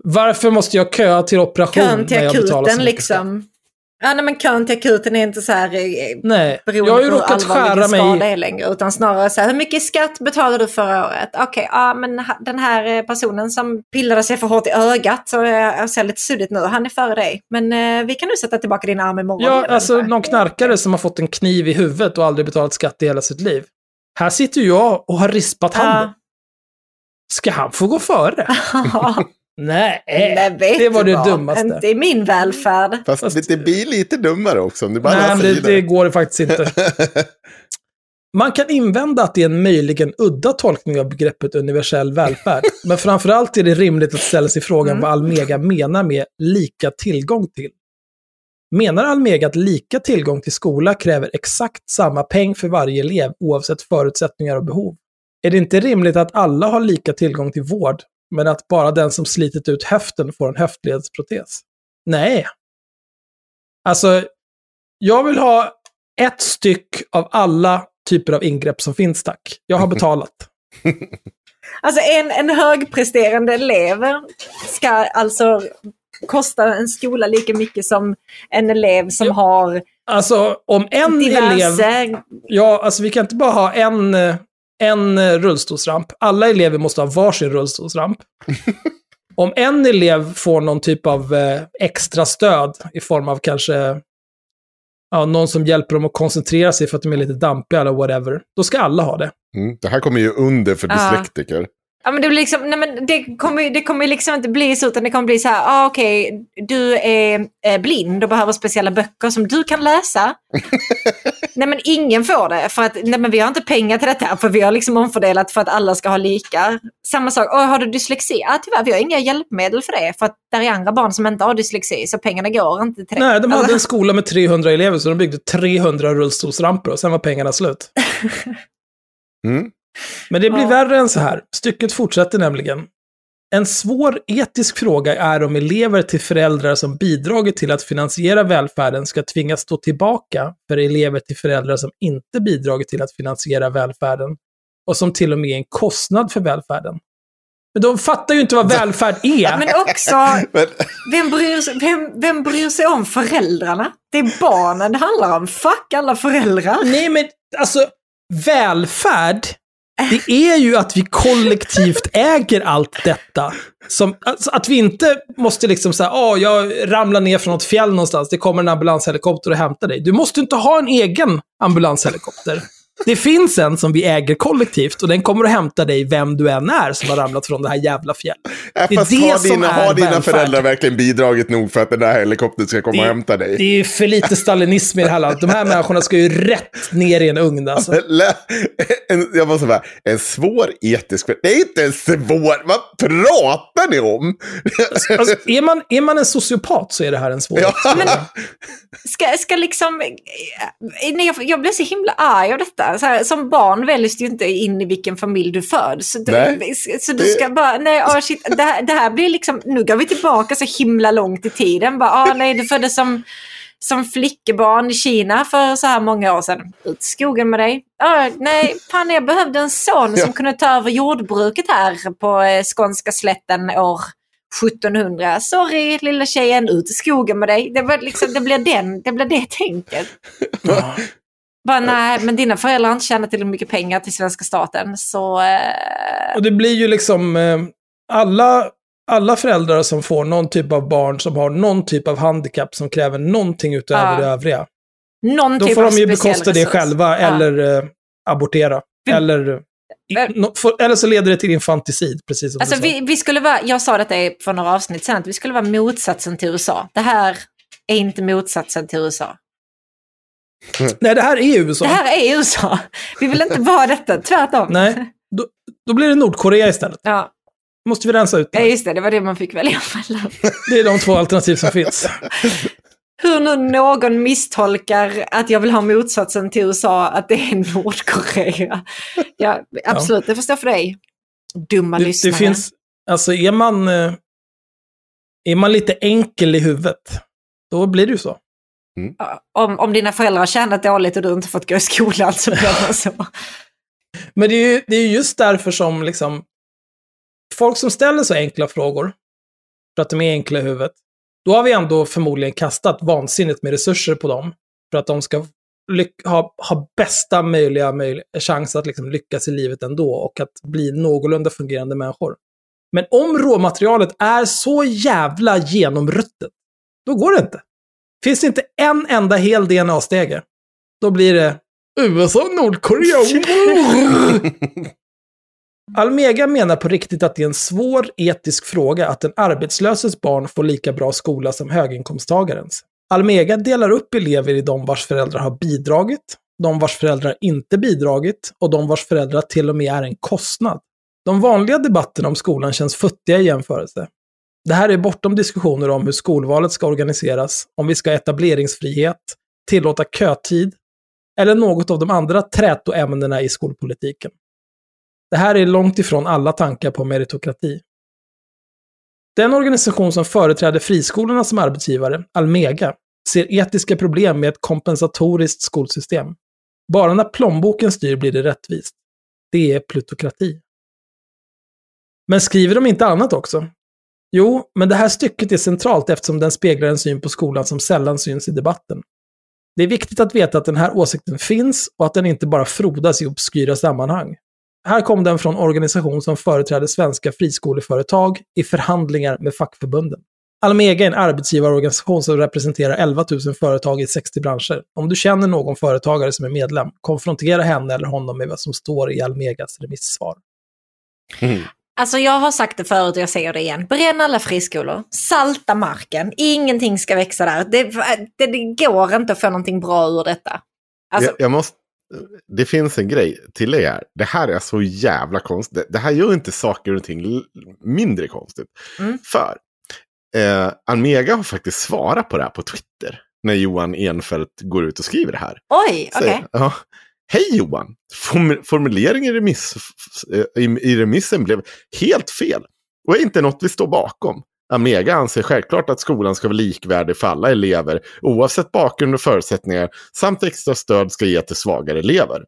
Varför måste jag köa till operation Kön till när jag betalar så mycket skatt? Ja, nej, men kön till akuten är inte så här eh, Nej, beroende jag har ju på hur allvarlig din skada mig... är längre. Utan snarare så här, hur mycket skatt betalade du förra året? Okej, ja men den här eh, personen som pillade sig för hårt i ögat, så jag ser lite suddigt nu, han är före dig. Men eh, vi kan nu sätta tillbaka din arm imorgon. Ja, alltså ungefär. någon knarkare som har fått en kniv i huvudet och aldrig betalat skatt i hela sitt liv. Här sitter jag och har rispat handen. Ska han få gå före? Nej, Nej, det var du det vad? dummaste. Inte i min välfärd. Fast, det- det blir lite dummare också om du bara Nej, men det, det går faktiskt inte. Man kan invända att det är en möjligen udda tolkning av begreppet universell välfärd. men framförallt är det rimligt att ställa sig frågan Mm. vad Almega menar med lika tillgång till. Menar Almega att lika tillgång till skola kräver exakt samma peng för varje elev oavsett förutsättningar och behov? Är det inte rimligt att alla har lika tillgång till vård, men att bara den som slitit ut höften får en höftledsprotes? Nej. Alltså, jag vill ha ett styck av alla typer av ingrepp som finns, tack. Jag har betalat. Alltså en, en högpresterande elev ska alltså kosta en skola lika mycket som en elev som har Alltså, om en diverse... elev... Ja, alltså vi kan inte bara ha en, eh, en eh, rullstolsramp. Alla elever måste ha varsin rullstolsramp. om en elev får någon typ av eh, extra stöd i form av kanske ja, någon som hjälper dem att koncentrera sig för att de är lite dampiga eller whatever, då ska alla ha det. Mm, det här kommer ju under för dyslektiker. Ja, men det, blir liksom, nej, men det, kommer, det kommer liksom inte bli så, utan det kommer bli så här, ah, okej, du är eh, blind och behöver speciella böcker som du kan läsa. nej, men ingen får det, för att nej, men vi har inte pengar till detta, för vi har liksom omfördelat för att alla ska ha lika. Samma sak, oh, har du dyslexi? Ja, tyvärr, vi har inga hjälpmedel för det, för att där är andra barn som inte har dyslexi, så pengarna går inte till det. Nej, de hade Alltså- en skola med 300 elever, så de byggde 300 rullstolsramper och sen var pengarna slut. Mm. Men det blir Ja. värre än så här. Stycket fortsätter nämligen. En svår etisk fråga är om elever till föräldrar som bidragit till att finansiera välfärden ska tvingas stå tillbaka för elever till föräldrar som inte bidragit till att finansiera välfärden och som till och med är en kostnad för välfärden. Men de fattar ju inte vad välfärd är. Men också, vem bryr, sig, vem, vem bryr sig om föräldrarna? Det är barnen det handlar om. Fuck alla föräldrar. Nej, men alltså välfärd, det är ju att vi kollektivt äger allt detta. Som, alltså, att vi inte måste liksom säga, oh, jag ramlar ner från något fjäll någonstans, det kommer en ambulanshelikopter och hämtar dig. Du måste inte ha en egen ambulanshelikopter. Det finns en som vi äger kollektivt och den kommer att hämta dig vem du än är som har ramlat från det här jävla fjället. Ja, Det är det har som dina, är har dina föräldrar verkligen bidragit nog för att den där helikoptern ska komma och hämta dig? Det är ju för lite stalinism i det här landet. De här människorna ska ju rätt ner i en ugn alltså. Jag måste säga, en svår etisk... Det är inte en svår... Vad pratar ni om? Alltså, är, man, är man en sociopat så är det här en svårighet. Ska, ska liksom... Jag, jag blev så himla arg av detta. Så här, som barn väljs du inte in i vilken familj du föds. Så, du- Nej. så du Det- ska bara... Nej, oh shit, det, här, det här blir liksom... Nu går vi tillbaka så himla långt i tiden. Bara, ah, nej, du föddes som, som flickebarn i Kina för så här många år sedan. Ut skogen med dig. Ah, nej, fan jag behövde en son som Ja. kunde ta över jordbruket här på eh, skånska slätten år 1700. Sorry lilla tjejen, ut i skogen med dig. Det, var liksom, det, blir den, det blir det tänket. Bara, nej, men dina föräldrar har inte tjänat tillräckligt mycket pengar till svenska staten. Så eh, Och det blir ju liksom eh, alla, alla föräldrar som får någon typ av barn som har någon typ av handikapp som kräver någonting utöver Ja. det övriga. någon Då typ får de ju bekosta det resurs. själva Ja. eller eh, abortera. Vi- Eller, i, nå- för, eller så leder det till infanticid, precis som Alltså, du sa. vi, vi skulle vara, jag sa detta för några avsnitt sedan, att vi skulle vara motsatsen till USA. Det här är inte motsatsen till USA. Nej, det här är USA. Det här är USA. Vi vill inte vara detta, tvärtom. Nej, då, då blir det Nordkorea istället. Ja. Måste vi rensa ut Ja, det. just det, det var det man fick välja mellan. Det är de två alternativ som finns. Hur nu någon misstolkar att jag vill ha motsatsen till USA, att det är Nordkorea. Ja, absolut, det förstår för dig. Dumma Det, lyssnare. det finns, alltså är man, eh, är man lite enkel i huvudet, då blir det ju så. Om, om dina föräldrar har tjänat dåligt och du inte fått gå i skolan så blir det så. Men det är ju det är ju just därför som liksom, folk som ställer så enkla frågor, för att de är enkla i huvudet, då har vi ändå förmodligen kastat vansinnigt med resurser på dem, för att de ska ha, ha bästa möjliga möjliga chans att liksom lyckas i livet ändå och att bli någorlunda fungerande människor. Men om råmaterialet är så jävla genomruttet, då går det inte. Finns det inte en enda hel DNA-stege, då blir det USA, Nordkorea. Almega menar på riktigt att det är en svår etisk fråga att en arbetslöses barn får lika bra skola som höginkomsttagarens. Almega delar upp elever i de vars föräldrar har bidragit, de vars föräldrar inte bidragit och de vars föräldrar till och med är en kostnad. De vanliga debatterna om skolan känns futtiga i jämförelse. Det här är bortom diskussioner om hur skolvalet ska organiseras, om vi ska ha etableringsfrihet, tillåta kötid eller något av de andra trätoämnena i skolpolitiken. Det här är långt ifrån alla tankar på meritokrati. Den organisation som företräder friskolorna som arbetsgivare, Almega, ser etiska problem med ett kompensatoriskt skolsystem. Bara när plånboken styr blir det rättvist. Det är plutokrati. Men skriver de inte annat också? Jo, men det här stycket är centralt eftersom den speglar en syn på skolan som sällan syns i debatten. Det är viktigt att veta att den här åsikten finns och att den inte bara frodas i obskyra sammanhang. Här kom den från organisation som företräder svenska friskoleföretag i förhandlingar med fackförbunden. Almega är en arbetsgivarorganisation som representerar 11 000 företag i 60 branscher. Om du känner någon företagare som är medlem, konfrontera henne eller honom med vad som står i Almegas remissvar. Mm. Alltså jag har sagt det förut och jag säger det igen. Bränn alla friskolor. Salta marken. Ingenting ska växa där. Det, det, det går inte att få någonting bra ur detta. Alltså, jag, jag måste, det finns en grej till er. Det här är så jävla konstigt. Det, här gör inte saker och ting mindre konstigt. Mm. För eh, Almega har faktiskt svarat på det här på Twitter. När Johan Enfeldt går ut och skriver det här. oj, okej. Ja, Hej Johan! Form- formuleringen i, remiss, i, i remissen blev helt fel och är inte något vi står bakom. Amega anser självklart att skolan ska vara likvärdig för alla elever oavsett bakgrund och förutsättningar samt extra stöd ska ge till svagare elever.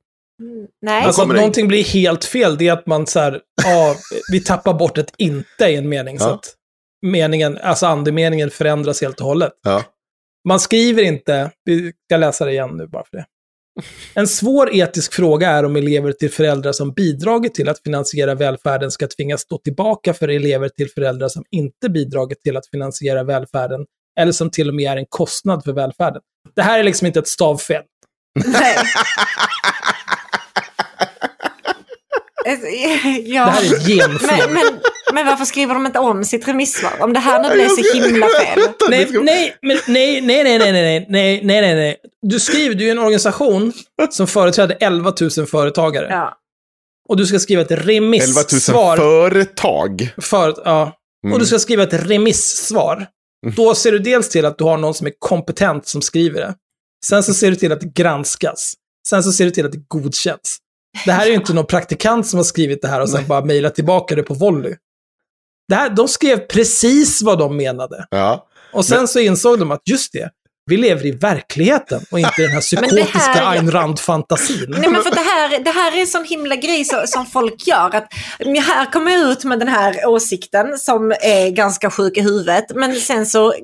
Nej. Alltså, det- någonting blir helt fel, det är att man så här, ja, vi tappar bort ett inte i en mening. Så Ja. att meningen, alltså andemeningen förändras helt och hållet. Ja. Man skriver inte, vi ska läsa det igen nu bara för det. En svår etisk fråga är om elever till föräldrar som bidragit till att finansiera välfärden ska tvingas stå tillbaka för elever till föräldrar som inte bidragit till att finansiera välfärden, eller som till och med är en kostnad för välfärden. Det här är liksom inte ett stavfel. Nej. Ja. Det här är ett genfel. Men, men, men varför skriver de inte om sitt remissvar? Om det här nu blev så himla fel. Nej, nej, men nej, nej, nej, nej, nej, nej, nej, nej, nej. Du skriver, du är en organisation som företräder 11 000 företagare. Ja. Och du ska skriva ett 11 000 remissvar. företag. För, ja. Mm. Och du ska skriva ett remissvar. Då ser du dels till att du har någon som är kompetent som skriver det. Sen så ser du till att det granskas. Sen så ser du till att det godkänns. Det här är ju inte någon praktikant som har skrivit det här och sen bara mejlat tillbaka det på volley. Det här, de skrev precis vad de menade. Ja. Och sen så insåg de att just det, vi lever i verkligheten och inte i den här det här- psykotiska Ayn Rand-fantasin. Nej, men för det, här, det här är en sån himla grej så, som folk gör. Att, här kommer jag ut med den här åsikten som är ganska sjuk i huvudet. Men sen så,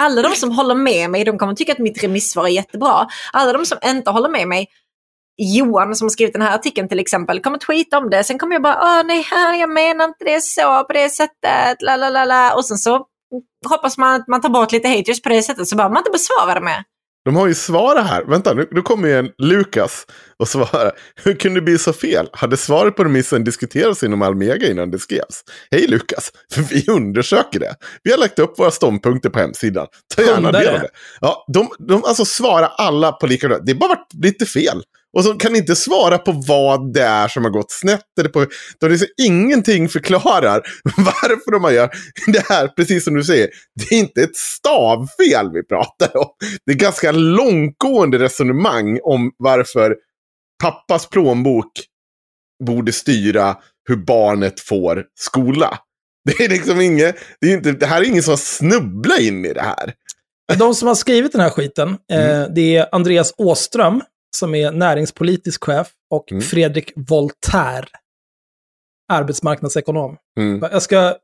alla de som håller med mig, de kommer tycka att mitt remissvar är jättebra. Alla de som inte håller med mig, Johan som har skrivit den här artikeln till exempel, kommer tweeta om det. Sen kommer jag bara, Åh, nej, jag menar inte det så, på det sättet, la la la la. Och sen så hoppas man att man tar bort lite haters på det sättet, så behöver man inte besvara det med. De har ju svarat här. Vänta, nu, nu kommer ju en Lukas och svarar. Hur kunde det bli så fel? Hade svaret på remissen diskuterats inom Almega innan det skrevs? Hej Lukas, för vi undersöker det. Vi har lagt upp våra ståndpunkter på hemsidan. Ta gärna del av det. Ja, de, de alltså svarar alla på lika Det har bara varit lite fel. Och så kan inte svara på vad det är som har gått snett. Eller på, de liksom ingenting förklarar varför de gör det här, precis som du säger. Det är inte ett stavfel vi pratar om. Det är ganska långtgående resonemang om varför pappas plånbok borde styra hur barnet får skola. Det är liksom inget, det, är inte, det här är ingen som har snubblat in i det här. De som har skrivit den här skiten, Mm. eh, det är Andreas Åström, som är näringspolitisk chef, och Mm. Fredrik Voltaire, arbetsmarknadsekonom. Mm. Jag, ska,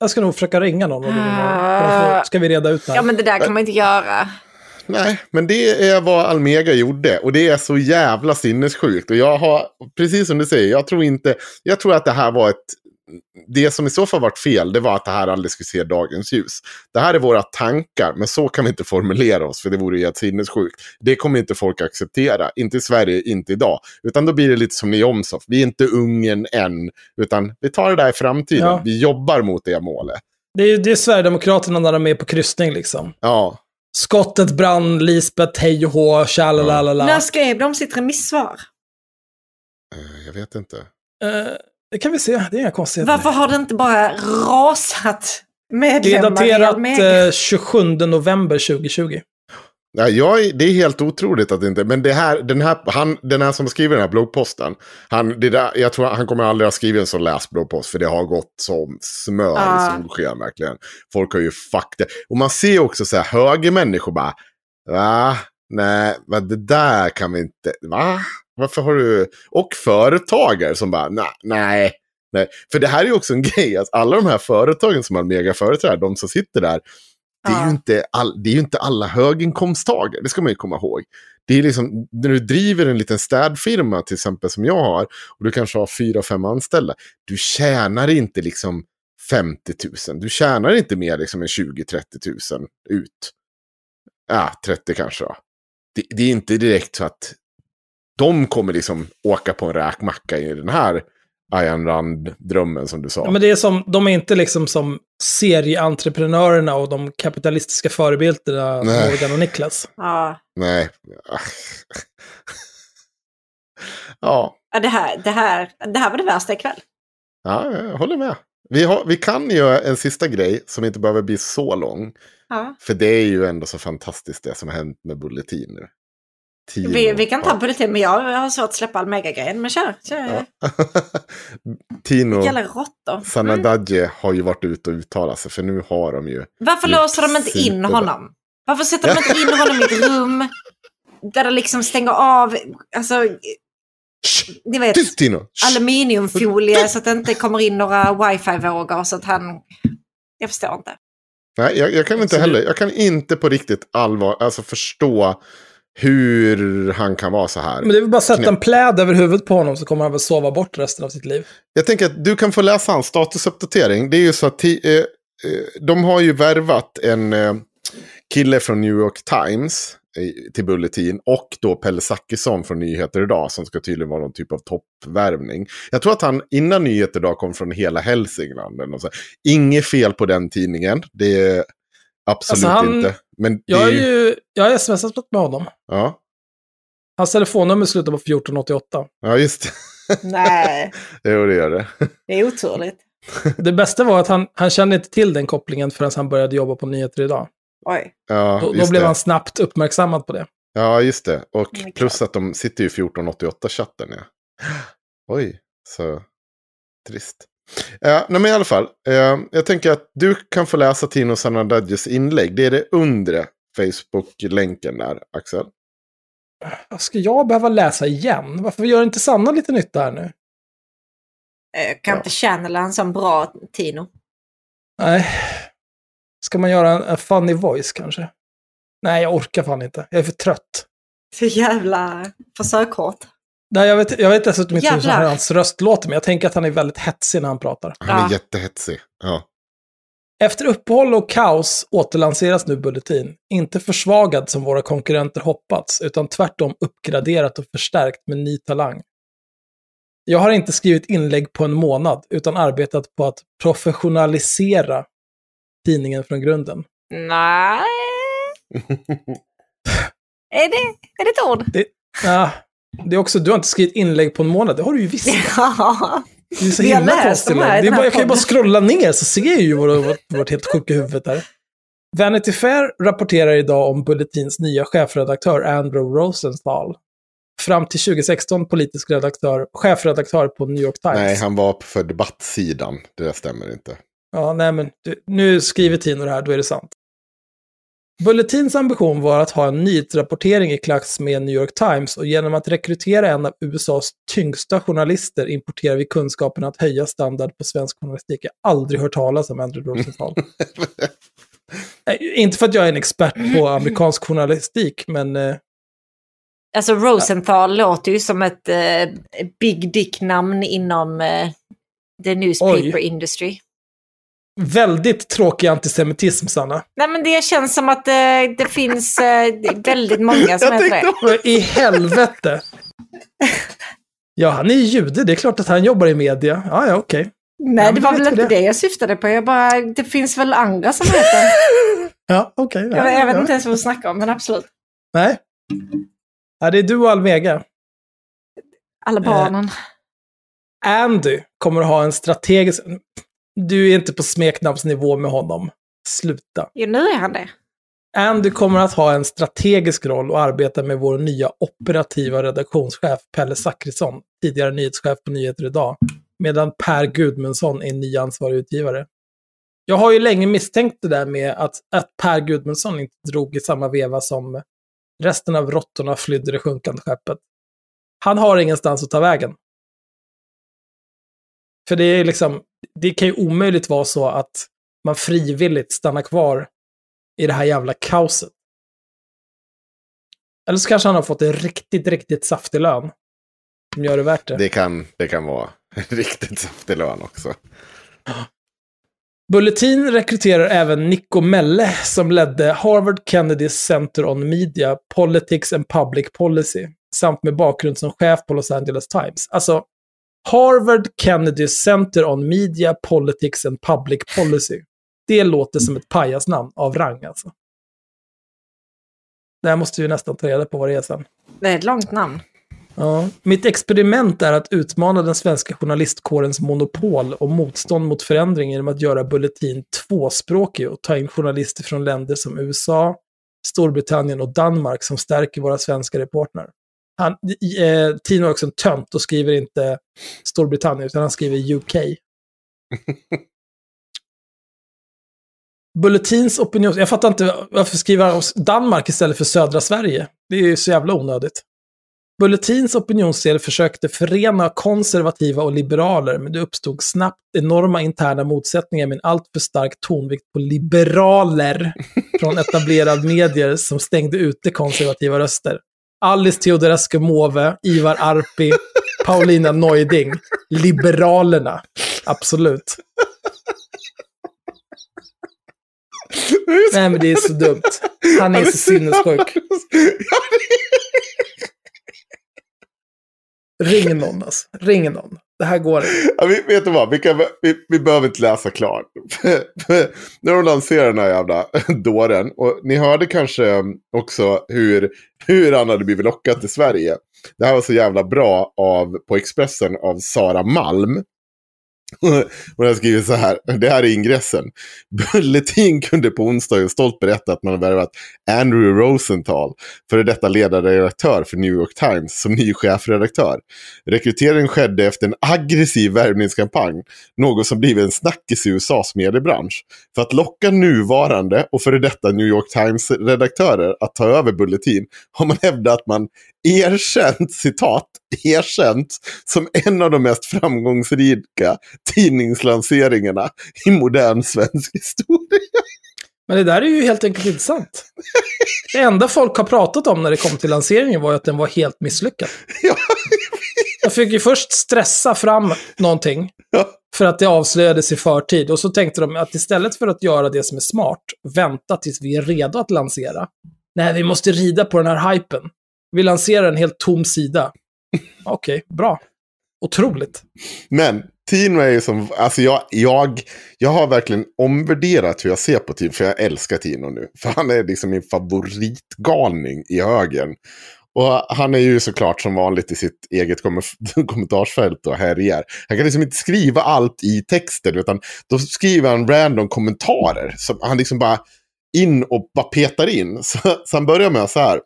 jag ska nog försöka ringa någon och då ska vi reda ut det här. Ja men det där kan man inte göra. Nej, men det är vad Almega gjorde. Och det är så jävla sinnessjukt. Och jag har, precis som du säger, jag tror inte, jag tror att det här var ett, det som i så fall varit fel, det var att det här aldrig skulle se dagens ljus. Det här är våra tankar, men så kan vi inte formulera oss, för det vore ju helt sinnessjukt. Det kommer inte folk acceptera, inte i Sverige, inte idag. Utan då blir det lite som ni Omsoft, vi är inte Ungern än, utan vi tar det där i framtiden. Ja. Vi jobbar mot det målet. Det är, det är Sverigedemokraterna när de är på kryssning liksom. Ja, Skottet brann, Lisbeth, hej och hå, tjalalala. När skrev de sitt remissvar? eh, jag vet inte. Eh, det kan vi se, det är inga konstigheter. Varför har det inte bara rasat Det är medlemmar daterat eh, 27 november 2020. Ja, jag, är- det är helt otroligt att det inte... Men det här, den, här, han, den här som skriver den här bloggposten. Han, det där, jag tror han kommer aldrig ha skrivit en sån läst bloggpost. För det har gått som smör Ah. i solsken verkligen. Folk har ju fuck det. Och man ser också så här högermänniskor bara. Va? Nej, va, det där kan vi inte... Va? Varför har du... Och företagare som bara, nej, nej. Nej, för det här är ju också en grej, att alla de här företagen som Almega företräder, de som sitter där, det är, ju Ja. inte all, det är ju inte alla höginkomsttagare, det ska man ju komma ihåg. Det är liksom, när du driver en liten städfirma till exempel som jag har, och du kanske har fyra, fem anställda, du tjänar inte liksom 50 000, du tjänar inte mer liksom än 20-30 000 ut. Ja, 30 kanske då. Det, det är inte direkt så att de kommer liksom åka på en räkmacka i den här Ayn Rand-drömmen som du sa. Ja, men det är som, de är inte liksom som serieentreprenörerna och de kapitalistiska förebilderna Nej. Morgan och Niklas. Ja. Nej. ja, Ja, det, här, det, här, det här var det värsta ikväll. ja, jag håller med. Vi, har, vi kan göra en sista grej som inte behöver bli så lång. Ja. För det är ju ändå så fantastiskt det som har hänt med Bulletin nu. Tino. Vi, vi kan ta Ja. bulletin, men jag har svårt att släppa Almega-grejen. Men kör, kör. Tino Jävla råttor. Mm. Sanadadje har ju varit ute och uttalat sig. För nu har de ju... Varför låser de inte in honom? Varför sätter de inte in honom i ett rum där det liksom stänger av, alltså, ni vet, Tyst Tino! Aluminiumfolie så att det inte kommer in några wifi-vågor så att han... Jag förstår inte. Nej, jag, jag kan inte heller. Jag kan inte på riktigt allvar, alltså förstå hur han kan vara så här. Men det är väl bara att sätta en pläd över huvudet på honom så kommer han väl sova bort resten av sitt liv. Jag tänker att du kan få läsa hans statusuppdatering. Det är ju så att eh, eh, de har ju värvat en eh, kille från New York Times. i- till Bulletin. Och då Pelle Zackrisson från Nyheter Idag som ska tydligen vara någon typ av toppvärvning. Jag tror att han innan Nyheter Idag kom från hela Hälsingland. Inget fel på den tidningen. Det är absolut Alltså, han- inte. Men det Jag har är ju... jag har smsat med honom. Ja, Hans telefonnummer slutar på 1488. ja, just det. Nej, Jo, det gör det. det är oturligt. Det bästa var att han, han kände inte till den kopplingen förrän han började jobba på Nyheter idag. Oj. Ja, Då, då blev det. han snabbt uppmärksammad på det. Ja, just det. Och klart. plus att de sitter i 1488-chatten. Ja. Oj, så trist. Ja, nej, men i alla fall. Eh, jag tänker att du kan få läsa Tino Sanadadjes inlägg. Det är det undre Facebook-länken där, Axel. Ska jag behöva läsa igen? Varför gör inte Sanna lite nytta här nu? Eh, Kan inte channela en sån bra Tino? Nej. Ska man göra en, en funny voice kanske? Nej, jag orkar fan inte. Jag är för trött. Så jävla försök-hårt. Nej, jag vet, jag vet dessutom inte hur Jävlar. hans röst låter, men jag tänker att han är väldigt hetsig när han pratar. Han är Ja. jättehetsig. Ja. Efter uppehåll och kaos återlanseras nu Bulletin. Inte försvagad som våra konkurrenter hoppats, utan tvärtom uppgraderat och förstärkt med ny talang. Jag har inte skrivit inlägg på en månad, utan arbetat på att professionalisera tidningen från grunden. Nej. är, det, är det ett ord? Det, ja, det är också, du har inte skrivit inlägg på en månad, det har du ju visst. Ja. Det är så himla läst konstigt. de här i Det är den här bara, jag kan ju bara scrolla ner så ser jag ju vårt, vårt, vårt helt sjuka huvud där. Vanity Fair rapporterar idag om Bulletins nya chefredaktör Andrew Rosenthal. Fram till 2016 politisk redaktör, chefredaktör på New York Times. Nej, han var för debattsidan. Det där stämmer inte. Ja, nej men du, nu skriver Tino det här, då är det sant. Bulletins ambition var att ha en nyhetsrapportering i klass med New York Times och genom att rekrytera en av USAs tyngsta journalister importerar vi kunskapen att höja standard på svensk journalistik. Jag har aldrig hört talas om Andrew Rosenthal. Inte för att jag är en expert på amerikansk journalistik, men eh, Alltså Rosenthal låter ju som ett eh, big dick-namn inom eh, the newspaper Oj. industry. Väldigt tråkig antisemitism, Sanna. Nej men det känns som att eh, det finns eh, väldigt många som heter det. I helvete? Ja, han är ju jude. Det är klart att han jobbar i media. Ja, ja, okej. Nej, Ja, det var vet väl inte det. det jag syftade på. Jag bara, det finns väl andra som heter. Ja, okej. ja, jag, jag vet ja. inte ens vad vi snackar om, men absolut. Nej. Ja, det är du och Almega. Alla barnen. Andy kommer att ha en strategisk... Du är inte på smeknamnsnivå med honom. Sluta. Jo, nu är han det. Andy kommer att ha en strategisk roll och arbeta med vår nya operativa redaktionschef Pelle Zackrisson, tidigare nyhetschef på Nyheter Idag, medan Per Gudmundsson är ny ansvarig utgivare. Jag har ju länge misstänkt det där med att, att Per Gudmundsson inte drog i samma veva som resten av råttorna flydde det sjunkande skeppet. Han har ingenstans att ta vägen. För det är liksom, det kan ju omöjligt vara så att man frivilligt stannar kvar i det här jävla kaoset. Eller så kanske han har fått en riktigt, riktigt saftig lön. Som gör det värt det. Det kan, det kan vara riktigt saftig lön också. Bulletin rekryterar även Nico Melle som ledde Harvard Kennedy Center on Media, Politics and Public Policy, samt med bakgrund som chef på Los Angeles Times. Alltså, Harvard Kennedy Center on Media, Politics and Public Policy. Det låter som ett pajasnamn av rang alltså. Det här måste vi nästan ta reda på vad det är sen. Det är ett långt namn. Ja. Mitt experiment är att utmana den svenska journalistkårens monopol och motstånd mot förändring genom att göra Bulletin tvåspråkig och ta in journalister från länder som USA, Storbritannien och Danmark som stärker våra svenska reportrar. Han, eh, Tino är också en tönt och skriver inte Storbritannien utan han skriver UK. Bulletins opinion... Jag fattar inte varför skriver Danmark istället för södra Sverige. Det är ju så jävla onödigt. Bulletins opinionsdel försökte förena konservativa och liberaler, men det uppstod snabbt enorma interna motsättningar med en alltför stark tonvikt på liberaler från etablerad medier som stängde ute konservativa röster. Alice Teodorescu Måwe, Ivar Arpi, Paulina Neuding. Liberalerna. Absolut. Nej, men det är så dumt. Han är så sinnessjuk. Ring någon alltså. Ring någon. Det här går inte. Ja, vi, vet du vad, vi, kan, vi, vi behöver inte läsa klart. När de lanserat den här jävla dåren. Och ni hörde kanske um, också hur, hur han hade blivit lockad till Sverige. Det här var så jävla bra av, på Expressen av Sara Malm. Och jag skriver så här, det här är ingressen. Bulletin kunde på onsdagen stolt berätta att man har värvat Andrew Rosenthal, före detta ledarredaktör för New York Times, som ny chefredaktör. Rekryteringen skedde efter en aggressiv värvningskampanj, något som blivit en snackis i USAs mediebransch. För att locka nuvarande och före detta New York Times-redaktörer att ta över Bulletin har man hävdat att man erkänt, citat, erkänt som en av de mest framgångsrika tidningslanseringarna i modern svensk historia. Men det där är ju helt enkelt inte sant. Det enda folk har pratat om när det kom till lanseringen var ju att den var helt misslyckad. Jag fick ju först stressa fram någonting för att det avslöjades i förtid. Och så tänkte de att istället för att göra det som är smart, vänta tills vi är redo att lansera. Nej, vi måste rida på den här hypen. Vi lanserar en helt tom sida. Okej, okay, bra. Otroligt. Men Tino är ju som, alltså jag, jag, jag har verkligen omvärderat hur jag ser på Tino, för jag älskar Tino nu. För han är liksom min favoritgalning i högen. Och han är ju såklart som vanligt i sitt eget kom kommentarsfält och härjar. Han kan liksom inte skriva allt i texten, utan då skriver han random kommentarer. Som han liksom bara in och bara petar in. Så, så han börjar med så här.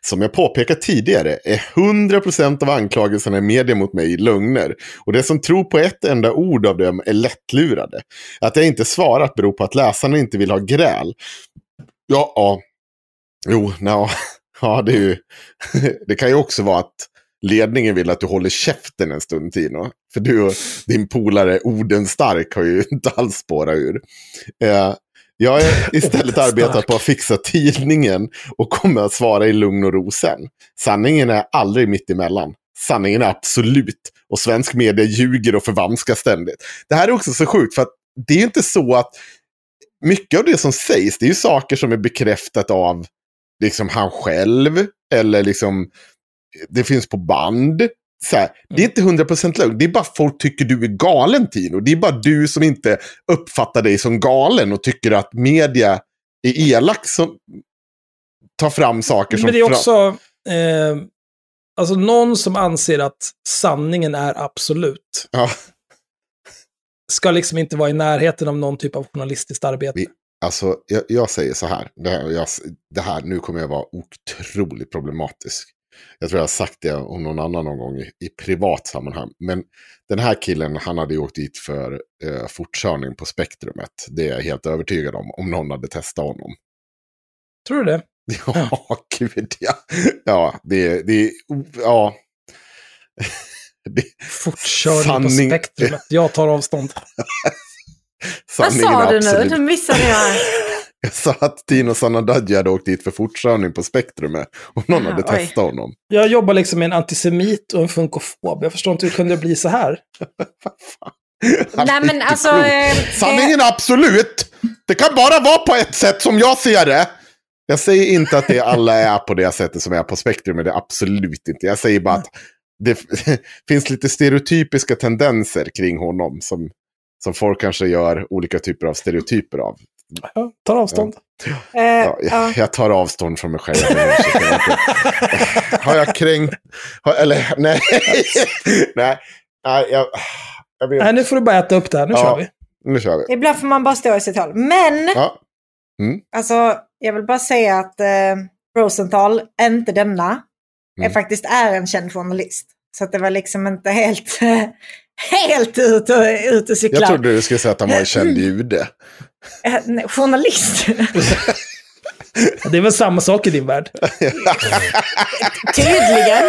Som jag påpekat tidigare är 100% av anklagelserna i media mot mig lögner. Och det som tror på ett enda ord av dem är lättlurade. Att jag inte svarat beror på att läsarna inte vill ha gräl. Ja, ja. Jo, no. ja, det är ju... det kan ju också vara att ledningen vill att du håller käften en stund, Tino. För du och din polare Odenstark har ju inte alls spårat ur. Eh, jag har istället arbetat på att fixa tidningen och kommer att svara i lugn och ro sen. Sanningen är aldrig mitt emellan. Sanningen är absolut. Och svensk media ljuger och förvanskar ständigt. Det här är också så sjukt för att det är inte så att mycket av det som sägs det är ju saker som är bekräftat av liksom han själv. Eller liksom det finns på band. Så här, det är inte 100% lugnt. Det är bara folk tycker du är galen Tino. Det är bara du som inte uppfattar dig som galen och tycker att media är elak som tar fram saker som... Men det är också... Eh, alltså någon som anser att sanningen är absolut. Ja. Ska liksom inte vara i närheten av någon typ av journalistiskt arbete. Vi, alltså, jag, jag, säger så här. Det här, jag, det här. Nu kommer jag vara otroligt problematisk. Jag tror jag har sagt det om någon annan någon gång i, i privat sammanhang. Men den här killen, han hade åkt dit för eh, fortkörning på spektrumet. Det är jag helt övertygad om, om någon hade testat honom. Tror du det? Ja, ja. gud ja. Ja, det, det ja. Det, Fortkörning sanning... på spektrumet, jag tar avstånd. Vad sa du nu? Nu missade jag. Jag sa att Tino Sanadadji hade åkt dit för fortkörning på Spektrumet. Och någon hade oj. testat honom. Jag jobbar liksom med en antisemit och en funkofob. Jag förstår inte hur det kunde bli så här. Nej men alltså... Eh, Sanningen är absolut! Det kan bara vara på ett sätt som jag ser det. Jag säger inte att det alla är på det sättet som är på Spektrum. Men det är absolut inte. Jag säger bara att det finns lite stereotypiska tendenser kring honom. Som, som folk kanske gör olika typer av stereotyper av. Ja, tar avstånd. Ja. Eh, ja, jag, jag, tar avstånd från mig själv. har jag kränkt? Har, eller nej. nej. Nej, jag, jag vet. nej, nu får du bara äta upp det här. Nu kör vi. Nu kör vi. Ibland får man bara stå i sitt håll. Men, ja. mm. alltså, jag vill bara säga att eh, Rosenthal, inte denna, mm. är faktiskt är en känd journalist. Så att det var liksom inte helt, helt ut och, ut och cykla. Jag trodde du skulle säga att han var en känd jude. Eh, journalist. det är väl samma sak i din värld? Tydligen.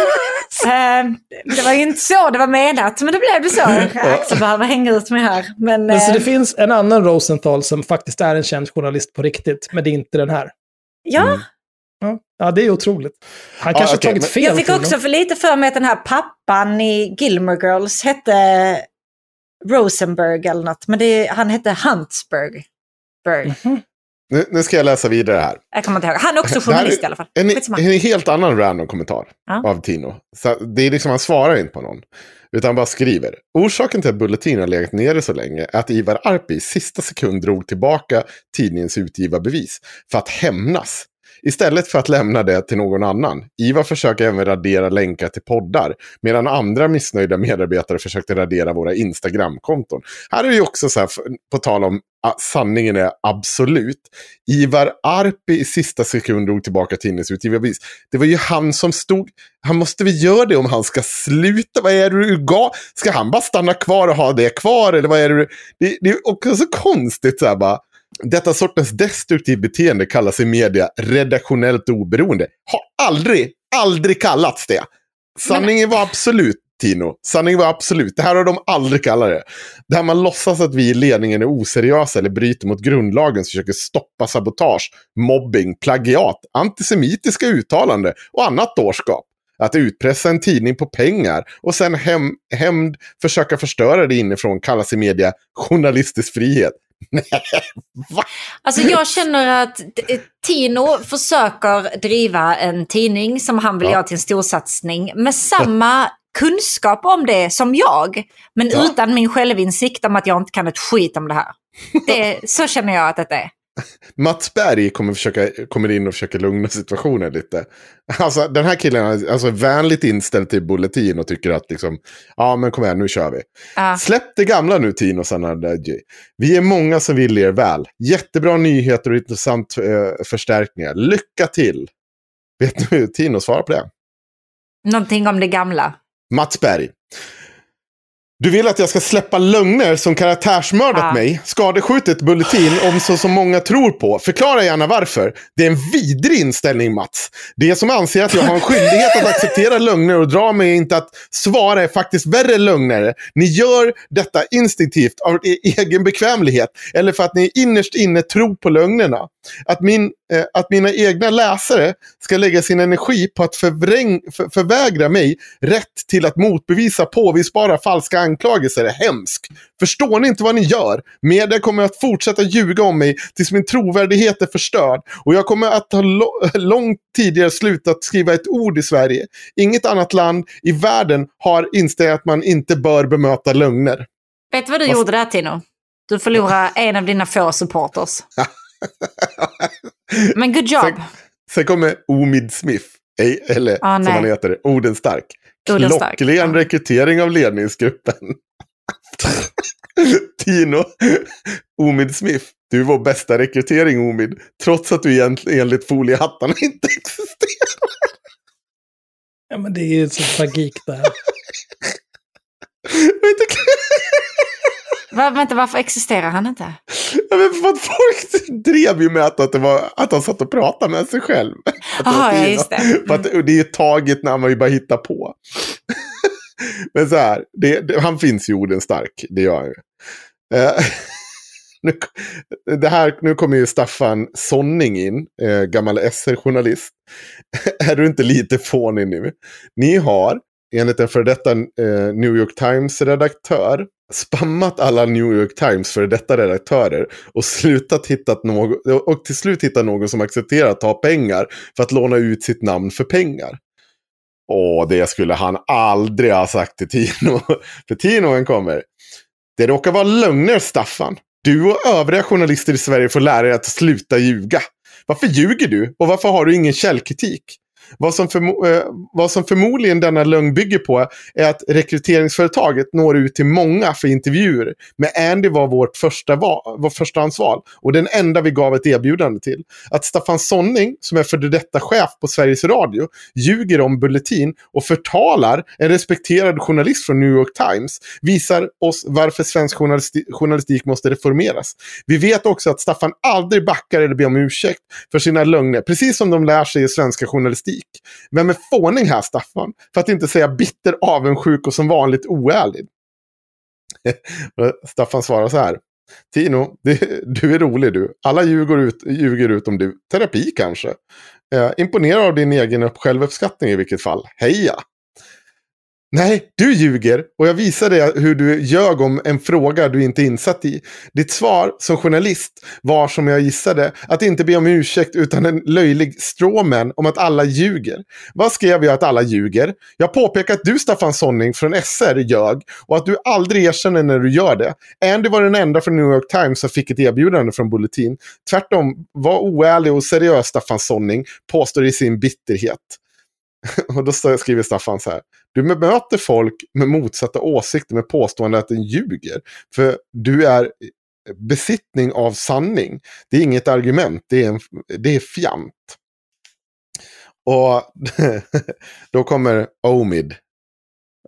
Uh, det var ju inte så det var menat, men det blev det så. Axel behöver hänga ut mig här. Men, men så det finns en annan Rosenthal som faktiskt är en känd journalist på riktigt, men det är inte den här. Ja. Mm. Ja, det är otroligt. Han ja, kanske okay, tagit fel. Jag fick också för lite för mig att den här pappan i Gilmore Girls hette Rosenberg eller något. Men det, han hette Huntsberg. Mm -hmm. Nu, nu ska jag läsa vidare här. Jag kommer inte ihåg. Han är också Det här är journalist i alla fall. En, en helt annan random kommentar Ja. av Tino. Så det är liksom, han svarar inte på någon. Utan han bara skriver. Orsaken till att Bulletin har legat nere så länge är att Ivar Arpi i sista sekund drog tillbaka tidningens utgivarbevis för att hämnas. Istället för att lämna det till någon annan. Ivar försöker även radera länkar till poddar. Medan andra missnöjda medarbetare försökte radera våra Instagramkonton. Här är det ju också så här, på tal om att sanningen är absolut. Ivar Arpi i sista sekund drog tillbaka tidningsutgivarbevis. Det var ju han som stod... Han måste väl göra det om han ska sluta. Vad är det du gav? Ska han bara stanna kvar och ha det kvar? Eller vad är det du... Det, det är också så konstigt så här bara. Detta sortens destruktivt beteende kallas i media redaktionellt oberoende. Har aldrig, aldrig kallats det. Sanningen var absolut, Tino. Sanningen var absolut. Det här har de aldrig kallat det. Där man låtsas att vi i ledningen är oseriösa eller bryter mot grundlagen, försöker stoppa sabotage, mobbing, plagiat, antisemitiska uttalanden och annat dårskap. Att utpressa en tidning på pengar och sen hem, hämnd försöka förstöra det inifrån kallas i media journalistisk frihet. Alltså jag känner att eh, Tino försöker driva en tidning som han vill Ja. göra till en storsatsning med samma kunskap om det som jag. Men Ja. utan min självinsikt om att jag inte kan ett skit om det här. Det, så känner jag att det är. Mats Berg kommer, försöka, kommer in och försöker lugna situationen lite. Alltså den här killen är alltså, vänligt inställd till Bulletin och tycker att liksom, ja men kom igen nu kör vi. Ja. Släpp det gamla nu Tino Sanadaji. Vi är många som vill er väl. Jättebra nyheter och intressant eh, förstärkningar. Lycka till! Vet du hur Tino svarar på det? Någonting om det gamla. Mats Berg. Du vill att jag ska släppa lögner som karaktärsmördat Ja. mig, skadeskjutit Bulletin om så som många tror på. Förklara gärna varför. Det är en vidrig inställning Mats. Det som anser att jag har en skyldighet att acceptera lögner och dra mig inte att svara är faktiskt värre lögnare. Ni gör detta instinktivt av er egen bekvämlighet eller för att ni innerst inne tror på lögnerna. Att, min, eh, att mina egna läsare ska lägga sin energi på att förvräng, för, förvägra mig rätt till att motbevisa påvisbara falska anklagelser är hemskt. Förstår ni inte vad ni gör? Media kommer att fortsätta ljuga om mig tills min trovärdighet är förstörd. Och jag kommer att ha långt tidigare slutat skriva ett ord i Sverige. Inget annat land i världen har inställt att man inte bör bemöta lögner. Vet du vad du Vad- gjorde där Tino? Du förlorade en av dina få supporters. Men good job. Sen, sen kommer Omid Smith, eller Ah, som han heter, Odenstark. Klockren rekrytering av ledningsgruppen. Tino, Omid Smith. Du är vår bästa rekrytering Omid. Trots att du egentligen enligt foliehattarna inte existerar. Ja, men det är ju så tragik där. Va, vänta, varför existerar han inte? Ja, men för att folk drev ju med att, det var, att han satt och pratade med sig själv. Jaha, ja, just det. För att, och det är ju taget när man ju bara hittar på. Men så här, det, det, han finns ju orden stark, det gör han ju. Eh, nu, det här, nu kommer ju Staffan Sonning in, eh, gammal SR-journalist. är du inte lite fånig nu? Ni har, enligt en före detta eh, New York Times-redaktör, spammat alla New York Times före detta redaktörer och, slutat hittat någon, och till slut hittat någon som accepterar att ta pengar för att låna ut sitt namn för pengar. Åh, det skulle han aldrig ha sagt till Tino. För Tino kommer. Det råkar vara lögner, Staffan. Du och övriga journalister i Sverige får lära er att sluta ljuga. Varför ljuger du? Och varför har du ingen källkritik? Vad som, förmo- eh, vad som förmodligen denna lögn bygger på är att rekryteringsföretaget når ut till många för intervjuer. Men Andy var vårt första, val, vår förstahandsval och den enda vi gav ett erbjudande till. Att Staffan Sonning, som är före detta chef på Sveriges Radio, ljuger om Bulletin och förtalar en respekterad journalist från New York Times visar oss varför svensk journalisti- journalistik måste reformeras. Vi vet också att Staffan aldrig backar eller ber om ursäkt för sina lögner, precis som de lär sig i svenska journalistik. Vem är fåning här, Staffan? För att inte säga bitter, avundsjuk och som vanligt oärlig. Staffan svarar så här. Tino, det, du är rolig du. Alla ljuger, ut, ljuger utom du. Terapi kanske. Eh, imponerar av din egen självuppskattning i vilket fall. Heja! Nej, du ljuger och jag visade dig hur du ljög om en fråga du inte är insatt i. Ditt svar som journalist var som jag gissade att inte be om ursäkt utan en löjlig stråmen om att alla ljuger. Vad skrev jag att alla ljuger? Jag påpekar att du Staffan Sonning från SR ljög och att du aldrig erkänner när du gör det. Andy var den enda från New York Times som fick ett erbjudande från Bulletin. Tvärtom var oärlig och seriös Staffan Sonning, påstår i sin bitterhet. Och då skriver Staffan så här. Du bemöter folk med motsatta åsikter med påstående att den ljuger. För du är besittning av sanning. Det är inget argument, det är, en, det är fjant. Och då kommer Omid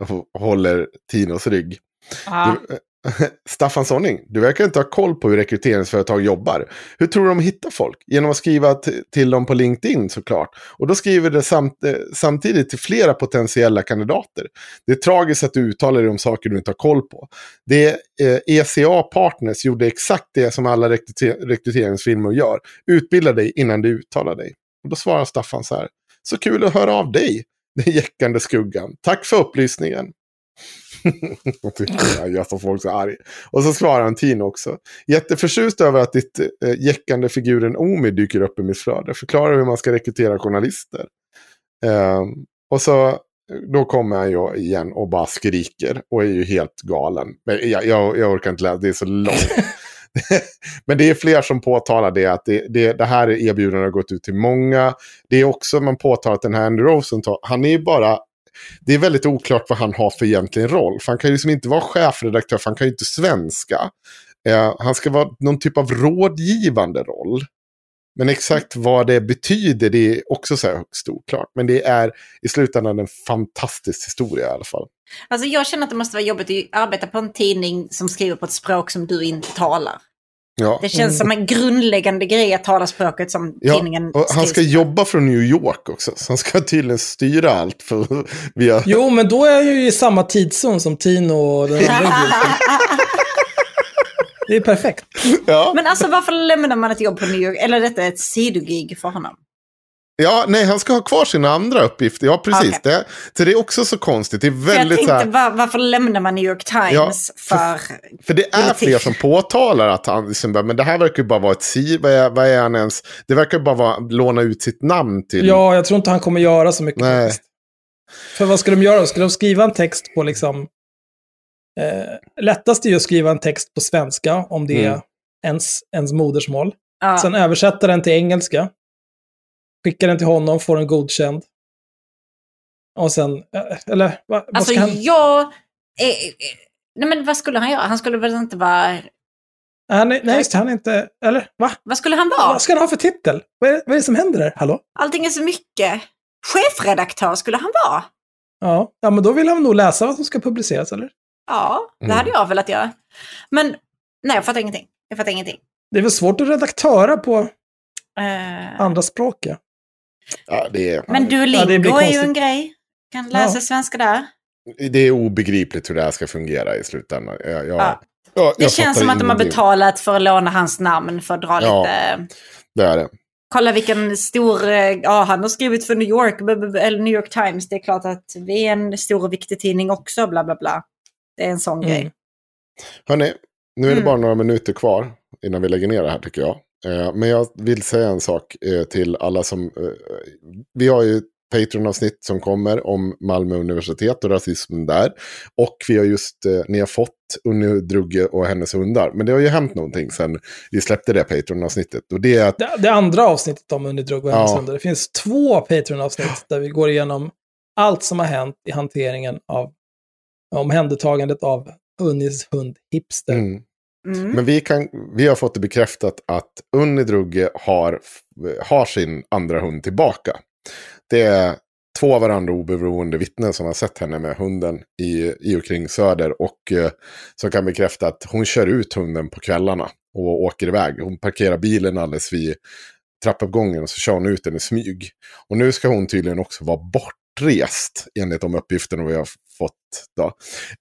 och håller Tinos rygg. Du, Staffan Sonning, du verkar inte ha koll på hur rekryteringsföretag jobbar. Hur tror du de hittar folk? Genom att skriva till dem på LinkedIn såklart. Och då skriver det samt, eh, samtidigt till flera potentiella kandidater. Det är tragiskt att du uttalar dig om saker du inte har koll på. Det eh, ECA Partners gjorde exakt det som alla rekryter rekryteringsfirmor gör. Utbilda dig innan du uttalar dig. Och då svarar Staffan så här. Så kul att höra av dig, den jäckande skuggan. Tack för upplysningen. jag gör så folk så arg. Och så svarar han Tino också. Jätteförtjust över att ditt äh, jäckande figuren Omi dyker upp i mitt flöde. Förklarar hur man ska rekrytera journalister. Uh, och så då kommer han ju igen och bara skriker och är ju helt galen. Men jag, jag, jag orkar inte läsa, det är så långt. Men det är fler som påtalar det, att det, det, det här erbjudandet har gått ut till många. Det är också, man påtalar att den här Andy Rosenthal, han är ju bara det är väldigt oklart vad han har för egentligen roll. För han kan ju liksom inte vara chefredaktör, för han kan ju inte svenska. Eh, han ska vara någon typ av rådgivande roll. Men exakt vad det betyder, det är också så här högst oklart. Men det är i slutändan en fantastisk historia i alla fall. Alltså jag känner att det måste vara jobbigt att arbeta på en tidning som skriver på ett språk som du inte talar. Ja. Det känns som en grundläggande grej att tala språket som ja, tidningen och Han ska jobba från New York också, så han ska tydligen styra allt. För, via... Jo, men då är jag ju i samma tidszon som Tino och den Det är perfekt. Ja. Men alltså varför lämnar man ett jobb på New York? Eller detta är ett sidogig för honom? Ja, nej, han ska ha kvar sina andra uppgifter. Ja, precis. Okay. Det, så det är också så konstigt. Det är väldigt jag tänkte, var, varför lämnar man New York Times ja, för, för... Det är politik. fler som påtalar att han, liksom, men det här verkar ju bara vara ett si, vad är, vad är han ens? Det verkar bara vara låna ut sitt namn till. Ja, jag tror inte han kommer göra så mycket. Nej. För vad ska de göra? Ska de skriva en text på liksom... Eh, lättast är ju att skriva en text på svenska, om det mm. är ens, ens modersmål. Ja. Sen översätta den till engelska. Skickar den till honom, får den godkänd. Och sen, eh, eller va, vad alltså, ska han... jag... Eh, nej men vad skulle han göra? Han skulle väl inte vara... Han är, nej, just han är inte... Eller va? Vad skulle han vara? Vad ska han ha för titel? Vad är, vad är det som händer där? Hallå? Allting är så mycket. Chefredaktör skulle han vara. Ja, ja men då vill han nog läsa vad som ska publiceras, eller? Ja, det hade jag velat göra. Men nej, jag fattar ingenting. Jag fattar ingenting. Det är väl svårt att redaktöra på uh... andra språk, ja. Ja, det är... Men Duolingo ja, är ju en grej. Kan läsa ja. svenska där. Det är obegripligt hur det här ska fungera i slutändan. Jag, jag, ja. jag, det känns som att de har betalat för att låna hans namn för att dra lite... det är det. Kolla vilken stor... Eh, ja, han har skrivit för New York, eller New York Times. Det är klart att vi är en stor och viktig tidning också, bla bla bla. Det är en sån mm. grej. Hörni, nu är det mm. bara några minuter kvar innan vi lägger ner det här tycker jag. Eh, men jag vill säga en sak eh, till alla som... Eh, vi har ju Patreon-avsnitt som kommer om Malmö universitet och rasismen där. Och vi har just, ni har fått Unni Drugge och hennes hundar. Men det har ju hänt någonting sen vi släppte det Patreon-avsnittet. Och det är att... Det, det andra avsnittet om Unni Drugge och hennes ja. hundar. Det finns två Patreon-avsnitt där vi går igenom allt som har hänt i hanteringen av omhändertagandet av Unnis hund Hipster. Mm. Mm. Men vi, kan, vi har fått det bekräftat att Unidrugge har, har sin andra hund tillbaka. Det är två av varandra oberoende vittnen som har sett henne med hunden i, i och kring Söder. Och eh, som kan bekräfta att hon kör ut hunden på kvällarna och åker iväg. Hon parkerar bilen alldeles vid trappuppgången och så kör hon ut den i smyg. Och nu ska hon tydligen också vara bortrest enligt de uppgifterna vi har fått. Då.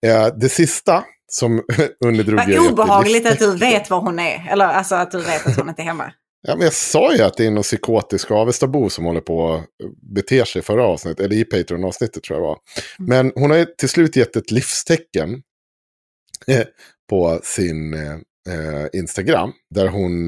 Eh, det sista som under Vad obehagligt att du vet var hon är. Eller alltså att du vet att hon inte är hemma. Ja, men jag sa ju att det är någon psykotisk Avestabo som håller på att bete sig förra avsnittet, eller i Patreon-avsnittet tror jag var. Men hon har till slut gett ett livstecken eh, på sin eh, Instagram, där hon,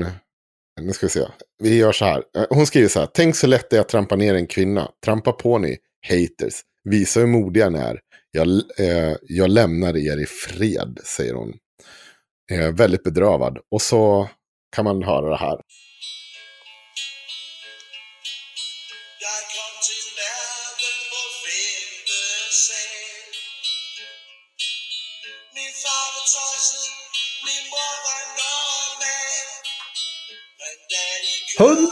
nu ska vi se, vi gör så här, Eh, hon skriver så här, tänk så lätt det är att trampa ner en kvinna, trampa på ni, haters, visa hur modiga ni är, jag, eh, jag lämnar er i fred, säger hon. Eh, väldigt bedrövad. Och så kan man höra det här. Min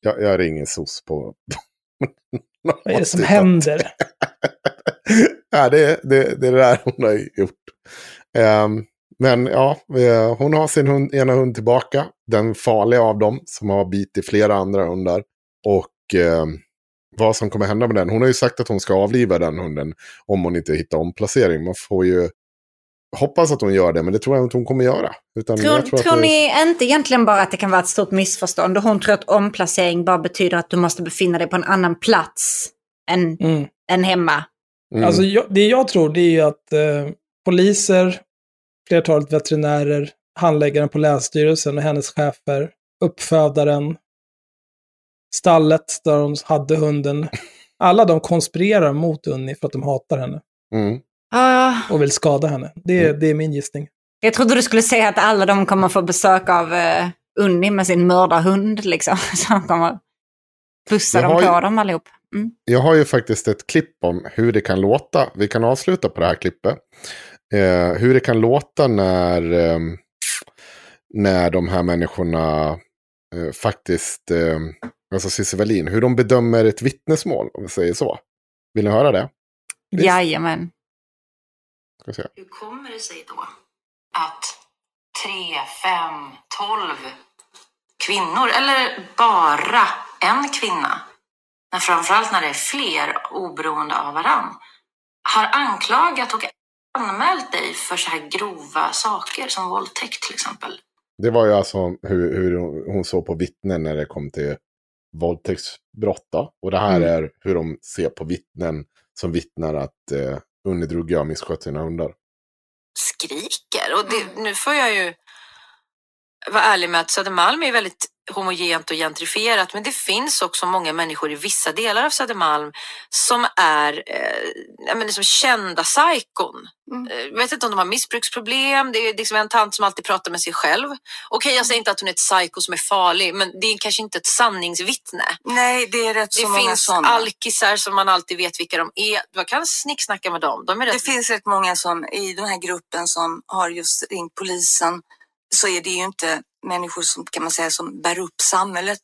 Jag, jag ringer SOS på... Vad är det som händer? ja, det, det, det är det där hon har gjort. Ehm, men ja, eh, hon har sin hund, ena hund tillbaka. Den farliga av dem som har bitit flera andra hundar. Och ehm, vad som kommer hända med den. Hon har ju sagt att hon ska avliva den hunden om hon inte hittar omplacering. Man får ju hoppas att hon gör det, men det tror jag inte hon kommer göra. Utan Tror, jag tror tror att det- ni inte egentligen bara att det kan vara ett stort missförstånd och hon tror att omplacering bara betyder att du måste befinna dig på en annan plats än, Mm. än hemma? Mm. Alltså, jag, det jag tror det är ju att eh, poliser, flertalet veterinärer, handläggaren på Länsstyrelsen och hennes chefer, uppfödaren, stallet där de hade hunden. Alla de konspirerar mot Unni för att de hatar henne Mm. Ja, och vill skada henne. Det, är- det är min gissning. jag trodde du skulle säga att alla de kommer få besök av uh, Unni med sin mördarhund liksom. Som kommer pussa dem på ju- dem allihop. Mm. Jag har ju faktiskt ett klipp om hur det kan låta. Vi kan avsluta på det här klippet. Eh, hur det kan låta när, eh, när de här människorna eh, faktiskt, eh, alltså Cissi Wallin, hur de bedömer ett vittnesmål, om vi säger så. Vill ni höra det? Visst. Jajamän. Ska se. Hur kommer det sig då att tre, fem, tolv kvinnor, eller bara en kvinna, men framförallt när det är fler oberoende av varann, har anklagat och anmält dig för så här grova saker som våldtäkt till exempel? Det var ju alltså hur, hur hon- hon såg på vittnen när det kom till våldtäktsbrott. Då. Och det här Mm. är hur de ser på vittnen som vittnar att eh, Unni Drugge har misskött sina hundar. skriker. Och det, nu får jag ju vara ärlig med att Södermalm är väldigt homogent och gentrifierat men det finns också många människor i vissa delar av Södermalm som är eh, ja, men liksom kända psykon. Eh, Jag vet inte om de har missbruksproblem, det är liksom en tant som alltid pratar med sig själv. Okej, jag säger inte att hon är ett psyko som är farlig men det är kanske inte ett sanningsvittne. Nej, det är rätt Det så många finns sådana. alkisar som man alltid vet vilka de är. Man kan snicksnacka med dem. De Det rätt finns rätt många som i den här gruppen som har just ringt polisen så är det ju inte människor som kan man säga som bär upp samhället.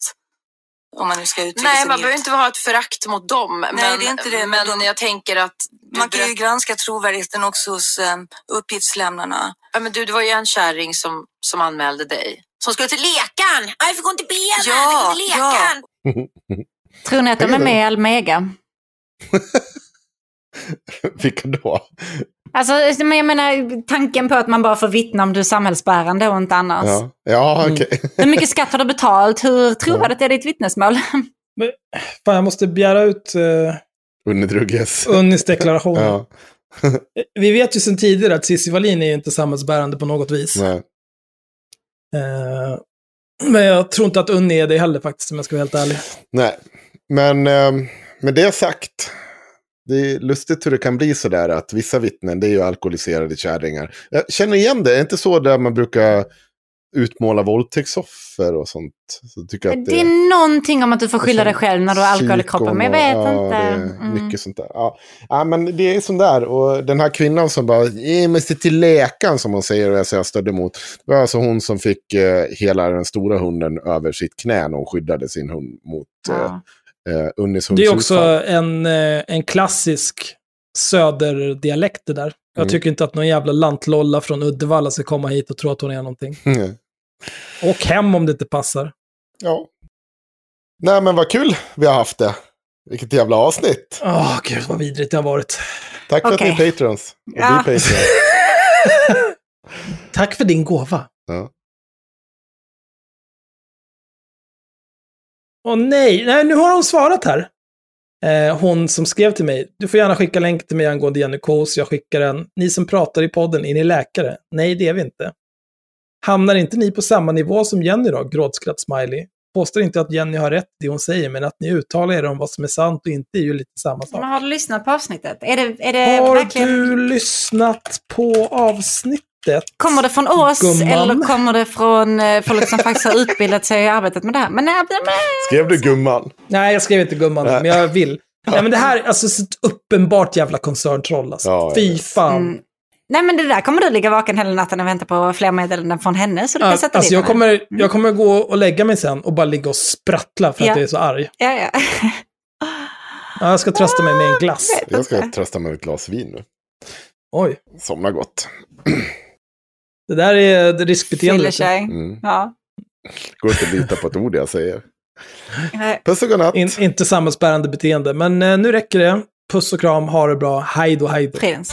Om man nu ska uttrycka Nej, sig man behöver inte ha ett förakt mot dem. Nej, men, det är inte det, Men, men de- jag tänker att... Man kan ju granska trovärdigheten också hos eh, uppgiftslämnarna. ja, men du, det var ju en kärring som, som anmälde dig. Som skulle till lekan! Jag fick ont i benen! Ja, jag fick till lekan! Tror ni att de är med i Almega? Vilka då? Alltså, men jag menar tanken på att man bara får vittna om du är samhällsbärande och inte annars. Ja, ja Mm. okej. Hur mycket skatt har du betalt? Hur trovärdigt är ditt vittnesmål? Men, fan, jag måste begära ut uh, Unni Drugges. Unnis deklaration. Ja. Vi vet ju sedan tidigare att Cissi Wallin är ju inte samhällsbärande på något vis. Nej. Eh, men jag tror inte att Unni är det heller faktiskt, om jag ska vara helt ärlig. Nej, men eh, med det sagt. Det är lustigt hur det kan bli sådär att vissa vittnen, det är ju alkoholiserade kärringar. Jag känner igen det, är det inte så där man brukar utmåla våldtäktsoffer och sånt? Så tycker jag att Det är någonting om att du får skylla dig själv när du har alkohol i kroppen, men jag vet ja, inte. Det är Mm. mycket sånt där. Ja. ja, men det är sånt där. Och den här kvinnan som bara, "Jag måste till läkaren som hon säger och jag säger stödde emot. Det var alltså hon som fick eh, hela den stora hunden över sitt knä när hon skyddade sin hund mot Ja. eh, eh, Det är också en, eh, en klassisk söderdialekt det där. Jag Mm. tycker inte att någon jävla lantlolla från Uddevalla ska komma hit och tro att hon är någonting. Och hem om det inte passar. Ja. Nej men vad kul vi har haft det. Vilket jävla avsnitt. Åh, gud vad vidrigt det har varit. Tack för Okej. att ni är patrons. Och Ja. patrons. Tack för din gåva. Ja. Åh nej, nej, nu har hon svarat här. Eh, hon som skrev till mig, du får gärna skicka länk till mig angående Jenny Kos, jag skickar den. Ni som pratar i podden, är ni läkare? Nej, det är vi inte. Hamnar inte ni på samma nivå som Jenny då? Gråtskratt smiley. Påstår inte att Jenny har rätt i det hon säger, men att ni uttalar er om vad som är sant och inte är ju lite samma sak. Men har du lyssnat på avsnittet? Är det, är det Har verkligen... du lyssnat på avsnittet? Kommer det från oss Gumman? eller kommer det från eh, folk som faktiskt har utbildat sig i arbetet med det här? Men, nej, men, Skrev du gumman? Nej, jag skrev inte gumman, men jag vill. Nej, men det här är alltså så ett uppenbart jävla koncerntroll alltså. Ja, Fy fan. Mm. nej, men det där kommer du ligga vaken hela natten och vänta på fler meddelanden från henne. Så du kan Ja, sätta alltså jag kommer, jag kommer gå och lägga mig sen och bara ligga och sprattla för att Ja. jag är så arg. Ja, ja. Ja, jag ska trösta mig med en glass. Jag ska trösta mig med ett glas vin nu. Oj. Somna gott. Det där är riskbeteende. Fyller sig. Mm. Ja. Går inte att lita på ett ord jag säger. Nej. Puss och godnatt. In, inte samhällsbärande beteende. Men eh, nu räcker det. Puss och kram, ha det bra. Hej då, hej då. Fridens.